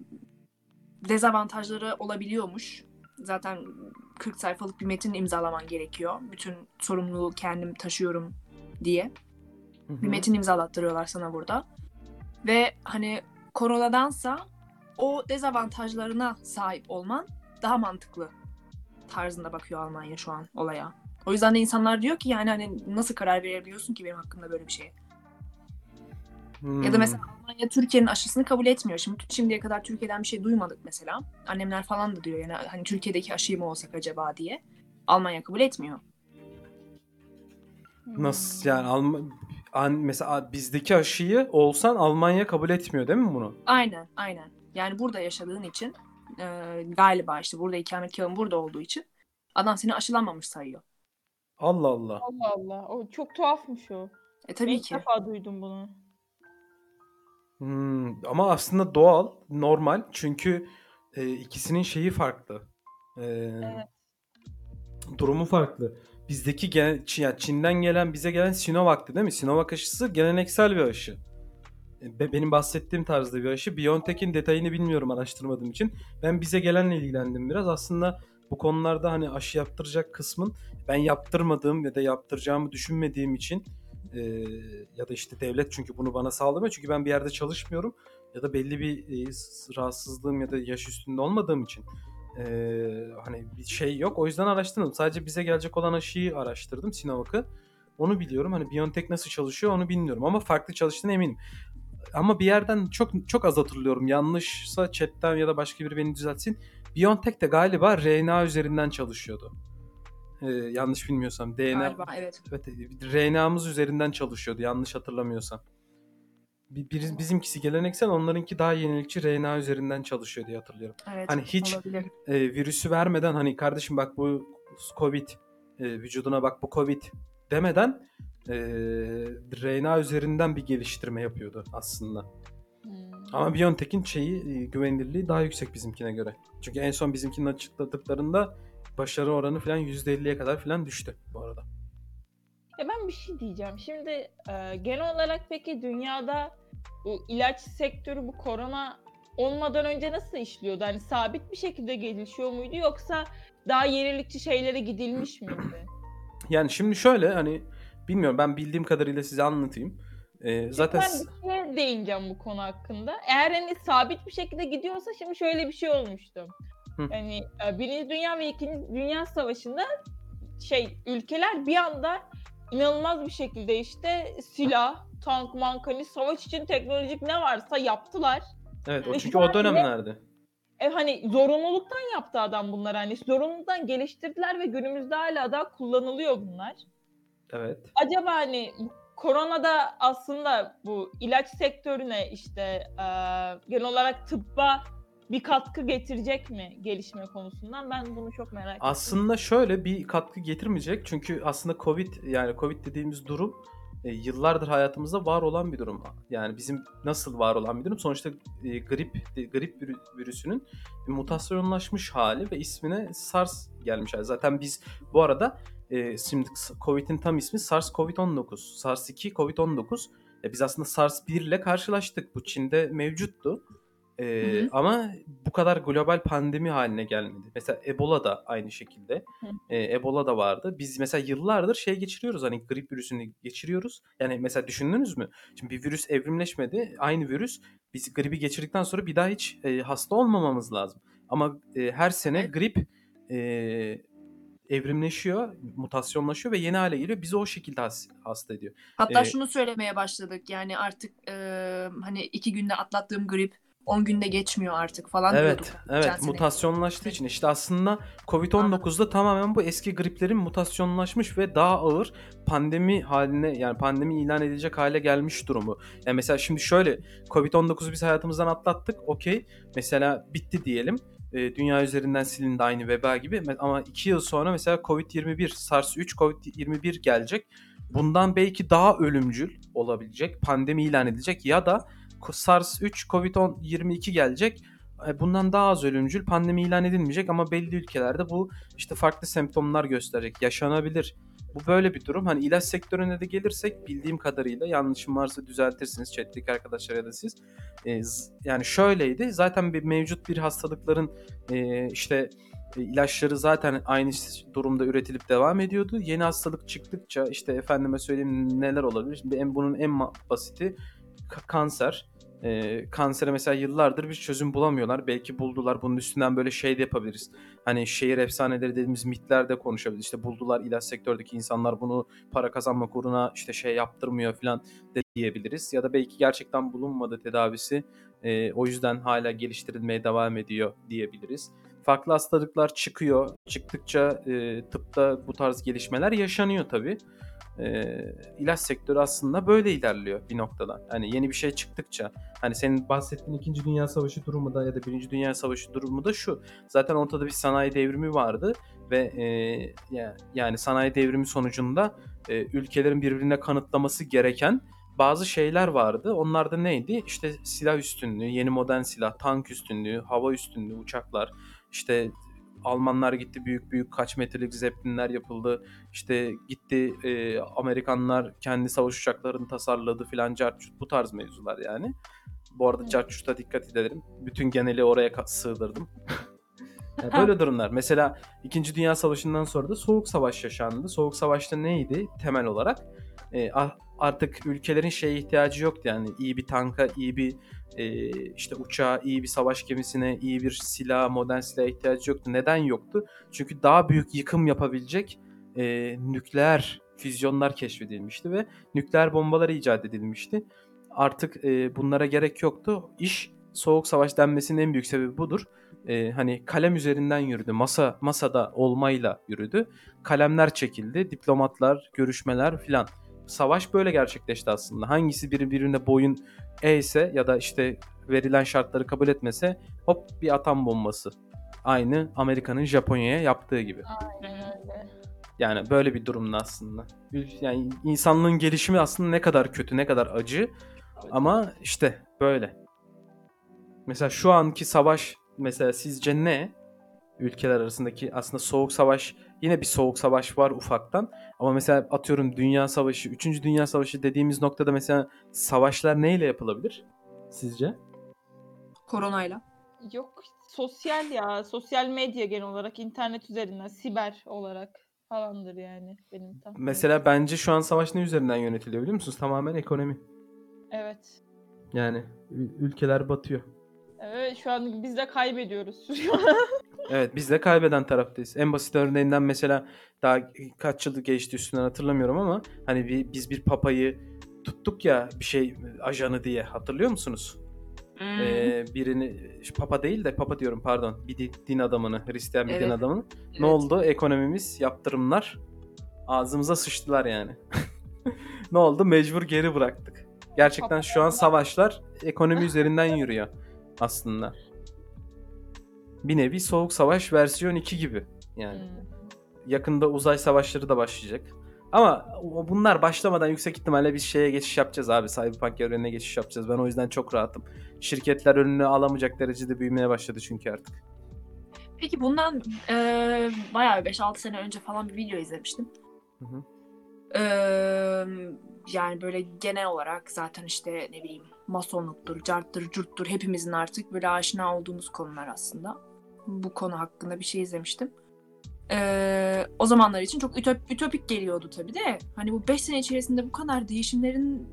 dezavantajları olabiliyormuş. Zaten 40 sayfalık bir metin imzalaman gerekiyor. Bütün sorumluluğu kendim taşıyorum diye. Hı hı. Bir metin imzalattırıyorlar sana burada. Ve hani koronadansa o dezavantajlarına sahip olman daha mantıklı tarzında bakıyor Almanya şu an olaya. O yüzden de insanlar diyor ki yani hani nasıl karar verebiliyorsun ki benim hakkımda böyle bir şeye? Hmm. Ya da mesela Almanya Türkiye'nin aşısını kabul etmiyor. Şimdi şimdiye kadar Türkiye'den bir şey duymadık mesela. Annemler falan da diyor yani hani Türkiye'deki aşıyı mı olsak acaba diye. Almanya kabul etmiyor. Nasıl yani Alma an, mesela bizdeki aşıyı olsan Almanya kabul etmiyor değil mi bunu? Aynen, aynen. Yani burada yaşadığın için e, galiba işte burada ikametgahın burada olduğu için adam seni aşılanmamış sayıyor. Allah Allah. Allah Allah. O çok tuhafmış o. E tabii İlk ki. defa duydum bunu. Hmm, ama aslında doğal, normal çünkü e, ikisinin şeyi farklı. E, Durumu farklı. Bizdeki gene, yani Çin'den gelen bize gelen Sinovac'tı değil mi? Sinovac aşısı geleneksel bir aşı. E, be- Benim bahsettiğim tarzda bir aşı. BioNTech'in detayını bilmiyorum araştırmadığım için. Ben bize gelenle ilgilendim biraz. Aslında bu konularda hani aşı yaptıracak kısmın ben yaptırmadığım ya da yaptıracağımı düşünmediğim için e, ya da işte devlet çünkü bunu bana sağlamıyor. Çünkü ben bir yerde çalışmıyorum ya da belli bir e, rahatsızlığım ya da yaş üstünde olmadığım için e, hani bir şey yok. O yüzden araştırdım. Sadece bize gelecek olan aşıyı araştırdım Sinovac'ı. Onu biliyorum. Hani BioNTech nasıl çalışıyor onu bilmiyorum ama farklı çalıştığına eminim. Ama bir yerden çok çok az hatırlıyorum. Yanlışsa chatten ya da başka biri beni düzeltsin. BioNTech de galiba RNA üzerinden çalışıyordu. Ee, yanlış bilmiyorsam. DNA Galiba evet. Evet, RNA'mız üzerinden çalışıyordu yanlış hatırlamıyorsam. Bi- bir- Bizimkisi geleneksel, onlarınki daha yenilikçi RNA üzerinden çalışıyor diye hatırlıyorum. Evet. Hani hiç- olabilir. E, virüsü vermeden hani kardeşim bak bu Covid, e, vücuduna bak bu Covid demeden e, RNA üzerinden bir geliştirme yapıyordu aslında. Ama BioNTech'in şeyi e, güvenilirliği daha yüksek bizimkine göre. Çünkü en son bizimkinin açıkladıklarında başarı oranı falan %50'ye kadar falan düştü bu arada. Ya ben bir şey diyeceğim. Şimdi e, genel olarak peki dünyada bu ilaç sektörü bu korona olmadan önce nasıl işliyordu? Hani sabit bir şekilde gelişiyor muydu yoksa daha yenilikçi şeylere gidilmiş miydi? Yani şimdi şöyle hani bilmiyorum ben bildiğim kadarıyla size anlatayım. Ee, zaten Ben bir şeye değineceğim bu konu hakkında. Eğer hani sabit bir şekilde gidiyorsa şimdi şöyle bir şey olmuştu. Hı. Yani e, Birinci Dünya ve İkinci Dünya Savaşı'nda şey ülkeler bir anda inanılmaz bir şekilde işte silah, tank, mank hani savaş için teknolojik ne varsa yaptılar. evet o çünkü o dönemlerde. E hani zorunluluktan yaptı adam bunları hani zorunluluktan geliştirdiler ve günümüzde hala da kullanılıyor bunlar. Evet. Acaba hani koronada aslında bu ilaç sektörüne işte e, genel olarak tıbba bir katkı getirecek mi gelişme konusundan? Ben bunu çok merak ettim. Aslında şöyle bir katkı getirmeyecek. Çünkü aslında Covid yani Covid dediğimiz durum e, yıllardır hayatımızda var olan bir durum. Yani bizim nasıl var olan bir durum? Sonuçta e, grip grip virü- virüsünün mutasyonlaşmış hali ve ismine SARS gelmiş hali. Zaten biz bu arada e, şimdi Covid'in tam ismi SARS-CoV-19. SARS-2 COVID-19. E, biz aslında SARS-1 ile karşılaştık. Bu Çin'de mevcuttu. E, Hı hı. ama bu kadar global pandemi haline gelmedi. Mesela Ebola da aynı şekilde. Hı. Ebola da vardı. Biz mesela yıllardır şey geçiriyoruz hani grip virüsünü geçiriyoruz. Yani mesela düşündünüz mü? Şimdi bir virüs evrimleşmedi. Aynı virüs biz gribi geçirdikten sonra bir daha hiç e, hasta olmamamız lazım. Ama e, her sene grip e, evrimleşiyor, mutasyonlaşıyor ve yeni hale geliyor. Bizi o şekilde has- hasta ediyor. Hatta Ee, şunu söylemeye başladık. Yani artık e, hani iki günde atlattığım grip 10 günde geçmiyor artık falan Evet, diyorduk. evet sene. mutasyonlaştığı için işte aslında Covid-19'da tamamen bu eski griplerin mutasyonlaşmış ve daha ağır pandemi haline yani pandemi ilan edilecek hale gelmiş durumu. Yani mesela şimdi şöyle Covid-19'u biz hayatımızdan atlattık okey mesela bitti diyelim. Ee, dünya üzerinden silindi aynı veba gibi ama 2 yıl sonra mesela Covid-21, SARS-3, Covid-21 gelecek. Bundan belki daha ölümcül olabilecek, pandemi ilan edilecek ya da SARS-3, Covid-22 gelecek. E, Bundan daha az ölümcül pandemi ilan edilmeyecek ama belli ülkelerde bu işte farklı semptomlar gösterecek. Yaşanabilir. Bu böyle bir durum. Hani ilaç sektörüne de gelirsek bildiğim kadarıyla yanlışım varsa düzeltirsiniz chat'teki arkadaşlar ya da siz. E, yani şöyleydi. Zaten bir mevcut bir hastalıkların e, işte ilaçları zaten aynı durumda üretilip devam ediyordu. Yeni hastalık çıktıkça işte efendime söyleyeyim neler olabilir? Şimdi bunun en basiti ka- kanser. E, kansere mesela yıllardır bir çözüm bulamıyorlar. Belki buldular. Bunun üstünden böyle şey de yapabiliriz. Hani şehir efsaneleri dediğimiz mitler de konuşabiliriz. İşte buldular ilaç sektördeki insanlar bunu para kazanmak uğruna işte şey yaptırmıyor falan de diyebiliriz. Ya da belki gerçekten bulunmadı tedavisi. E, o yüzden hala geliştirilmeye devam ediyor diyebiliriz. Farklı hastalıklar çıkıyor. Çıktıkça e, tıpta bu tarz gelişmeler yaşanıyor tabii. E, ilaç sektörü aslında böyle ilerliyor bir noktada. Hani yeni bir şey çıktıkça. Hani senin bahsettiğin 2. Dünya Savaşı durumu da ya da 1. Dünya Savaşı durumu da şu. Zaten ortada bir sanayi devrimi vardı ve e, ya- yani sanayi devrimi sonucunda e, ülkelerin birbirine kanıtlaması gereken bazı şeyler vardı. Onlar da neydi? İşte silah üstünlüğü, yeni modern silah, tank üstünlüğü, hava üstünlüğü, uçaklar. İşte Almanlar gitti büyük büyük kaç metrelik zeppelinler yapıldı. İşte gitti e, Amerikanlar kendi savaş uçaklarını tasarladı filan carçurt bu tarz mevzular yani. Bu arada carçurta dikkat edelim. Bütün geneli oraya sığdırdım. [LAUGHS] Yani böyle durumlar. Mesela 2. Dünya Savaşı'ndan sonra da Soğuk Savaş yaşandı. Soğuk Savaş'ta neydi temel olarak? E, a- artık ülkelerin şeye ihtiyacı yoktu yani iyi bir tanka, iyi bir e, işte uçağa, iyi bir savaş gemisine, iyi bir silah, modern silaha ihtiyacı yoktu. Neden yoktu? Çünkü daha büyük yıkım yapabilecek e, nükleer füzyonlar keşfedilmişti ve nükleer bombalar icat edilmişti. Artık e, bunlara gerek yoktu. İş Soğuk Savaş denmesinin en büyük sebebi budur. E, hani kalem üzerinden yürüdü. Masa masada olmayla yürüdü. Kalemler çekildi, diplomatlar, görüşmeler filan. Savaş böyle gerçekleşti aslında. Hangisi birbirine boyun eğse ya da işte verilen şartları kabul etmese hop bir atom bombası. Aynı Amerika'nın Japonya'ya yaptığı gibi. Aynen öyle. Yani böyle bir durumda aslında. Yani insanlığın gelişimi aslında ne kadar kötü, ne kadar acı ama işte böyle. Mesela şu anki savaş mesela sizce ne? Ülkeler arasındaki aslında soğuk savaş yine bir soğuk savaş var ufaktan. Ama mesela atıyorum Dünya Savaşı, 3. Dünya Savaşı dediğimiz noktada mesela savaşlar neyle yapılabilir? Sizce? Koronayla. Yok sosyal ya. Sosyal medya genel olarak internet üzerinden siber olarak falandır yani benim tahminim. Mesela bence şu an savaş ne üzerinden yönetiliyor biliyor musunuz? Tamamen ekonomi. Evet. Yani ül- ülkeler batıyor. Evet şu an biz de kaybediyoruz. [LAUGHS] Evet biz de kaybeden taraftayız. En basit örneğinden mesela daha kaç yıl geçti üstünden hatırlamıyorum ama hani bir, biz bir papayı tuttuk ya bir şey ajanı diye hatırlıyor musunuz? Hmm. Ee, birini papa değil de papa diyorum pardon bir di- din adamını Hristiyan bir din Evet. adamını. Evet. Ne oldu? Ekonomimiz yaptırımlar ağzımıza sıçtılar yani. [LAUGHS] ne oldu? Mecbur geri bıraktık. Gerçekten şu an savaşlar ekonomi üzerinden yürüyor aslında. Bir nevi soğuk savaş versiyon 2 gibi yani. Hmm. Yakında uzay savaşları da başlayacak. Ama bunlar başlamadan yüksek ihtimalle biz şeye geçiş yapacağız abi. Cyberpunk evrenine geçiş yapacağız. Ben o yüzden çok rahatım. Şirketler önünü alamayacak derecede büyümeye başladı çünkü artık. Peki bundan e, bayağı 5-6 sene önce falan bir video izlemiştim. Hı hı. E, yani böyle genel olarak zaten işte ne bileyim masonluktur, carttır, curttur hepimizin artık böyle aşina olduğumuz konular aslında. Bu konu hakkında bir şey izlemiştim. E, o zamanlar için çok ütop- ütopik geliyordu tabii de. Hani bu 5 sene içerisinde bu kadar değişimlerin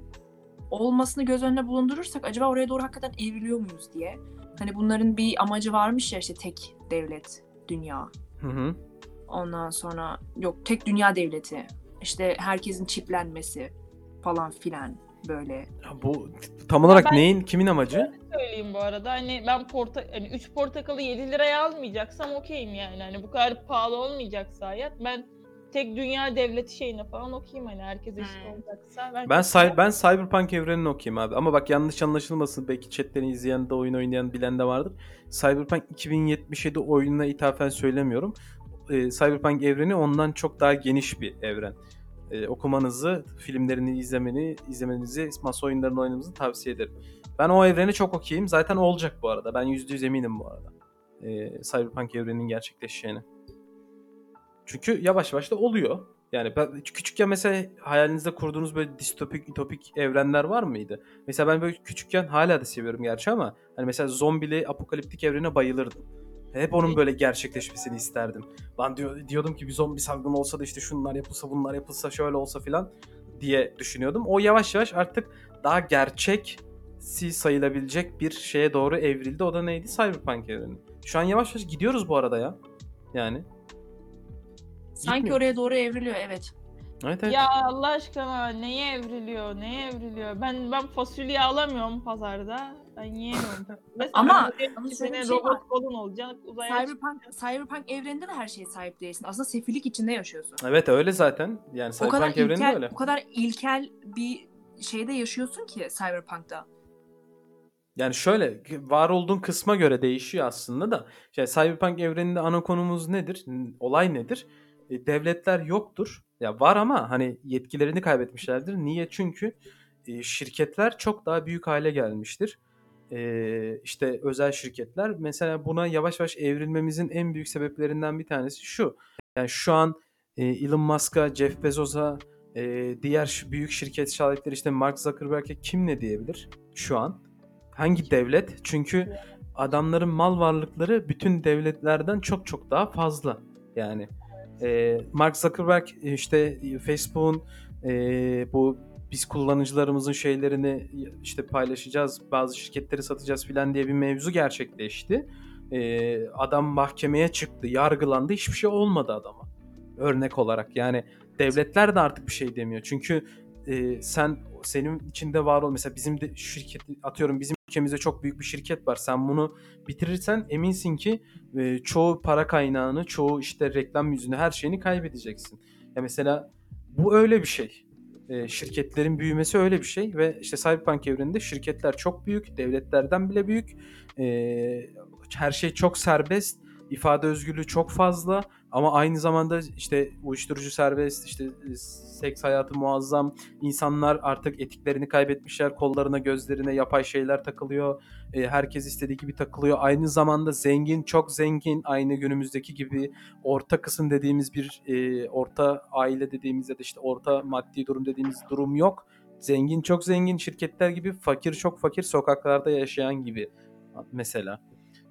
olmasını göz önüne bulundurursak acaba oraya doğru hakikaten evriliyor muyuz diye. Hani bunların bir amacı varmış ya işte tek devlet, dünya. Hı hı. Ondan sonra yok tek dünya devleti. İşte herkesin çiplenmesi falan filan böyle. Ya bu tam olarak ben- neyin, kimin amacı? söyleyeyim bu arada. Hani ben porta hani 3 portakalı 7 liraya almayacaksam okeyim yani. Hani bu kadar pahalı olmayacaksa hayat ben tek dünya devleti şeyine falan okuyayım hani herkes eşit Hmm. olacaksa. Ben, Ben cy- ben Cyberpunk evrenini okuyayım abi. Ama bak yanlış anlaşılmasın. Belki chatten izleyen de oyun oynayan bilen de vardır. Cyberpunk 2077 oyununa ithafen söylemiyorum. Ee, Cyberpunk evreni ondan çok daha geniş bir evren. Ee, okumanızı, filmlerini izlemeni, izlemenizi, masa oyunlarını oynamanızı tavsiye ederim. Ben o evreni çok okuyayım. Zaten olacak bu arada. Ben %100 eminim bu arada. Ee, Cyberpunk evreninin gerçekleşeceğini. Çünkü yavaş yavaş da oluyor. Yani ben küçükken mesela hayalinizde kurduğunuz böyle distopik, ütopik evrenler var mıydı? Mesela ben böyle küçükken hala da seviyorum gerçi ama hani mesela zombili, apokaliptik evrene bayılırdım. Hep onun böyle gerçekleşmesini isterdim. Lan diyor, diyordum ki bir zombi salgını olsa da işte şunlar yapılsa bunlar yapılsa şöyle olsa filan diye düşünüyordum. O yavaş yavaş artık daha gerçek si sayılabilecek bir şeye doğru evrildi. O da neydi? Cyberpunk evreni. Şu an yavaş yavaş gidiyoruz bu arada ya. Yani. Sanki Gitmiyor. oraya doğru evriliyor evet. Evet evet. Ya Allah aşkına neye evriliyor? Neye evriliyor? Ben ben fasulye alamıyorum pazarda. Ben yiyemiyorum. Mesela Ama- böyle ama şöyle senin bir şey var. robot kolun olacak. Uzaya Cyberpunk, Cyberpunk evreninde de her şeye sahip değilsin. Aslında sefillik içinde yaşıyorsun. Evet öyle zaten. Yani o kadar Cyberpunk evreni de ilkel, öyle. o kadar ilkel bir şeyde yaşıyorsun ki Cyberpunk'ta. Yani şöyle var olduğun kısma göre değişiyor aslında da. Şey, Cyberpunk evreninde ana konumuz nedir? N- Olay nedir? E, devletler yoktur. Ya var ama hani yetkilerini kaybetmişlerdir. Niye? Çünkü e, şirketler çok daha büyük hale gelmiştir. E, işte özel şirketler. Mesela buna yavaş yavaş evrilmemizin en büyük sebeplerinden bir tanesi şu. Yani şu an e, Elon Musk'a, Jeff Bezos'a, e, diğer büyük şirket sahipleri işte Mark Zuckerberg'e kim ne diyebilir şu an? Hangi devlet? Çünkü adamların mal varlıkları bütün devletlerden çok çok daha fazla. Yani e, Mark Zuckerberg işte e, Facebook'un e, bu biz kullanıcılarımızın şeylerini işte paylaşacağız, bazı şirketleri satacağız filan diye bir mevzu gerçekleşti. E, adam mahkemeye çıktı, yargılandı, hiçbir şey olmadı adama. Örnek olarak yani devletler de artık bir şey demiyor. Çünkü e, sen senin içinde var ol mesela bizim de şirket atıyorum bizim ülkemizde çok büyük bir şirket var. Sen bunu bitirirsen eminsin ki e, çoğu para kaynağını, çoğu işte reklam yüzünü, her şeyini kaybedeceksin. Ya mesela bu öyle bir şey. E, şirketlerin büyümesi öyle bir şey ve işte Cyberpunk evreninde şirketler çok büyük, devletlerden bile büyük. E, her şey çok serbest, ifade özgürlüğü çok fazla ama aynı zamanda işte uyuşturucu serbest, işte e, seks hayatı muazzam, insanlar artık etiklerini kaybetmişler. Kollarına, gözlerine yapay şeyler takılıyor. E, herkes istediği gibi takılıyor. Aynı zamanda zengin, çok zengin. Aynı günümüzdeki gibi orta kısım dediğimiz bir e, orta aile dediğimiz ya da işte orta maddi durum dediğimiz durum yok. Zengin, çok zengin şirketler gibi, fakir, çok fakir sokaklarda yaşayan gibi mesela.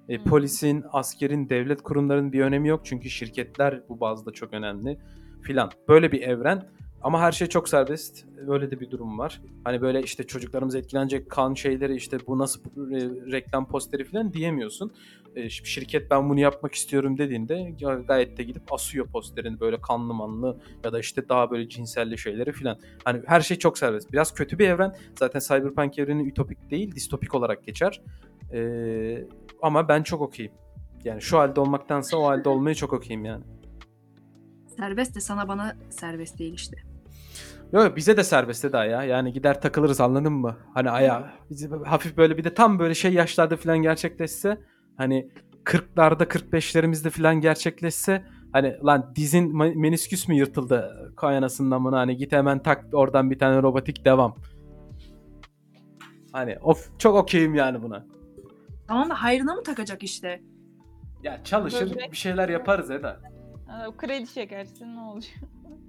E, Hmm. polisin, askerin, devlet kurumlarının bir önemi yok çünkü şirketler bu bazda çok önemli filan. Böyle bir evren ama her şey çok serbest. Öyle de bir durum var. Hani böyle işte çocuklarımız etkilenecek kan şeyleri işte bu nasıl e, reklam posteri filan diyemiyorsun. E, şirket ben bunu yapmak istiyorum dediğinde ga- gayet de gidip asıyor posterini böyle kanlı manlı ya da işte daha böyle cinselli şeyleri filan. Hani her şey çok serbest. Biraz kötü bir evren. Zaten Cyberpunk evreni ütopik değil, distopik olarak geçer. E, ama ben çok okeyim. Yani şu halde olmaktansa o halde olmayı çok okeyim yani. Serbest de sana bana serbest değil işte. Yok bize de serbest daha ya. Yani gider takılırız anladın mı? Hani aya bizi böyle hafif böyle bir de tam böyle şey yaşlarda falan gerçekleşse hani 40'larda 45'lerimizde falan gerçekleşse hani lan dizin menisküs mü yırtıldı kayanasından mı hani git hemen tak oradan bir tane robotik devam. Hani of çok okeyim yani buna. Tamam da hayrına mı takacak işte? Ya çalışır Böbrek- bir şeyler yaparız Eda. Aa, Kredi çekersin ne olacak?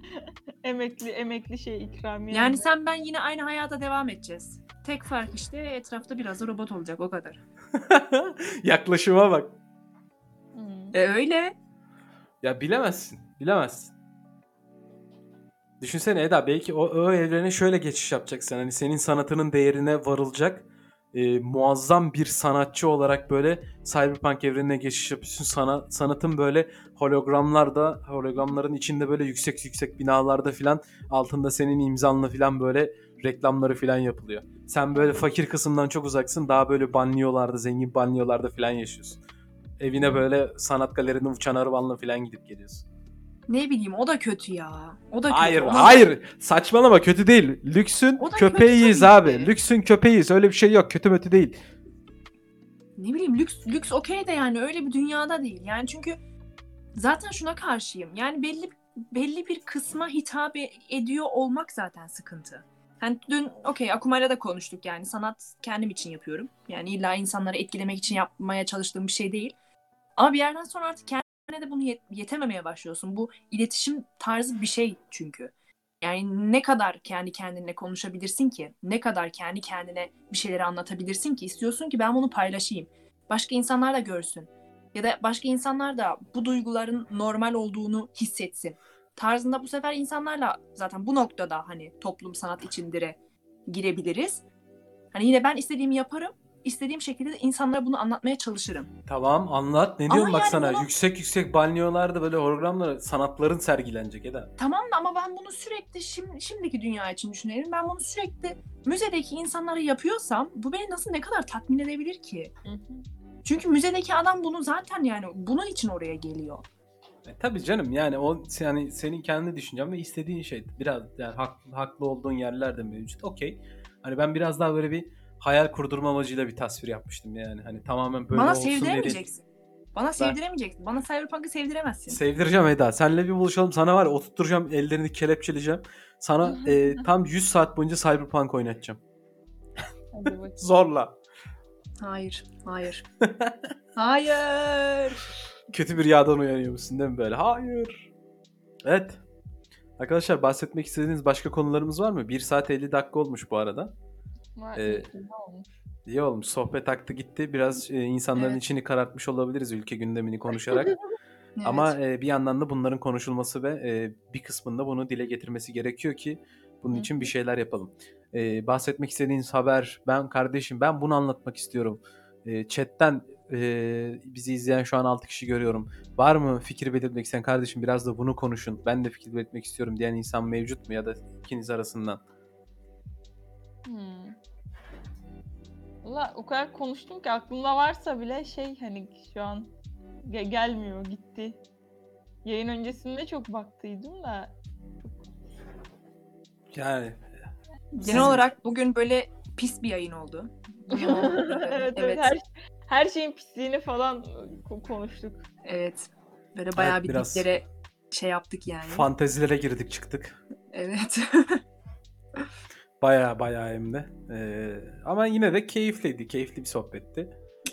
[LAUGHS] emekli emekli şey ikramiye. Yani sen ben yine aynı hayata devam edeceğiz. Tek fark işte etrafta biraz da robot olacak o kadar. [LAUGHS] Yaklaşıma bak. Hmm. E öyle. Ya bilemezsin. Bilemezsin. Düşünsene Eda belki o, o evrene şöyle geçiş yapacaksın. Hani senin sanatının değerine varılacak e, muazzam bir sanatçı olarak böyle Cyberpunk evrenine geçiş yapıyorsun. Sana, sanatın böyle hologramlarda, hologramların içinde böyle yüksek yüksek binalarda filan altında senin imzanla filan böyle reklamları filan yapılıyor. Sen böyle fakir kısımdan çok uzaksın. Daha böyle banliyölarda, zengin banliyölarda filan yaşıyorsun. Evine böyle sanat galerine uçan arabanla filan gidip geliyorsun. Ne bileyim o da kötü ya. O da kötü. Hayır, Ona- hayır. Saçmalama kötü değil. Lüksün O da köpeğiyiz kötü tabii abi. ki. Lüksün köpeğiyiz. Öyle bir şey yok. Kötü mötü değil. Ne bileyim lüks lüks okey de yani öyle bir dünyada değil. Yani çünkü zaten şuna karşıyım. Yani belli belli bir kısma hitap e- ediyor olmak zaten sıkıntı. Hani dün okey Akumayla da konuştuk yani sanat kendim için yapıyorum. Yani illa insanları etkilemek için yapmaya çalıştığım bir şey değil. Ama bir yerden sonra artık de bunu yet- yetememeye başlıyorsun. Bu iletişim tarzı bir şey çünkü. Yani ne kadar kendi kendine konuşabilirsin ki? Ne kadar kendi kendine bir şeyleri anlatabilirsin ki? İstiyorsun ki ben bunu paylaşayım. Başka insanlar da görsün. Ya da başka insanlar da bu duyguların normal olduğunu hissetsin. Tarzında bu sefer insanlarla zaten bu noktada hani toplum sanat içindire girebiliriz. Hani yine ben istediğimi yaparım. İstediğim şekilde de insanlara bunu anlatmaya çalışırım. Tamam anlat. Ne diyorum bak yani sana. bunu- Yüksek yüksek banyolarda böyle hologramlar sanatların sergilenecek Eda. Tamam da ama ben bunu sürekli şimdi, şimdiki dünya için düşünelim. Ben bunu sürekli müzedeki insanlara yapıyorsam bu beni nasıl ne kadar tatmin edebilir ki? Hı hı. Çünkü müzedeki adam bunu zaten yani bunun için oraya geliyor. E, tabii canım yani o yani senin kendi düşüncen ve istediğin şey. Biraz yani haklı, haklı olduğun yerler de mevcut. Okey. Hani ben biraz daha böyle bir hayal kurdurma amacıyla bir tasvir yapmıştım yani. Hani tamamen böyle Bana olsun diye sevdiremeyeceksin. Bana sevdiremeyeceksin. Bana Cyberpunk'ı sevdiremezsin. Sevdireceğim Eda. Senle bir buluşalım. Sana var ya oturtturacağım. Ellerini kelepçeleyeceğim. Sana e, tam 100 saat boyunca Cyberpunk oynatacağım. [LAUGHS] [LAUGHS] Zorla. Hayır. Hayır. [LAUGHS] Hayır. Kötü bir rüyadan uyanıyormuşsun değil mi böyle? Hayır. Evet. Arkadaşlar bahsetmek istediğiniz başka konularımız var mı? 1 saat 50 dakika olmuş bu arada. Ee. İyi olmuş. Sohbet aktı gitti. Biraz e, insanların Evet. içini karartmış olabiliriz ülke gündemini konuşarak. [LAUGHS] [LAUGHS] Evet. Ama e, bir yandan da bunların konuşulması ve e, bir kısmında bunu dile getirmesi gerekiyor ki bunun Hı için bir şeyler yapalım. E, bahsetmek istediğiniz haber, ben kardeşim ben bunu anlatmak istiyorum. E, chatten e, bizi izleyen şu an 6 kişi görüyorum. Var mı fikir belirtmek isteyen kardeşim biraz da bunu konuşun. Ben de fikir belirtmek istiyorum diyen insan mevcut mu ya da ikiniz arasından? Hmm. Valla o kadar konuştum ki aklımda varsa bile şey hani şu an ge- gelmiyor gitti. Yayın öncesinde çok baktıydım da. Yani Genel olarak bugün böyle pis bir yayın oldu. [LAUGHS] evet, evet. Her, her şeyin pisliğini falan ko- konuştuk. Evet. Böyle bayağı Evet, bir biraz diplere şey yaptık yani. fantezilere girdik çıktık. evet. [LAUGHS] Baya baya hem de. Ee, ama yine de keyifliydi. Keyifli bir sohbetti.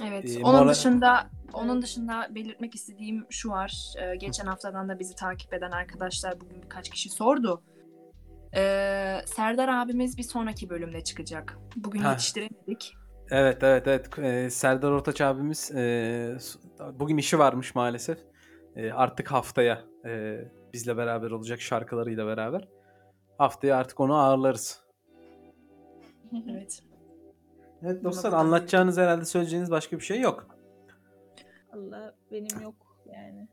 evet. Ee, onun moral- dışında onun dışında belirtmek istediğim şu var. Ee, geçen haftadan da bizi takip eden arkadaşlar bugün birkaç kişi sordu. Ee, Serdar abimiz bir sonraki bölümde çıkacak. Bugün Heh. yetiştiremedik. Evet evet evet. Ee, Serdar Ortaç abimiz e, bugün işi varmış maalesef. E, artık haftaya e, bizle beraber olacak şarkılarıyla beraber. Haftaya artık onu ağırlarız. Evet. Evet dostlar anlatacağınız herhalde söyleyeceğiniz başka bir şey yok. Allah benim yok yani.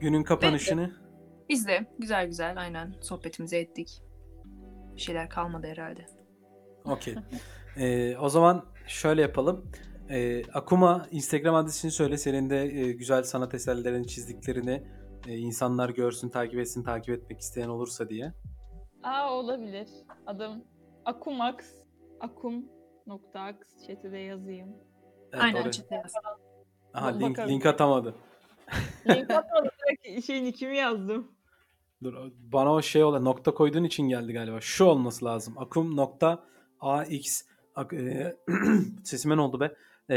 Günün kapanışını Biz de güzel güzel aynen sohbetimizi ettik. Bir şeyler kalmadı herhalde. Okey. Ee, [LAUGHS] o zaman şöyle yapalım. Ee, Akuma Instagram adresini söyle. Senin de e, güzel sanat eserlerini çizdiklerini e, insanlar görsün, takip etsin, takip etmek isteyen olursa diye. Aa olabilir. Adım Akumax. Akum.ax chat'e de yazayım. Evet, aynen oraya- chat'e yaz. Aha, link, Bakalım. link atamadı. [LAUGHS] Link atmadım direkt şeyin kimi yazdım. Dur, bana o şey olan nokta koyduğun için geldi galiba. Şu olması lazım. Akum nokta ax Ak- e, [CLEARS THROAT] sesimen oldu be. E,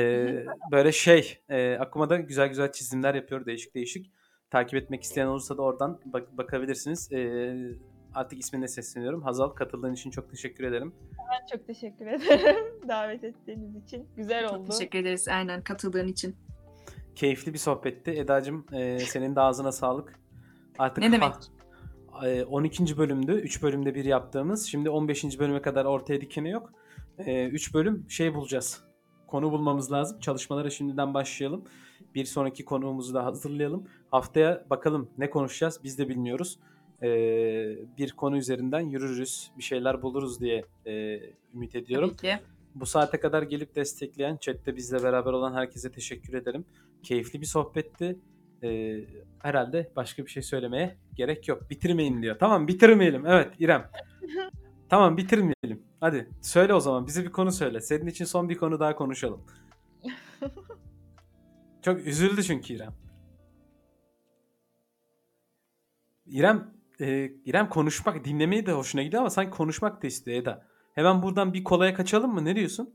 böyle şey. E, Akuma'da güzel güzel çizimler yapıyor. Değişik değişik. Takip etmek isteyen olursa da oradan bak- bakabilirsiniz. E, artık ismine sesleniyorum. Hazal katıldığın için çok teşekkür ederim. Ben çok teşekkür ederim [LAUGHS] davet ettiğiniz için. Güzel Çok oldu. teşekkür ederiz aynen katıldığın için. Keyifli bir sohbetti. Eda'cığım e, senin de ağzına sağlık. Artık Ne demek? ha- e, 12. bölümdü. 3 bölümde bir yaptığımız. Şimdi 15. bölüme kadar ortaya dikeni yok. 3 bölüm şey bulacağız. Konu bulmamız lazım. Çalışmalara şimdiden başlayalım. Bir sonraki konuğumuzu da hazırlayalım. Haftaya bakalım ne konuşacağız biz de bilmiyoruz. E, bir konu üzerinden yürürüz. Bir şeyler buluruz diye e, ümit ediyorum. Tabii ki. Bu saate kadar gelip destekleyen, chatte bizle beraber olan herkese teşekkür ederim. Keyifli bir sohbetti. Ee, herhalde başka bir şey söylemeye gerek yok. Bitirmeyin diyor. Tamam bitirmeyelim. Evet İrem. [LAUGHS] tamam bitirmeyelim. Hadi söyle o zaman. Bize bir konu söyle. Senin için son bir konu daha konuşalım. [LAUGHS] Çok üzüldü çünkü İrem. İrem, e, İrem konuşmak, dinlemeyi de hoşuna gidiyor ama sanki konuşmak da istiyor Eda. Hemen buradan bir kolaya kaçalım mı? Ne diyorsun?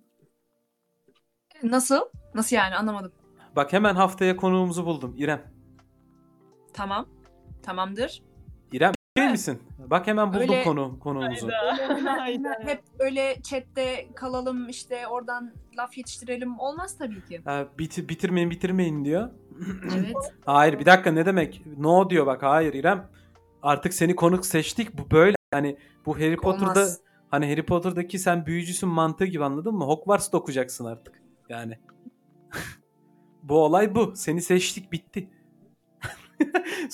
Nasıl? Nasıl yani anlamadım. Bak hemen haftaya konuğumuzu buldum. İrem. Tamam. Tamamdır. İrem değil misin? Bak hemen buldum Öyle- konu konuğumuzu. Hayda. Hep öyle chatte kalalım işte oradan laf yetiştirelim olmaz tabii ki. Ha, bit- bitirmeyin bitirmeyin diyor. Evet. [CLEARS THROAT] Hayır bir dakika ne demek? No diyor bak hayır İrem. Artık seni konuk seçtik. Bu böyle. Yani bu Harry Potter'da Olmaz. Hani Harry Potter'daki sen büyücüsün mantığı gibi anladın mı? Hogwarts'ta okuyacaksın artık. Yani. [LAUGHS] bu olay bu. Seni seçtik bitti.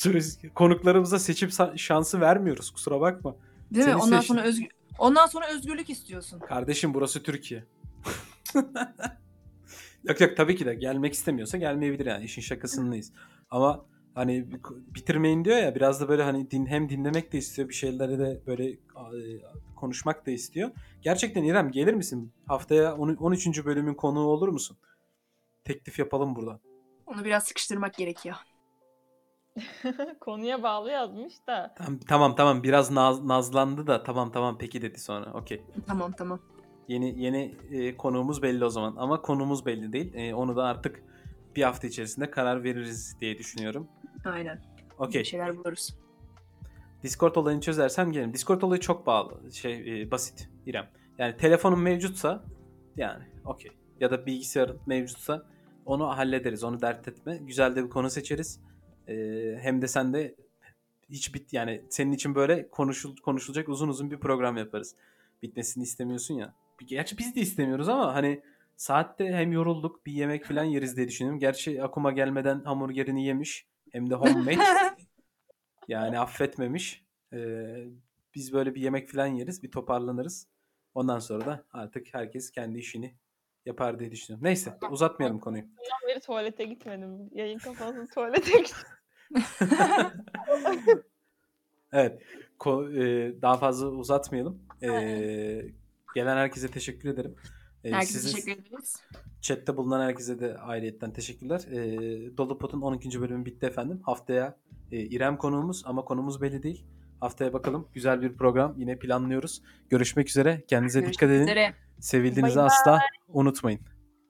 [LAUGHS] Konuklarımıza seçim sa- şansı vermiyoruz kusura bakma. Değil mi? Seni Ondan seçtim. sonra özgür Ondan sonra özgürlük istiyorsun. Kardeşim burası Türkiye. [LAUGHS] yok yok tabii ki de gelmek istemiyorsa gelmeyebilir yani işin şakasındayız. Ama hani bitirmeyin diyor ya biraz da böyle hani din, hem dinlemek de istiyor bir şeyleri de böyle e, konuşmak da istiyor. Gerçekten İrem gelir misin? Haftaya on- 13. bölümün konuğu olur musun? Teklif yapalım buradan. Onu biraz sıkıştırmak gerekiyor. [LAUGHS] Konuya bağlı yazmış da. Tamam tamam, tamam. biraz naz- nazlandı da tamam tamam peki dedi sonra. Okey. Tamam tamam. Yeni yeni e, konuğumuz belli o zaman ama konumuz belli değil. E, onu da artık bir hafta içerisinde karar veririz diye düşünüyorum. Aynen. Okey. Bir şeyler buluruz. Discord olayını çözersem gelirim. Discord olayı çok bağlı. Şey e, basit İrem. Yani telefonun mevcutsa yani okey. Ya da bilgisayarın mevcutsa onu hallederiz. Onu dert etme. Güzel de bir konu seçeriz. E, hem de sen de hiç bit yani senin için böyle konuşul konuşulacak uzun uzun bir program yaparız. Bitmesini istemiyorsun ya. Gerçi biz de istemiyoruz ama hani saatte hem yorulduk bir yemek falan yeriz diye düşünüyorum. Gerçi akuma gelmeden hamburgerini yemiş. Hem de homemade. [LAUGHS] Yani affetmemiş. Ee, biz böyle bir yemek falan yeriz, bir toparlanırız. Ondan sonra da artık herkes kendi işini yapar diye düşünüyorum. Neyse uzatmayalım konuyu. Ben beri tuvalete gitmedim. Yayın kafası tuvalete gittim. [LAUGHS] Evet. ko- e, daha fazla uzatmayalım. Ee, gelen herkese teşekkür ederim. Ee, Herkese sizi- teşekkür ederiz. Chatte bulunan herkese de ayrıyetten teşekkürler. Ee, Dolu Pot'un 12. bölümü bitti efendim. Haftaya e, İrem konuğumuz ama konumuz belli değil. Haftaya bakalım. Güzel bir program yine planlıyoruz. Görüşmek üzere. Kendinize Görüşmek dikkat edin. üzere. Sevildiğinizi bay. asla unutmayın.